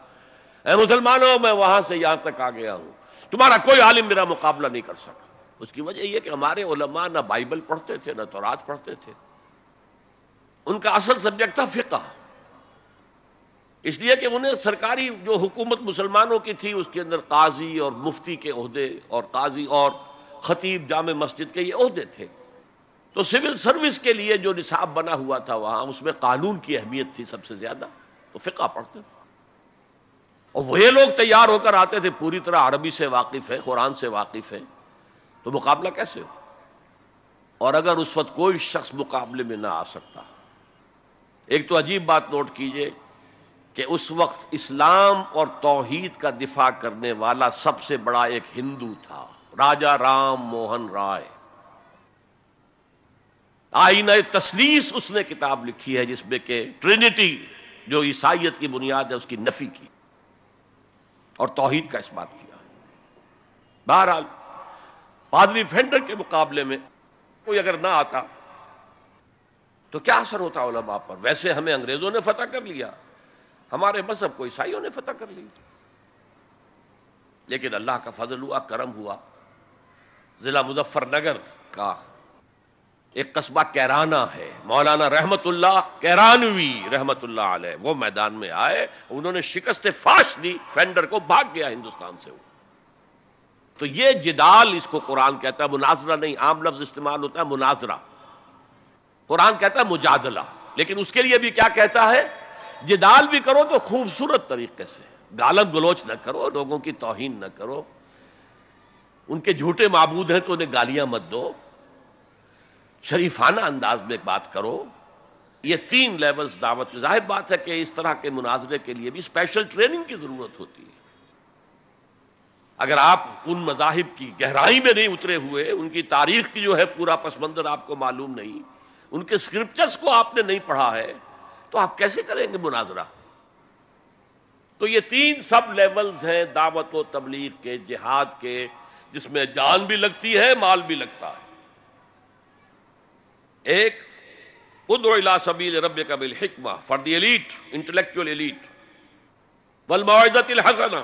اے مسلمانوں، میں وہاں سے یہاں تک آ گیا ہوں۔ تمہارا کوئی عالم میرا مقابلہ نہیں کر سکا۔ اس کی وجہ یہ کہ ہمارے علماء نہ بائبل پڑھتے تھے، نہ تورات پڑھتے تھے۔ ان کا اصل سبجیکٹ تھا فقہ۔ اس لیے کہ انہیں سرکاری جو حکومت مسلمانوں کی تھی، اس کے اندر قاضی اور مفتی کے عہدے اور قاضی اور خطیب جامع مسجد کے یہ عہدے تھے۔ تو سول سروس کے لیے جو نصاب بنا ہوا تھا، وہاں اس میں قانون کی اہمیت تھی سب سے زیادہ۔ تو فقہ پڑھتے تھے۔ اور وہ لوگ تیار ہو کر آتے تھے، پوری طرح عربی سے واقف ہے قرآن سے واقف ہے تو مقابلہ کیسے ہو؟ اور اگر اس وقت کوئی شخص مقابلے میں نہ آ سکتا، ایک تو عجیب بات نوٹ کیجیے کہ اس وقت اسلام اور توحید کا دفاع کرنے والا سب سے بڑا ایک ہندو تھا، راجا رام موہن رائے۔ آئینہ تسلیس اس نے کتاب لکھی ہے جس میں کہ ٹرینٹی جو عیسائیت کی بنیاد ہے، اس کی نفی کی۔ اور توحید کا اس بات کیا۔ بہرحال، پادری فینڈر کے مقابلے میں کوئی اگر نہ آتا، تو کیا اثر ہوتا علماء پر؟ ویسے ہمیں انگریزوں نے فتح کر لیا، ہمارے مذہب کو عیسائیوں نے فتح کر لی۔ لیکن اللہ کا فضل ہوا، کرم ہوا۔ ضلع مظفر نگر کا ایک قصبہ کیرانہ ہے۔ مولانا رحمت اللہ کیرانوی رحمت اللہ علیہ، وہ میدان میں آئے، انہوں نے شکست فاش دی، فینڈر کو بھاگ گیا ہندوستان سے۔ تو یہ جدال اس کو قرآن کہتا ہے، مناظرہ نہیں، عام لفظ استعمال ہوتا ہے مناظرہ۔ قرآن کہتا ہے مجادلہ، لیکن اس کے لیے بھی کیا کہتا ہے؟ جدال بھی کرو تو خوبصورت طریقے سے۔ گالم گلوچ نہ کرو، لوگوں کی توہین نہ کرو۔ ان کے جھوٹے معبود ہیں تو انہیں گالیاں مت دو۔ شریفانہ انداز میں بات کرو، یہ تین لیولز دعوت ظاہر بات ہے کہ اس طرح کے مناظرے کے لیے بھی اسپیشل ٹریننگ کی ضرورت ہوتی ہے۔ اگر آپ ان مذاہب کی گہرائی میں نہیں اترے ہوئے، ان کی تاریخ کی جو ہے پورا پس منظر آپ کو معلوم نہیں، ان کے اسکرپچرس کو آپ نے نہیں پڑھا ہے، تو آپ کیسے کریں گے مناظرہ؟ تو یہ تین سب لیولز ہیں دعوت و تبلیغ کے، جہاد کے، جس میں جان بھی لگتی ہے، مال بھی لگتا ہے۔ ایک، ادعو الى سبیل رب کا بالحکمہ for the elite intellectual elite والموعدت الحسنہ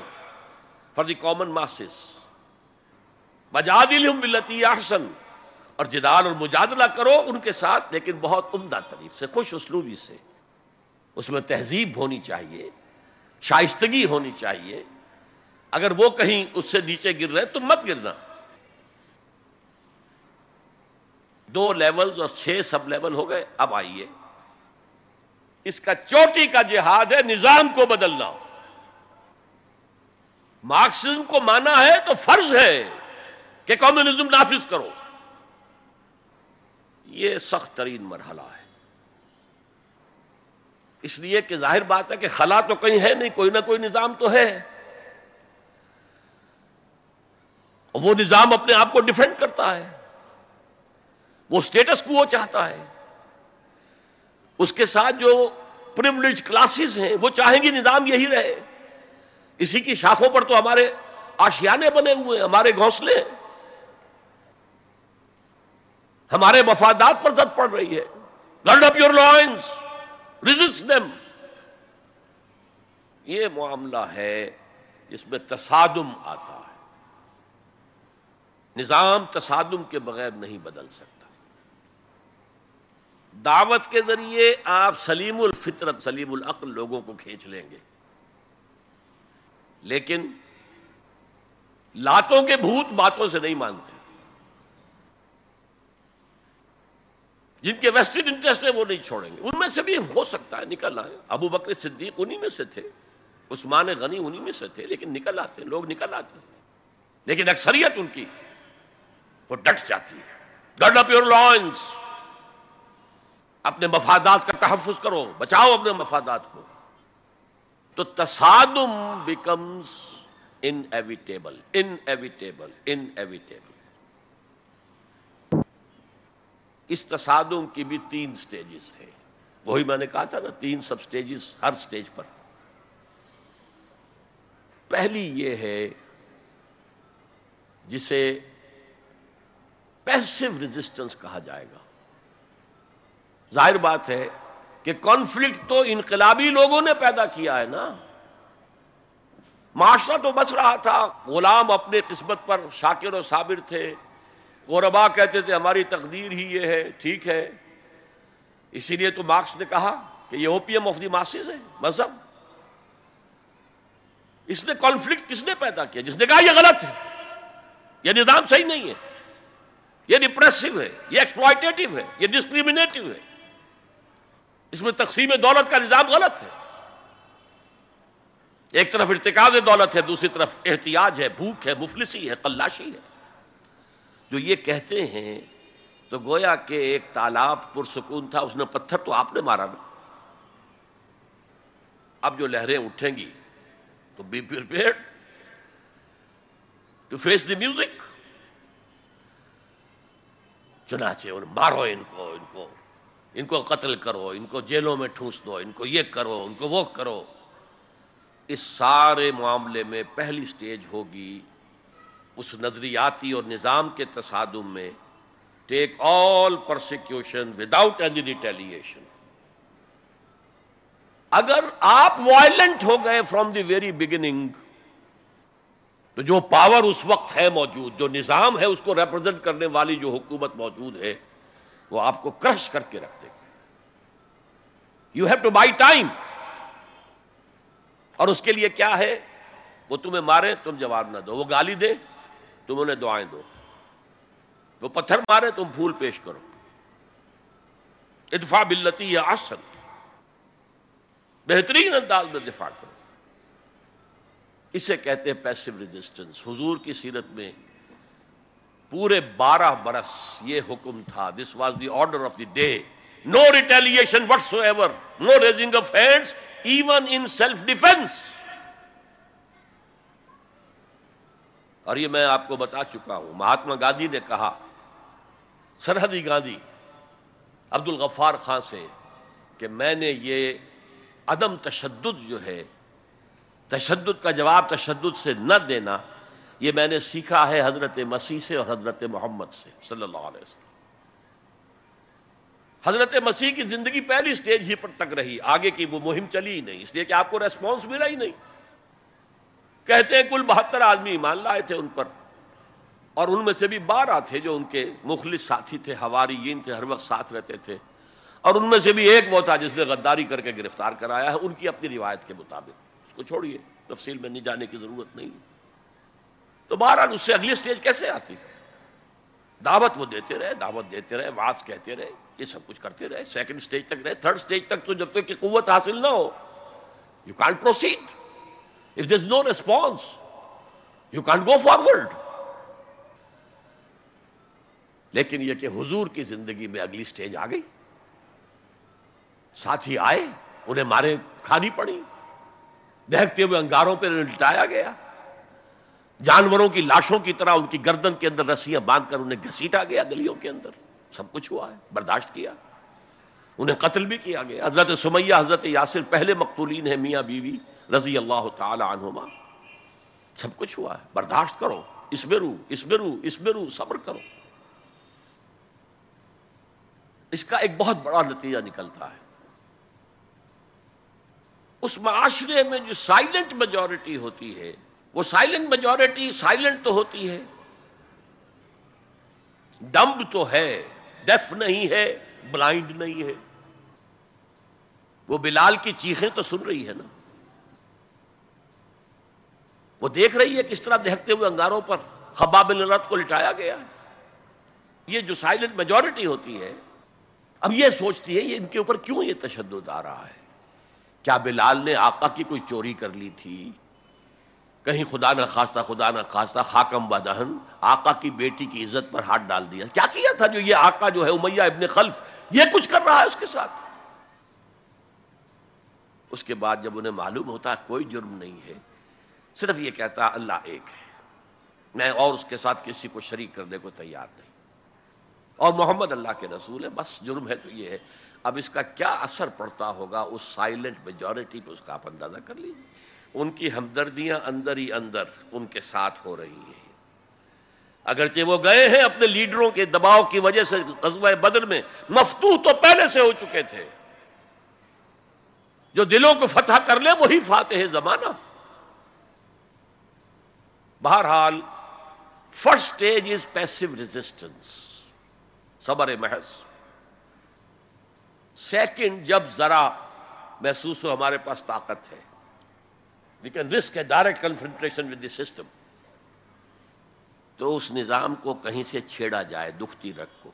فار دی کامن ماسز بجادلہم باللتی احسن اور جدال اور مجادلہ کرو ان کے ساتھ، لیکن بہت عمدہ طریق سے، خوش اسلوبی سے۔ اس میں تہذیب ہونی چاہیے، شائستگی ہونی چاہیے۔ اگر وہ کہیں اس سے نیچے گر رہے تو مت گرنا۔ دو لیول اور چھ سب لیول ہو گئے، اب آئیے۔ اس کا چوٹی کا جہاد ہے، نظام کو بدلنا۔ مارکسزم کو مانا ہے تو فرض ہے کہ کمیونزم نافذ کرو۔ یہ سخت ترین مرحلہ ہے۔ اس لیے کہ ظاہر بات ہے کہ خلا تو کہیں ہے نہیں، کوئی نہ کوئی نظام تو ہے۔ وہ نظام اپنے آپ کو ڈیفینڈ کرتا ہے۔ وہ اسٹیٹس کو وہ چاہتا ہے۔ اس کے ساتھ جو پریولیج کلاسز ہیں، وہ چاہیں گی نظام یہی رہے۔ اسی کی شاخوں پر تو ہمارے آشیانے بنے ہوئے ہمارے گھونسلے۔ ہمارے مفادات پر زد پڑ رہی ہے۔ گرڈ اپ یور لائنس دم یہ معاملہ ہے جس میں تصادم آتا ہے۔ نظام تصادم کے بغیر نہیں بدل سکتا۔ دعوت کے ذریعے آپ سلیم الفطرت، سلیم العقل لوگوں کو کھینچ لیں گے۔ لیکن لاتوں کے بھوت باتوں سے نہیں مانتے۔ جن کے ویسٹڈ انٹرسٹ ہے وہ نہیں چھوڑیں گے۔ ان میں سے بھی ہو سکتا ہے نکل آئے ابو بکر صدیق انہی میں سے تھے، عثمان غنی انہی میں سے تھے، لیکن نکل آتے لوگ نکل آتے لیکن اکثریت ان کی وہ ڈٹ جاتی ہے ڈٹ اپ یور لائنس اپنے مفادات کا تحفظ کرو، بچاؤ اپنے مفادات کو۔ تو تصادم بیکمس ان ایویٹیبل ان ایویٹیبل ان ایویٹیبل اس تصادم کی بھی تین سٹیجز ہیں۔ وہی میں نے کہا تھا نا، تین سب سٹیجز ہر سٹیج پر۔ پہلی یہ ہے جسے پیسو ریزسٹنس کہا جائے گا۔ ظاہر بات ہے کہ کانفلکٹ تو انقلابی لوگوں نے پیدا کیا ہے نا۔ معاشرہ تو بس رہا تھا۔ غلام اپنے قسمت پر شاکر و صابر تھے۔ غوربا کہتے تھے، ہماری تقدیر ہی یہ ہے، ٹھیک ہے۔ اسی لیے تو مارکس نے کہا کہ یہ اوپیم آف دی ماسز ہے، مذہب۔ اس نے کانفلکٹ کس نے پیدا کیا؟ جس نے کہا یہ غلط ہے۔ یہ نظام صحیح نہیں ہے۔ یہ ڈپریسو ہے، یہ ایکسپلائٹیو ہے، یہ ڈسکریمنیٹو ہے۔ اس میں تقسیم دولت کا نظام غلط ہے۔ ایک طرف ارتکاز دولت ہے، دوسری طرف احتیاج ہے، بھوک ہے، مفلسی ہے تلاشی ہے۔ جو یہ کہتے ہیں، تو گویا کہ ایک تالاب پرسکون تھا، اس نے پتھر تو آپ نے مارا نا۔ اب جو لہریں اٹھیں گی، تو be to face the music چنانچہ مارو ان کو ان کو۔ ان کو قتل کرو، ان کو جیلوں میں ٹھوس دو، ان کو یہ کرو، ان کو وہ کرو۔ اس سارے معاملے میں پہلی سٹیج ہوگی اس نظریاتی اور نظام کے تصادم میں take all persecution without any retaliation اگر آپ وائلنٹ ہو گئے فرام دی ویری بگننگ تو جو پاور اس وقت ہے موجود، جو نظام ہے اس کو ریپرزینٹ کرنے والی جو حکومت موجود ہے وہ آپ کو کرش کر کے رکھ دے گا you have to buy time اور اس کے لیے کیا ہے؟ وہ تمہیں مارے، تم جواب نہ دو۔ وہ گالی دے، تم انہیں دعائیں دو۔ وہ پتھر مارے، تم پھول پیش کرو۔ ادفا بلتی یا آسن بہترین انداز میں دفاع کرو۔ اسے کہتے ہیں پیسو ریزسٹنس حضور کی سیرت میں پورے بارہ برس یہ حکم تھا. This was the order of the day no retaliation whatsoever no raising of hands even in self defence اور یہ میں آپ کو بتا چکا ہوں. مہاتما گاندھی نے کہا، سرحدی گاندھی عبد الغفار خان سے کہ میں نے یہ عدم تشدد جو ہے، تشدد کا جواب تشدد سے نہ دینا یہ میں نے سیکھا ہے حضرت مسیح سے اور حضرت محمد سے، صلی اللہ علیہ وسلم۔ حضرت مسیح کی زندگی پہلی سٹیج ہی پر تک رہی، آگے کی وہ مہم چلی ہی نہیں، اس لیے کہ آپ کو ریسپانس ملا ہی نہیں۔ کہتے ہیں کل بہتر آدمی ایمان لائے تھے ان پر، اور ان میں سے بھی بارہ تھے جو ان کے مخلص ساتھی تھے ہواری تھے، ہر وقت ساتھ رہتے تھے۔ اور ان میں سے بھی ایک وہ تھا جس نے غداری کر کے گرفتار کرایا ہے، ان کی اپنی روایت کے مطابق۔ اس کو چھوڑیے، تفصیل میں نہیں جانے کی ضرورت نہیں۔ تو بہرحال اس سے اگلی سٹیج کیسے آتی؟ دعوت وہ دیتے رہے، دعوت دیتے رہے واس کہتے رہے، یہ سب کچھ کرتے رہے سیکنڈ سٹیج تک رہے تھرڈ سٹیج تک تو جب تک کہ قوت حاصل نہ ہو you can't proceed if this no response you can't go forward لیکن یہ کہ حضور کی زندگی میں اگلی سٹیج آ گئی، ساتھی آئے، انہیں مارے، کھانی پڑی دہتے ہوئے انگاروں پہ لٹایا گیا۔ جانوروں کی لاشوں کی طرح ان کی گردن کے اندر رسیاں باندھ کر انہیں گھسیٹا گیا گلیوں کے اندر۔ سب کچھ ہوا ہے، برداشت کیا۔ انہیں قتل بھی کیا گیا۔ حضرت سمیہ، حضرت یاسر پہلے مقتولین ہیں، میاں بیوی رضی اللہ تعالی عنہما۔ سب کچھ ہوا ہے۔ برداشت کرو اس میں رو اس میں رو اس میں رو صبر کرو۔ اس کا ایک بہت بڑا نتیجہ نکلتا ہے۔ اس معاشرے میں جو سائلنٹ میجورٹی ہوتی ہے وہ سائلنٹ میجورٹی سائلنٹ تو ہوتی ہے۔ ڈمب تو ہے ڈیف نہیں ہے بلائنڈ نہیں ہے۔ وہ بلال کی چیخیں تو سن رہی ہے نا۔ وہ دیکھ رہی ہے کس طرح دیکھتے ہوئے انگاروں پر، خباب رت کو لٹایا گیا ہے۔ یہ جو سائلنٹ میجورٹی ہوتی ہے، اب یہ سوچتی ہے، یہ ان کے اوپر کیوں یہ تشدد آ رہا ہے؟ کیا بلال نے آقا کی کوئی چوری کر لی تھی؟ کہیں خدا نہ خواستہ خدا نہ خواستہ خاکم بدہن آقا کی بیٹی کی عزت پر ہاتھ ڈال دیا۔ کیا کیا تھا جو یہ آقا جو ہے امیہ ابن خلف، یہ کچھ کر رہا ہے اس کے ساتھ؟ اس کے بعد جب انہیں معلوم ہوتا ہے کوئی جرم نہیں ہے، صرف یہ کہتا اللہ ایک ہے۔ میں اور اس کے ساتھ کسی کو شریک کرنے کو تیار نہیں۔ اور محمد اللہ کے رسول ہے بس جرم ہے تو یہ ہے۔ اب اس کا کیا اثر پڑتا ہوگا؟ اس سائلنٹ میجورٹی پہ اس کا آپ اندازہ کر لیجیے ان کی ہمدردیاں اندر ہی اندر ان کے ساتھ ہو رہی ہیں۔ اگرچہ وہ گئے ہیں اپنے لیڈروں کے دباؤ کی وجہ سے غزوہ بدر میں مفتو تو پہلے سے ہو چکے تھے۔ جو دلوں کو فتح کر لے، وہی فاتح زمانہ۔ بہرحال، first stage is passive resistance صبر محض۔ سیکنڈ جب ذرا محسوس ہو، ہمارے پاس طاقت ہے۔ We can risk a direct confrontation with the system تو اس نظام کو کہیں سے چھیڑا جائے، دکھتی رکھ کو۔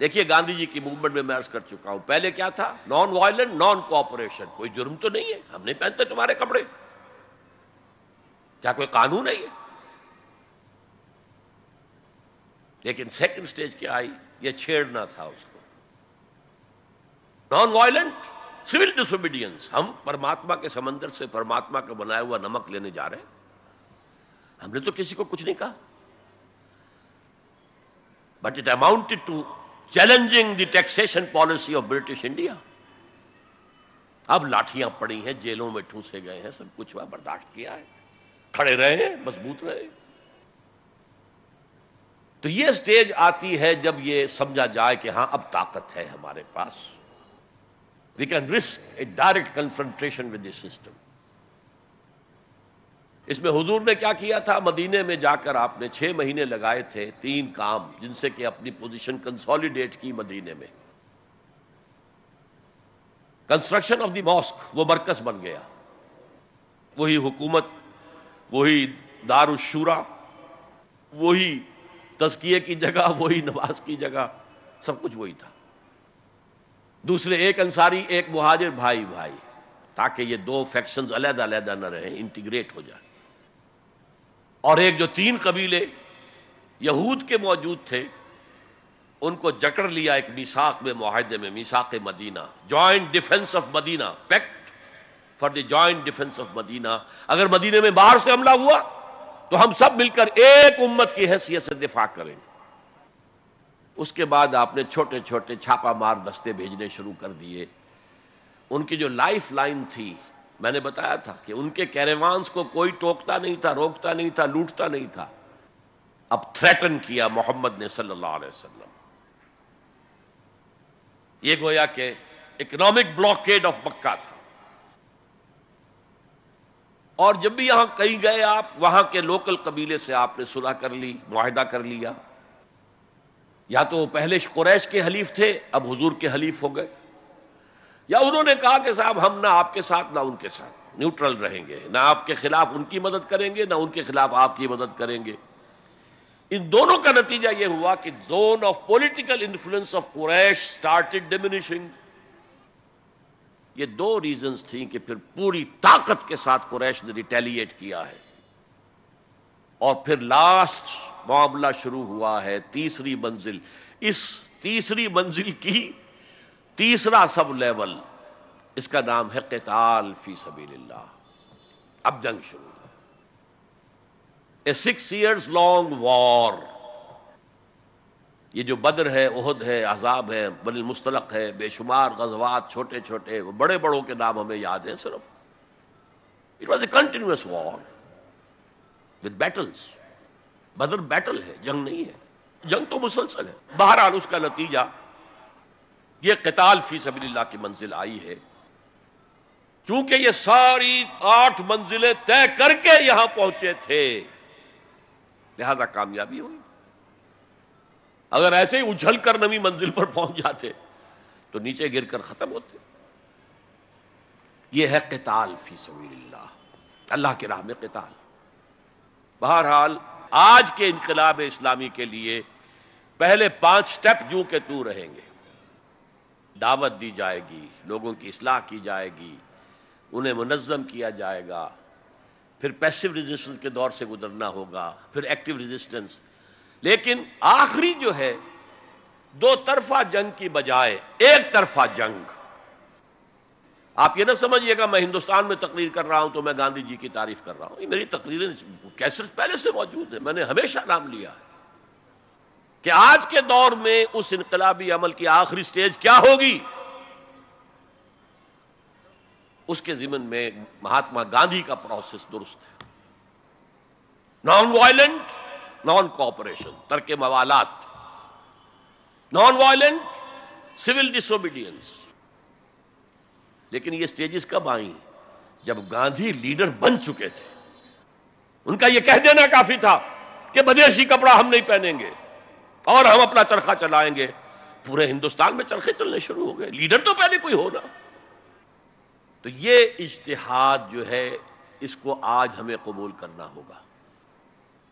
دیکھیے گاندھی جی کی موومنٹ میں میں عرض کر چکا ہوں، پہلے کیا تھا؟ نان وائلنٹ نان کوآپریشن کوئی جرم تو نہیں ہے، ہم نہیں پہنتے تمہارے کپڑے۔ کیا کوئی قانون ہے لیکن سیکنڈ سٹیج کیا آئی؟ یہ چھیڑنا تھا اس کو۔ نان وائلنٹ سول ڈس ہم پرماتما کے سمندر سے پرماتما کا بنایا ہوا نمک لینے جا رہے ہیں۔ ہم نے تو کسی کو کچھ نہیں کہا۔ But it amount to challenging the taxation policy of British India اب لاٹیاں پڑی ہیں، جیلوں میں ٹھوسے گئے ہیں، سب کچھ ہوا، برداشت کیا ہے۔ کھڑے رہے ہیں، مضبوط رہے۔ تو یہ سٹیج آتی ہے جب یہ سمجھا جائے کہ ہاں اب طاقت ہے ہمارے پاس۔ We can risk a direct confrontation with system اس میں حضور نے کیا کیا تھا؟ مدینے میں جا کر آپ نے چھ مہینے لگائے تھے تین کام، جن سے کہ اپنی پوزیشن کنسالیڈیٹ کی مدینے میں۔ کنسٹرکشن آف دی ماسک وہ مرکز بن گیا۔ وہی حکومت، وہی دار الشورا وہی تزکیے کی جگہ، وہی نماز کی جگہ، سب کچھ وہی تھا۔ دوسرے ایک انصاری، ایک مہاجر، بھائی بھائی، تاکہ یہ دو فیکشنز علیحدہ علیحدہ نہ رہیں انٹیگریٹ ہو جائے۔ اور ایک جو تین قبیلے یہود کے موجود تھے، ان کو جکڑ لیا ایک میساک میں، معاہدے میں میساک Madinah joint defence of Madinah pact for the joint defence of Madinah. اگر مدینے میں باہر سے حملہ ہوا، تو ہم سب مل کر ایک امت کی حیثیت سے دفاع کریں گے۔ اس کے بعد آپ نے چھوٹے چھوٹے چھاپا مار دستے بھیجنے شروع کر دیے۔ ان کی جو لائف لائن تھی، میں نے بتایا تھا کہ ان کے کیریوانس کو کوئی ٹوکتا نہیں تھا، روکتا نہیں تھا، لوٹتا نہیں تھا۔ اب تھریٹن کیا محمد نے صلی اللہ علیہ وسلم۔ یہ گویا کہ اکنامک بلاکیڈ آف مکہ تھا۔ اور جب بھی یہاں کہیں گئے آپ، وہاں کے لوکل قبیلے سے آپ نے صلح کر لی، معاہدہ کر لیا۔ یا تو وہ پہلے قریش کے حلیف تھے، اب حضور کے حلیف ہو گئے۔ یا انہوں نے کہا کہ صاحب، ہم نہ آپ کے ساتھ، نہ ان کے ساتھ، نیوٹرل رہیں گے۔ نہ آپ کے خلاف ان کی مدد کریں گے، نہ ان کے خلاف آپ کی مدد کریں گے۔ ان دونوں کا نتیجہ یہ ہوا کہ zone of political influence of Quraysh diminishing یہ دو ریزنز تھیں کہ پھر پوری طاقت کے ساتھ قریش نے ریٹیلیٹ کیا ہے۔ اور پھر لاسٹ معاملہ شروع ہوا ہے تیسری منزل۔ اس تیسری منزل کی تیسرا سب لیول، اس کا نام ہے قتال فی سبیل اللہ اب جنگ شروع۔ A six years long war یہ جو بدر ہے عہد ہے، عذاب ہے بل المستلق ہے، بے شمار غزوات چھوٹے چھوٹے بڑے بڑوں کے نام ہمیں یاد ہیں صرف۔ It was a continuous war with battles Badr battle ہے، جنگ نہیں ہے۔ جنگ تو مسلسل ہے۔ بہرحال اس کا نتیجہ یہ قتال فی سبیل اللہ کی منزل آئی ہے۔ چونکہ یہ ساری آٹھ منزلیں طے کر کے یہاں پہنچے تھے، لہذا کامیابی ہوئی۔ اگر ایسے ہی اچھل کر نوی منزل پر پہنچ جاتے، تو نیچے گر کر ختم ہوتے۔ یہ ہے قتال فی سبیل اللہ اللہ کے راہ میں قتال۔ بہرحال آج کے انقلاب اسلامی کے لیے پہلے پانچ سٹیپ جو کہ تو رہیں گے۔ دعوت دی جائے گی، لوگوں کی اصلاح کی جائے گی، انہیں منظم کیا جائے گا۔ پھر پیسو ریزسٹنس کے دور سے گزرنا ہوگا، پھر ایکٹیو ریزسٹنس لیکن آخری جو ہے، دو طرفہ جنگ کی بجائے ایک طرفہ جنگ۔ آپ یہ نہ سمجھیے گا میں ہندوستان میں تقریر کر رہا ہوں تو میں گاندھی جی کی تعریف کر رہا ہوں۔ یہ میری تقریریں کیسے پہلے سے موجود ہے میں نے ہمیشہ نام لیا ہے کہ آج کے دور میں اس انقلابی عمل کی آخری سٹیج کیا ہوگی؟ اس کے ضمن میں مہاتما گاندھی کا پروسیس درست ہے۔ نان وائلنٹ نان کوپریشن ترک موالات۔ نان وائلنٹ سول ڈسوبیڈینس لیکن یہ سٹیجز کب آئیں؟ جب گاندھی لیڈر بن چکے تھے۔ ان کا یہ کہہ دینا کافی تھا کہ بدیشی کپڑا ہم نہیں پہنیں گے اور ہم اپنا چرخہ چلائیں گے۔ پورے ہندوستان میں چرخے چلنے شروع ہو گئے۔ لیڈر تو پہلے کوئی ہونا۔ تو یہ اجتہاد جو ہے، اس کو آج ہمیں قبول کرنا ہوگا۔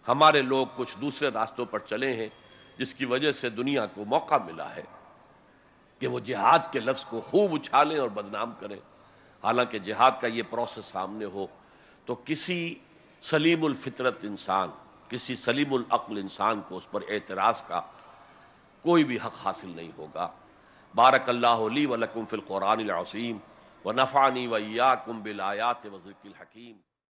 ہمارے لوگ کچھ دوسرے راستوں پر چلے ہیں، جس کی وجہ سے دنیا کو موقع ملا ہے۔ کہ وہ جہاد کے لفظ کو خوب اچھالیں اور بدنام کریں۔ حالانکہ جہاد کا یہ پروسیس سامنے ہو تو کسی سلیم الفطرت انسان، کسی سلیم العقل انسان کو اس پر اعتراض کا کوئی بھی حق حاصل نہیں ہوگا۔ بارک اللہ علی و لکم فی القرآن العظیم و نفانی و ایاکم بالآیات و ذکر الحکیم۔